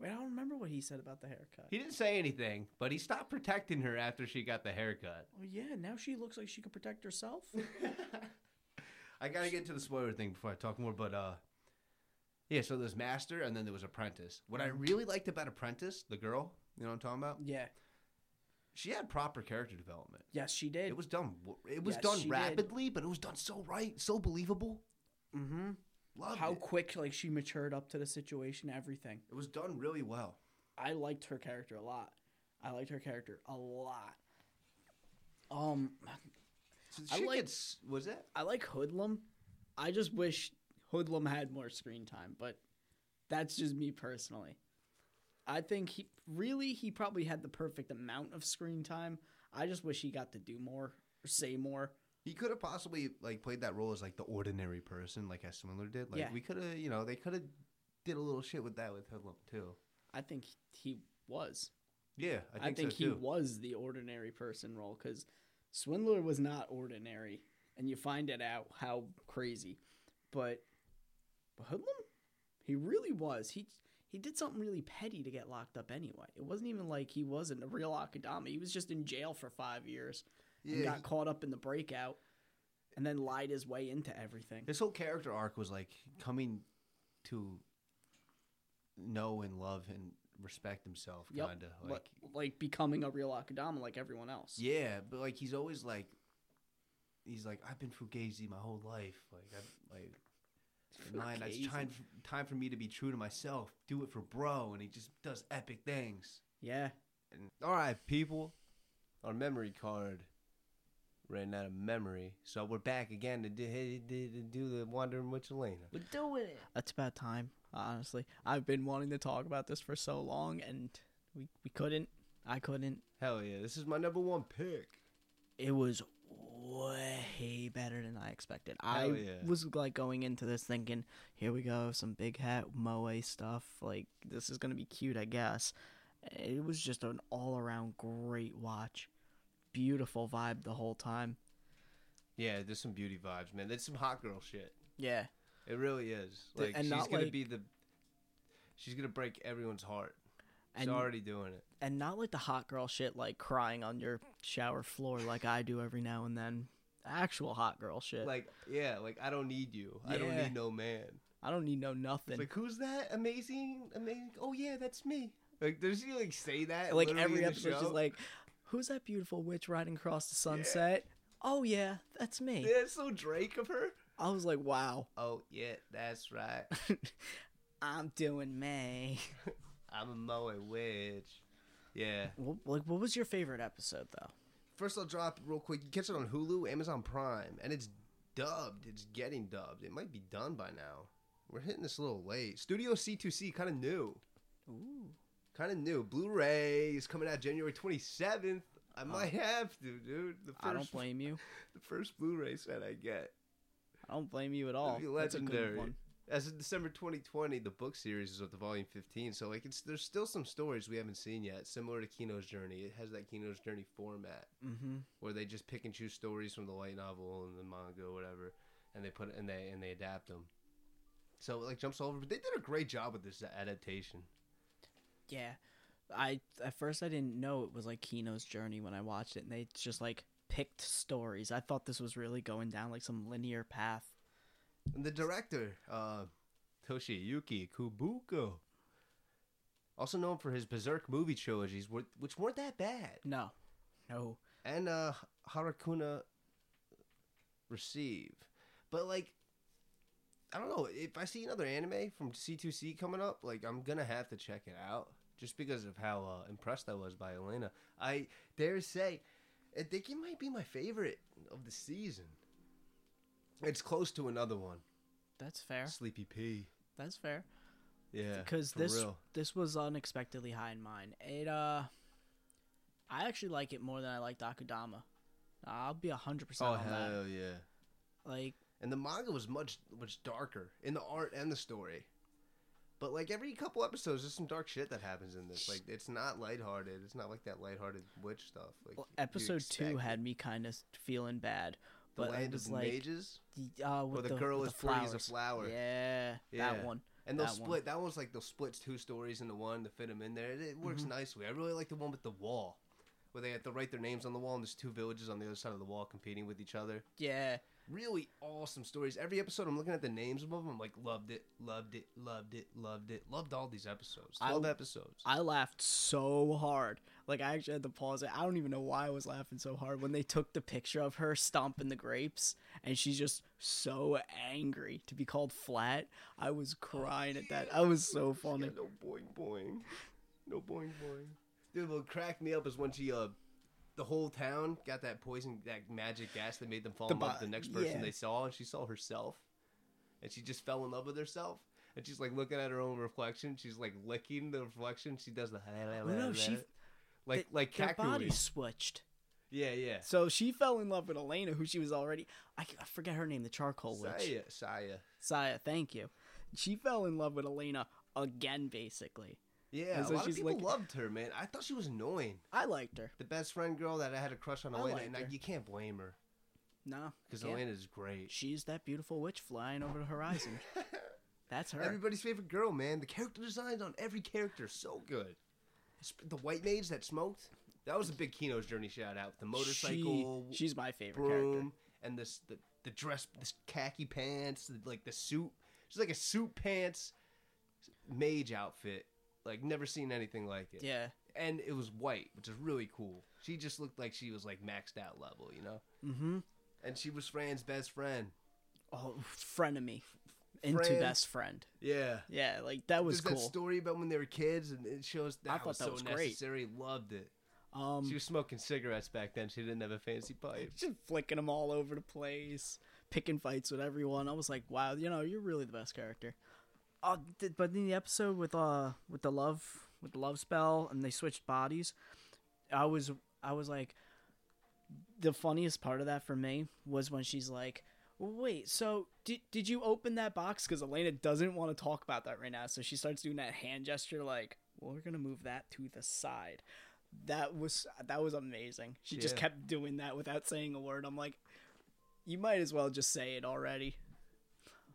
Wait, I don't remember what he said about the haircut. He didn't say anything, but he stopped protecting her after she got the haircut. oh yeah, now she looks like she could protect herself. I gotta get to the spoiler thing before I talk more, but uh, yeah. So there's Master, and then there was Apprentice. What I really liked about Apprentice, the girl, you know what I'm talking about? yeah. She had proper character development. Yes, she did. It was done. It was Yes, done she did. rapidly, but it was done so right, so believable. Mm-hmm. Loved How it. quick, like she matured up to the situation, everything. It was done really well. I liked her character a lot. I liked her character a lot. Um, So I like- gets was that? I like Hoodlum. I just wish Hoodlum had more screen time, but that's just me personally. I think he really he probably had the perfect amount of screen time. I just wish he got to do more or say more. He could have possibly like played that role as like the ordinary person, like as Swindler did. Like Yeah. we could have, you know, they could have did a little shit with that with Hoodlum too. I think he was. Yeah, I I think, think, so he too. was the ordinary person role because Swindler was not ordinary, and you find it out how crazy. But, but Hoodlum, he really was. He he did something really petty to get locked up anyway. It wasn't even like he wasn't a real Akudama. He was just in jail for five years and Yeah, got he- caught up in the breakout, and then lied his way into everything. This whole character arc was like coming to know and love and respect himself, Yep. kind of Like, like. like becoming a real Akudama like everyone else. Yeah, but like he's always like, he's like, I've been fugazi my whole life. Like, I like. Nine, it's time time for me to be true to myself. Do it for bro, and he just does epic things. Yeah. And, all right, people, our memory card ran out of memory. So we're back again to do, to do the Wandering Witch Elaina. We're doing it. That's about time, honestly. I've been wanting to talk about this for so long, and we, we couldn't. I couldn't. Hell yeah, this is my number one pick. It was way better than I expected. I yeah. was like going into this thinking, here we go, some big hat moe stuff. Like this is gonna be cute, I guess. It was just an all around great watch. Beautiful vibe the whole time. Yeah, there's some beauty vibes, man. There's some hot girl shit. Yeah. It really is. Like and she's gonna like- be the. She's gonna break everyone's heart. She's And already doing it. and not like the hot girl shit like crying on your shower floor like I do every now and then. Actual hot girl shit. Like yeah, like I don't need you. I don't need no man. I don't need no nothing. It's like who's that? Amazing, amazing. Oh yeah, that's me. Like does she like say that? like every episode she's like who's that beautiful witch riding across the sunset oh yeah that's me Yeah, it's so Drake of her. i was like wow Oh yeah, that's right. i'm doing may I'm a Moe witch. Yeah. like what was your favorite episode though First, I'll drop real quick. You catch it on Hulu, Amazon Prime, and it's dubbed. It's getting dubbed. It might be done by now. We're hitting this a little late. Studio C2C, kind of new. Ooh. Kind of new. Blu-ray is coming out January 27th. I oh. might have to, dude. The first, i don't blame you the first Blu-ray set I get. i don't blame you at all be that's a good legendary. one As of December 2020, the book series is up to volume 15. So like, it's there's still some stories we haven't seen yet, similar to Kino's Journey. It has that Kino's Journey format. mm-hmm where they just pick and choose stories from the light novel and the manga or whatever, and they put and they and they adapt them. So it, like jumps all over, but they did a great job with this adaptation. yeah i at first i didn't know it was like kino's journey when i watched it and they just like picked stories i thought this was really going down like some linear path And the director, uh, Toshiyuki Kubooka, also known for his Berserk movie trilogies, which weren't that bad, no no and uh, Harukana Receive, but like. I don't know. If I see another anime from C2C coming up, like I'm gonna have to check it out just because of how uh, impressed I was by Elaina. I dare say, I think it might be my favorite of the season. It's close to another one, that's fair Sleepy P. that's fair Yeah, because this real. this was unexpectedly high in mine. It uh, I actually like it more than I liked Akudama. I'll be hundred percent Oh on that. hell yeah! Like, And the manga was much much darker in the art and the story. But like every couple episodes, there's some dark shit that happens in this. Like it's not lighthearted. It's not like that lighthearted witch stuff. Like well, episode two had me kind of feeling bad, the but land of the like, mages, uh, with the the, girl is the as a flower. Yeah, Yeah. that one. and they'll that one. split. That one's like they'll split two stories into one to fit them in there. It, it works Mm-hmm. nicely. I really like the one with the wall, where they have to write their names on the wall, and there's two villages on the other side of the wall competing with each other. Yeah, really awesome stories. Every episode, I'm looking at the names above them. I'm like, loved it, loved it, loved it, loved it, loved all these episodes. I- Twelve episodes. I laughed so hard. Like I actually had to pause it. I don't even know why I was laughing so hard when they took the picture of her stomping the grapes and she's just so angry to be called flat. I was crying at that. That was so funny. No boing boing, no boing boing. Dude, what cracked me up is when she uh. The whole town got that poison, that magic gas that made them fall The in love with the next person yeah. they saw, and she saw herself, and she just fell in love with herself. And she's like looking at her own reflection. She's like licking the reflection. She does the no, she- like Th- like their Kakui. bodies switched. Yeah, yeah. So she fell in love with Elaina, who she was already. I, I forget her name, the charcoal witch. Saya, Saya. Saya, thank you. She fell in love with Elaina again, basically. Yeah, And a so lot of people like- loved her, man. I thought she was annoying. I liked her. The best friend girl that I had a crush on Elaina, and I, you can't blame her No, because Elaina is great. she's that beautiful witch flying over the horizon. That's her. Everybody's favorite girl, man. The character designs on every character are so good. The white mage that smoked, that was a big Kino's journey shout out. The motorcycle, She, she's my favorite character. and this the, the dress, this khaki pants, the, like the suit. She's like a suit pants mage outfit. Like never seen anything like it. Yeah. and it was white, which is really cool. She just looked like she was like maxed out level, you know. Mm-hmm. And she was Fran's best friend. Oh, frenemy. Into best friend. Yeah, Yeah, like that was There's cool. that story about when they were kids, and it shows that I was that so was great. necessary. Loved it. Um, She was smoking cigarettes back then. She didn't have a fancy pipe. just flicking them all over the place, picking fights with everyone. I was like, wow, you know, you're really the best character. Uh, th- but in the episode with uh with the love with the love spell and they switched bodies, I was I was like, the funniest part of that for me was when she's like. Wait, so did did you open that box? Because Elaina doesn't want to talk about that right now, so she starts doing that hand gesture, like, "Well, we're gonna move that to the side." That was that was amazing. She just kept doing that without saying a word. I'm like, you might as well just say it already.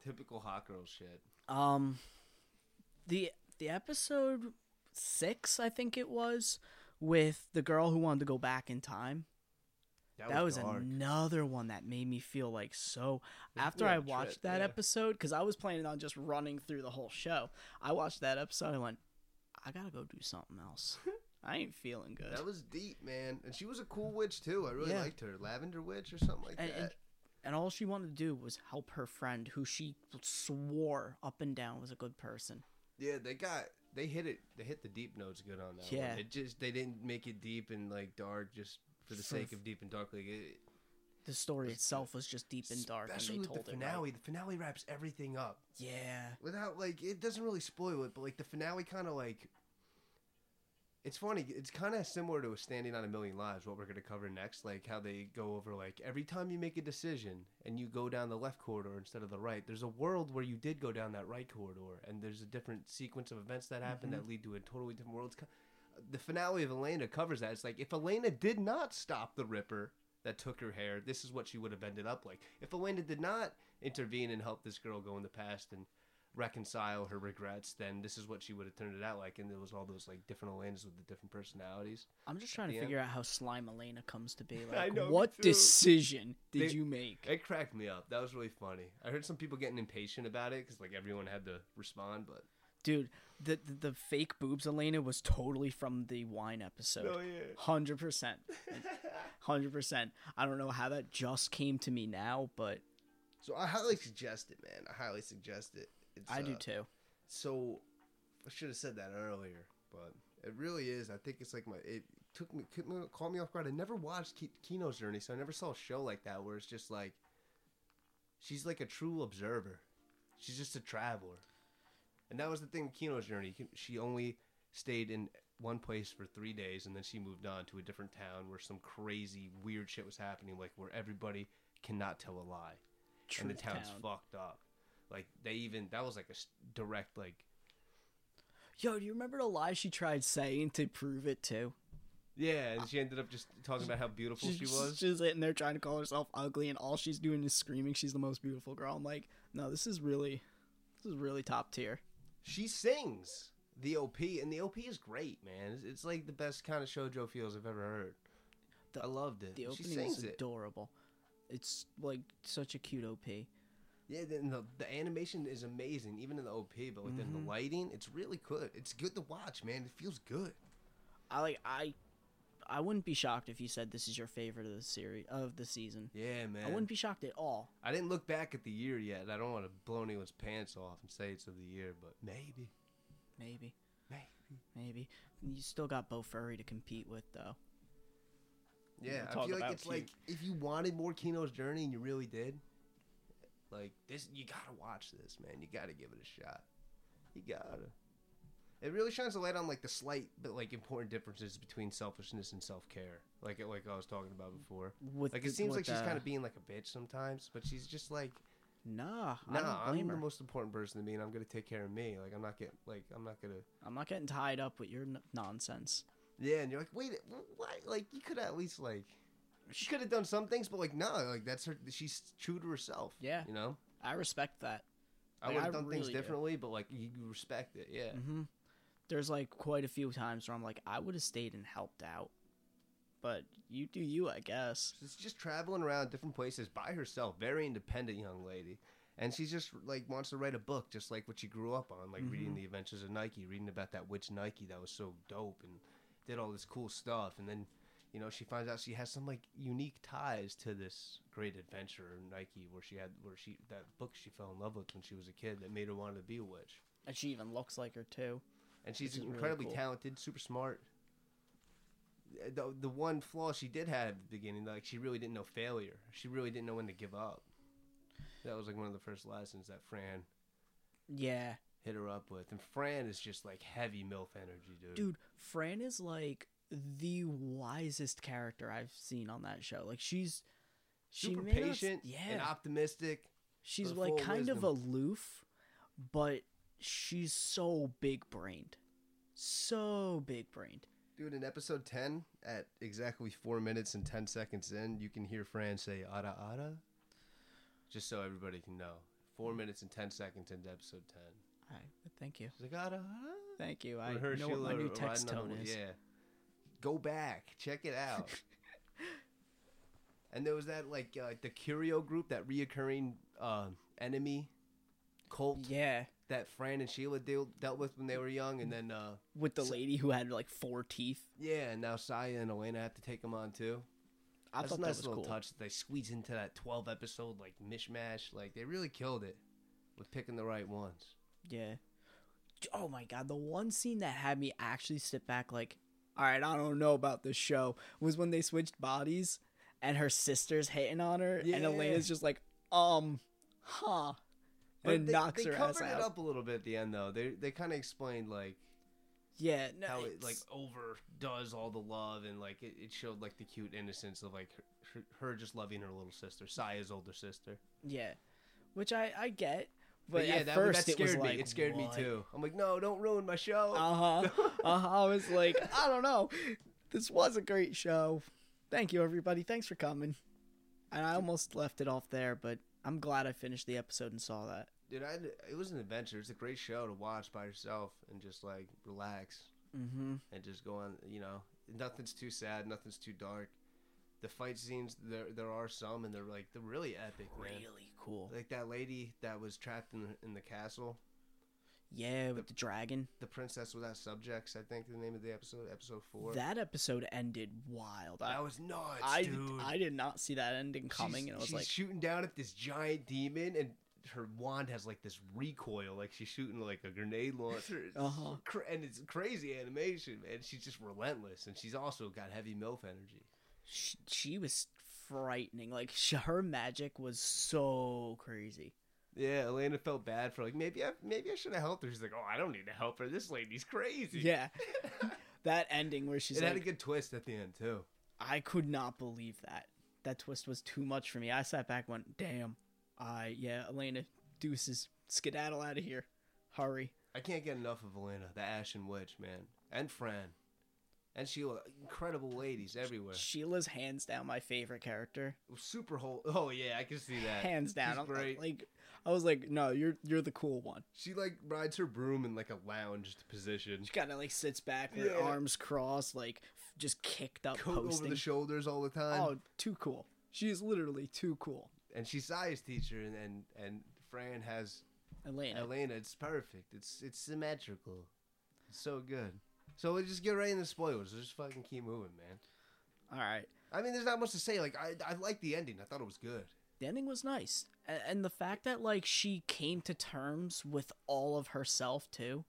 Typical hot girl shit. Um, the the episode six, I think it was, with the girl who wanted to go back in time. That, was, dark. another one that made me feel like so. After I a trip, watched that yeah. episode, because I was planning on just running through the whole show, I watched that episode. I went, I gotta go do something else. I ain't feeling good. That was deep, man. And she was a cool witch too. I really Yeah. liked her. Lavender witch or something like and, that. and, and all she wanted to do was help her friend, who she swore up and down was a good person. yeah, they got they hit it. They hit the deep notes good on that. Yeah. one. it just they didn't make it deep and like dark just for the sake of deep and dark. Like it, The story itself was just deep and dark, and especially they with told the it finale. right. The finale wraps everything up Yeah, without like it doesn't really spoil it, but like the finale kind of like. It's funny. It's kind of similar to a Standing on a Million Lives. What we're going to cover next, like how they go over like every time you make a decision and you go down the left corridor instead of the right. There's a world where you did go down that right corridor, and there's a different sequence of events that happen that mm-hmm. lead to a totally different world. It's The finale of Elaina covers that. It's like if Elaina did not stop the Ripper that took her hair, this is what she would have ended up like. If Elaina did not intervene and help this girl go in the past and reconcile her regrets, then this is what she would have turned it out like. And there was all those like different Elainas with the different personalities. I'm just trying to figure out how Slime Elaina comes to be. Like, know, what decision did They- you make? It cracked me up. That was really funny. I heard some people getting impatient about it because like everyone had to respond, but Dude, the, the the fake boobs Elaina was totally from the wine episode. yeah. Hundred percent, hundred percent. I don't know how that just came to me now, but So I highly suggest it, man. I highly suggest it. It's, I do uh, too. So I should have said that earlier, but it really is. I think it's like my. It took me, caught me off guard. I never watched Ki- Kino's Journey, so I never saw a show like that where it's just like she's like a true observer. She's just a traveler, and that was the thing with Kino's Journey. She only stayed in one place for three days, and then she moved on to a different town where some crazy weird shit was happening, like where everybody cannot tell a lie and the town's town. fucked up. Like they even that was like a direct like Yo, do you remember the lie she tried saying to prove it too? yeah, and she ended up just talking about how beautiful she was. She's sitting there trying to call herself ugly, and all she's doing is screaming she's the most beautiful girl. I'm like, no, this is really, this is really top tier. She sings the OP, and the OP is great, man. It's, it's like the best kind of shoujo feels I've ever heard. The- I loved it. The she opening sings is it. adorable. It's like such a cute OP. Yeah, then the, the animation is amazing, even in the OP. But like then Mm-hmm. the lighting, it's really good. It's good to watch, man. It feels good. I like I, I wouldn't be shocked if you said this is your favorite of the series of the season. Yeah, man. I wouldn't be shocked at all. I didn't look back at the year yet. I don't want to blow anyone's pants off and say it's of the year, but maybe, Maybe, maybe. maybe you still got Bofuri to compete with though. Yeah, I feel like it's cute. like if you wanted more Kino's Journey and you really did, like this, you gotta watch this, man. You gotta give it a shot. You gotta. It really shines a light on like the slight but like important differences between selfishness and self care, like like I was talking about before. With Like the- it seems with like she's kind of being like a bitch sometimes, but she's just like, Nah, I nah, I'm blame the most important person to me, and I'm gonna take care of me. Like I'm not getting like I'm not gonna. I'm not getting tied up with your n- nonsense. Yeah, and you're like, wait, what? Like you could at least like. She could have done some things, but like no, like that's her. She's true to herself. Yeah. you know. I respect that. I Like, would have done things really do. differently, but like you respect it. Yeah. hmm There's like quite a few times where I'm like, I would have stayed and helped out, but you do you, I guess. She's just traveling around different places by herself. Very independent young lady, and she just like wants to write a book, just like what she grew up on, like reading mm-hmm. the Adventures of Nike, reading about that witch Nike that was so dope and did all this cool stuff, and then. You know, she finds out she has some like unique ties to this great adventure Nike, where she had where she that book she fell in love with when she was a kid that made her want to be a witch. And she even looks like her too. And she's is really incredibly cool. talented, super smart. Uh, the the one flaw she did have at the beginning, like she really didn't know failure. She really didn't know when to give up. That was like one of the first lessons that Fran Yeah, hit her up with. And Fran is just like heavy MILF energy, dude. dude, Fran is like the wisest character I've seen on that show. Like she's she Super not patient yeah, and optimistic. she's like kind of aloof, but she's so big brained, so big brained. Dude, in episode 10, at exactly 4 minutes and 10 seconds in, you can hear Fran say, Ara Ara. Just so everybody can know. 4 minutes and 10 seconds into episode 10. All right, thank you, She's like, Ara Ara. thank you. I know what my new text tone is. Yeah. Go back. Check it out. and there was that, like, uh, the Curio group, that reoccurring uh, enemy cult Yeah, that Fran and Sheila deal, dealt with when they were young. And then, uh, with the lady who had like four teeth. yeah, and now Saya and Elaina have to take them on, too. I That's thought a nice that was little cool. touch that they squeeze into that 12 episode like mishmash. Like they really killed it with picking the right ones. Yeah. Oh my god, the one scene that had me actually sit back like, all right, I don't know about this show was when they switched bodies and her sister's hitting on her and Yeah. Elaina's just like, um, huh, and they, knocks they her ass covered out. it up a little bit at the end though. They they kind of explained like Yeah, no, how it like overdoes all the love and like it, it showed like the cute innocence of like her, her, just loving her little sister, Saya's older sister. yeah, which I I get, But, but, yeah, at that, first that it was scared me. like it scared what? me too. I'm like, no, don't ruin my show. Uh huh. Uh huh. I was like, I don't know. This was a great show. Thank you, everybody. Thanks for coming. And I almost left it off there, but I'm glad I finished the episode and saw that. Dude, I, it was an adventure. It's a great show to watch by yourself and just like relax. Mm-hmm. and just go on. You know, nothing's too sad, nothing's too dark. The fight scenes, there there are some, and they're like they're really epic, man. Really cool. Like that lady that was trapped in the, in the castle. Yeah, with the dragon. The princess without subjects, I think the name of the episode, episode four. That episode ended wild. I, That was nuts, I, dude. I did not see that ending coming, She's- and I was she's like, shooting down at this giant demon, and her wand has like this recoil, like she's shooting like a grenade launcher. Uh-huh. and it's crazy animation, man. She's just relentless, and she's also got heavy milf energy. she, she was frightening. Like sh her magic was so crazy. Yeah, Elaina felt bad for like maybe I maybe I should have helped her. She's like, oh, I don't need to help her. This lady's crazy. Yeah, that ending where she's it had a good twist at the end too. I could not believe that. That twist was too much for me. I sat back, and went, damn. I yeah, Elaina, deuces, skedaddle out of here, hurry. I can't get enough of Elaina, the Ashen Witch, man, and Fran, and Sheila. Incredible ladies everywhere. Sheila's hands down my favorite character. Super whole. Oh yeah, I can see that. Hands down, She's great. Like I was like, no, you're you're the cool one. She like rides her broom in like a lounged position, She kind of like sits back, with her Yeah. arms crossed, like just kicked up, coat over the shoulders all the time. oh, too cool. She is literally too cool. And she's Saya's teacher, and and, and Fran has Elaina. Elaina. It's perfect. It's it's symmetrical. It's so good. So we just get right into spoilers. Let's just fucking keep moving, man. All right. I mean, there's not much to say. Like, I I like the ending. I thought it was good. the ending was nice and the fact that like she came to terms with all of herself too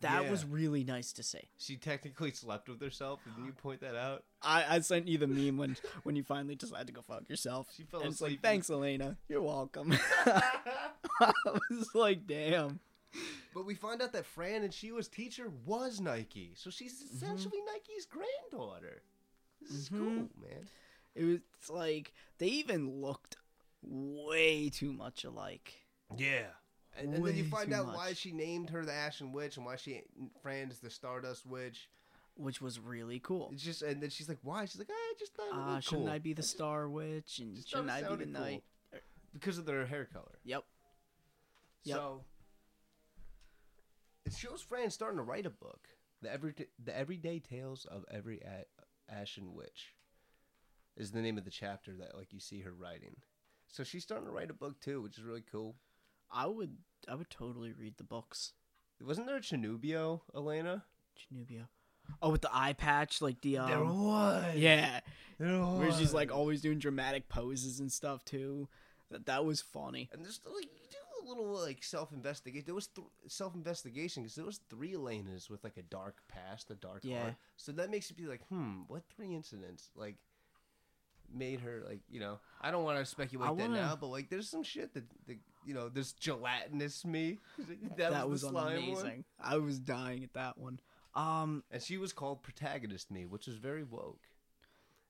that Yeah. was really nice to see She technically slept with herself. Didn't you point that out? I, I sent you the meme when when you finally decided to go fuck yourself She fell and asleep like thanks elaina you're welcome i was like damn But we find out that Fran and she was teacher was Nike, so she's essentially Nike's granddaughter. This is Mhm. cool, man. it was like they even looked way too much alike Yeah. And, and then you find out why she named her the Ashen Witch and why she Fran is the Stardust Witch. which was really cool It's just, and then she's like, "Why?" She's like, "I just thought uh, shouldn't cool." i be the star witch and shouldn't i be the cool. knight because of their hair color. yep Yep. So it shows Fran starting to write a book, the every the everyday tales of every a- Ashen Witch, is the name of the chapter that like you see her writing. So she's starting to write a book too, which is really cool. I would i would totally read the books Wasn't there a Chuunibyou, Elaina? Chuunibyou. Oh, with the eye patch, like the um, was. yeah, There where she's like always doing dramatic poses and stuff too. That that was funny. And there's like you do a little like self investigation. There was th- self investigation because there was three Elainas with like a dark past, a dark Yeah. heart. So that makes you be like, hmm, what three incidents like made her like you know? I don't want to speculate I that wanna- now, but like there's some shit that, that you know, there's gelatinous me. That, that, was, was, amazing. one. I was dying at that one. Um, And she was called protagonist me, which is very woke.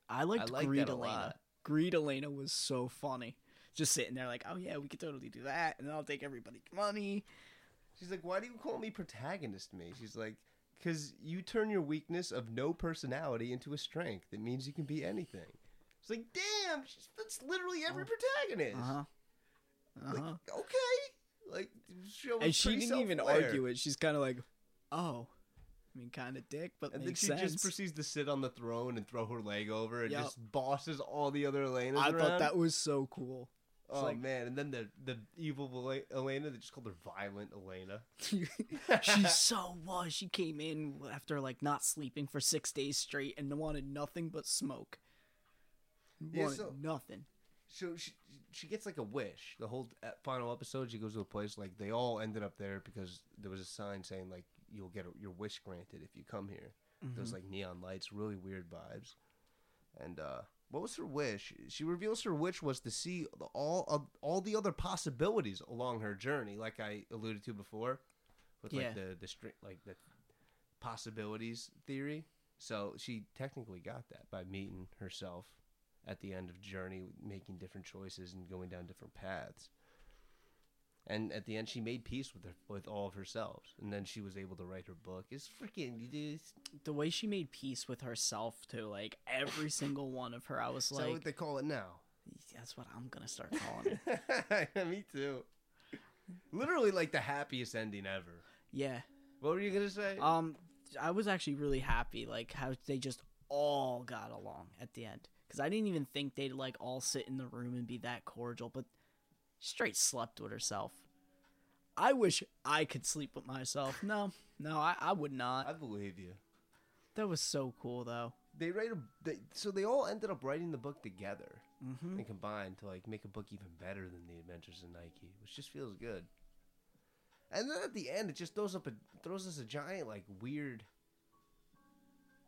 I liked like Greed that a Elaina. Greed Elaina was so funny. Just sitting there like, oh yeah, we could totally do that, and I'll take everybody's money. She's like, why do you call me protagonist me? She's like, because you turn your weakness of no personality into a strength. It means you can be anything. It's like, damn, she's, that's literally every protagonist. Uh huh. Uh Like, okay, like, show and she didn't even self-aware. argue it. She's kind of like, oh, I mean, kind of dick, but And then she sense. just proceeds to sit on the throne and throw her leg over and Yup. just bosses all the other Elainas I around. thought that was so cool. Oh like- man! And then the the evil Elaina, they just called her Violent Elaina. she so was. She came in after like not sleeping for six days straight and wanted nothing but smoke. Yeah, Wanted so- nothing. So she she gets like a wish. The whole uh, final episode, she goes to a place like they all ended up there because there was a sign saying like you'll get a, your wish granted if you come here. Those like neon lights, really weird vibes. And uh, what was her wish? She reveals her wish was to see the, all of all the other possibilities along her journey, like I alluded to before, with Yeah. like the the string, like the possibilities theory. So she technically got that by meeting herself at the end of journey, making different choices and going down different paths. And at the end, she made peace with her, with all of herself, and then she was able to write her book. It's freaking, it's, The way she made peace with herself too, like every single one of her, I was like, what they call it now? that's what I'm gonna start calling it. Me too. Literally, like the happiest ending ever. yeah. What were you gonna say? Um, I was actually really happy, like how they just all got along at the end, because I didn't even think they'd like all sit in the room and be that cordial, but straight slept with herself. I wish I could sleep with myself. No, no, I, I would not. I believe you. That was so cool though. They write a, they, so they all ended up writing the book together Mm-hmm. and combined to like make a book even better than the Adventures of Nike, which just feels good. And then at the end, it just throws up a throws us a giant like weird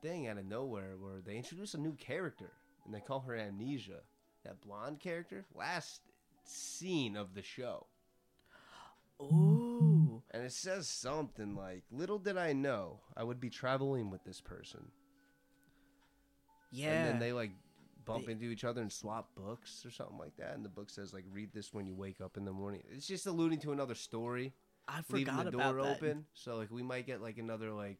thing out of nowhere where they introduce a new character and they call her Amnesia, that blonde character. Last scene of the show, Ooh, and it says something like, "Little did I know I would be traveling with this person." yeah. And then they like bump They- into each other and swap books or something like that. And the book says like read this when you wake up in the morning. It's just alluding to another story, I forgot leaving the about door that. open. So like we might get like another like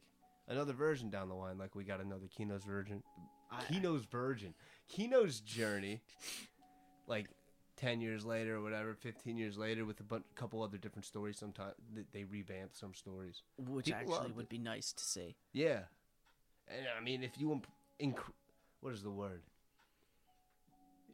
another version down the line. Like we got another Kino's I- Kino's Virgin, Kino's Journey, like. 10 years later or whatever 15 years later with a bunch, couple other different stories sometimes they revamp some stories which People actually would it. be nice to see. yeah, and I mean, if you imp- inc- what is the word?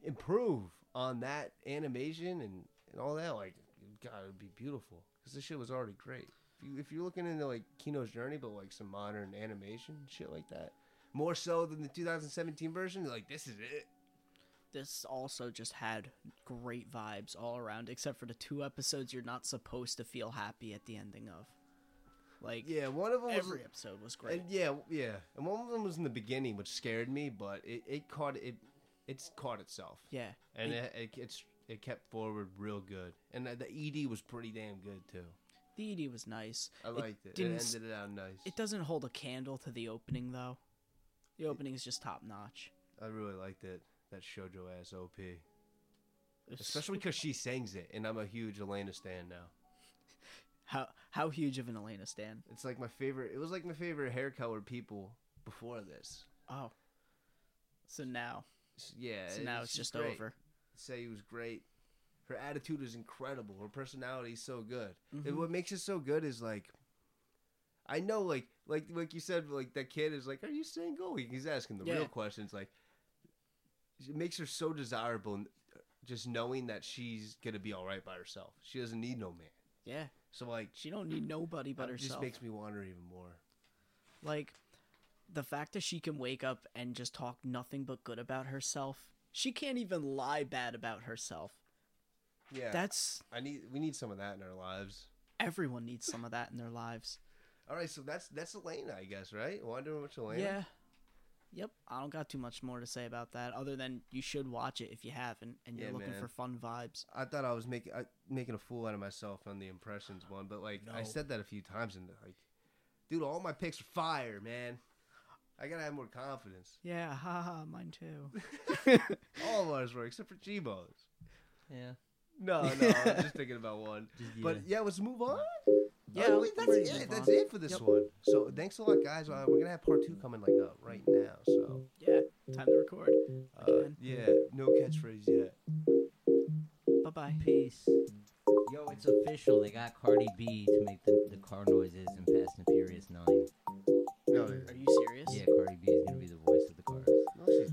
Improve on that animation and, and all that, like, God, it'd be beautiful because this shit was already great. If, you, if you're looking into like Kino's Journey, but like some modern animation shit like that, more so than the 2017 version, you're like this is it. This also just had great vibes all around, except for the two episodes you're not supposed to feel happy at the ending of. Like Yeah, one of them was every episode was great. And yeah, yeah, and one of them was in the beginning, which scared me, but it, it caught it, it's caught itself. yeah, and it- it, it, it's it kept forward real good, and the, the ED was pretty damn good too. the ED was nice. I liked it. It, didn't ended it out nice. It doesn't hold a candle to the opening though. The opening is just top notch. I really liked it. That Shoujo ass OP, especially because she sings it, and I'm a huge Elaina stan now. how how huge of an Elaina stan? It's like my favorite. It was like my favorite hair color people before this. Oh, so now Yeah, so now it's she's just great. over. Say he was great. Her attitude is incredible. Her personality is so good. And Mhm. what makes it so good is like, I know, like, like, like you said, like that kid is like, "Are you single?" He- He's asking the Yeah. real questions. Like, it makes her so desirable, and just knowing that she's gonna be all right by herself. She doesn't need no man. Yeah, So like, she don't need nobody but herself. just makes me want her even more. like the fact that she can wake up and just talk nothing but good about herself. She can't even lie bad about herself. Yeah, That's I need. We need some of that in our lives. everyone needs some of that in their lives. All right, so that's that's Elaina, I guess, right? Wandering Witch Elaina. Yeah. Yep. I don't got too much more to say about that other than you should watch it if you haven't and you're Yeah, looking man. for fun vibes. I thought I was making I, making a fool out of myself on the impressions one, but like I said that a few times and like, dude, all my picks are fire, man. I gotta have more confidence. Yeah, haha, mine too. All of ours were except for Chibo's. Yeah. No, no, I'm just thinking about one. Just, But yeah, let's move on. Yeah, Oh, wait, that's it. move That's it for this Yep. one. So thanks a lot, guys. Uh, we're gonna have part two coming like up right now. So Yeah, time to record. uh, yeah, no catchphrase yet. Bye bye. Peace. Yo, it's official. They got Cardi B to make the, the car noises in Fast and Furious 9. No, Are you serious? Yeah, Cardi B is going to be the voice of the cars. no, she's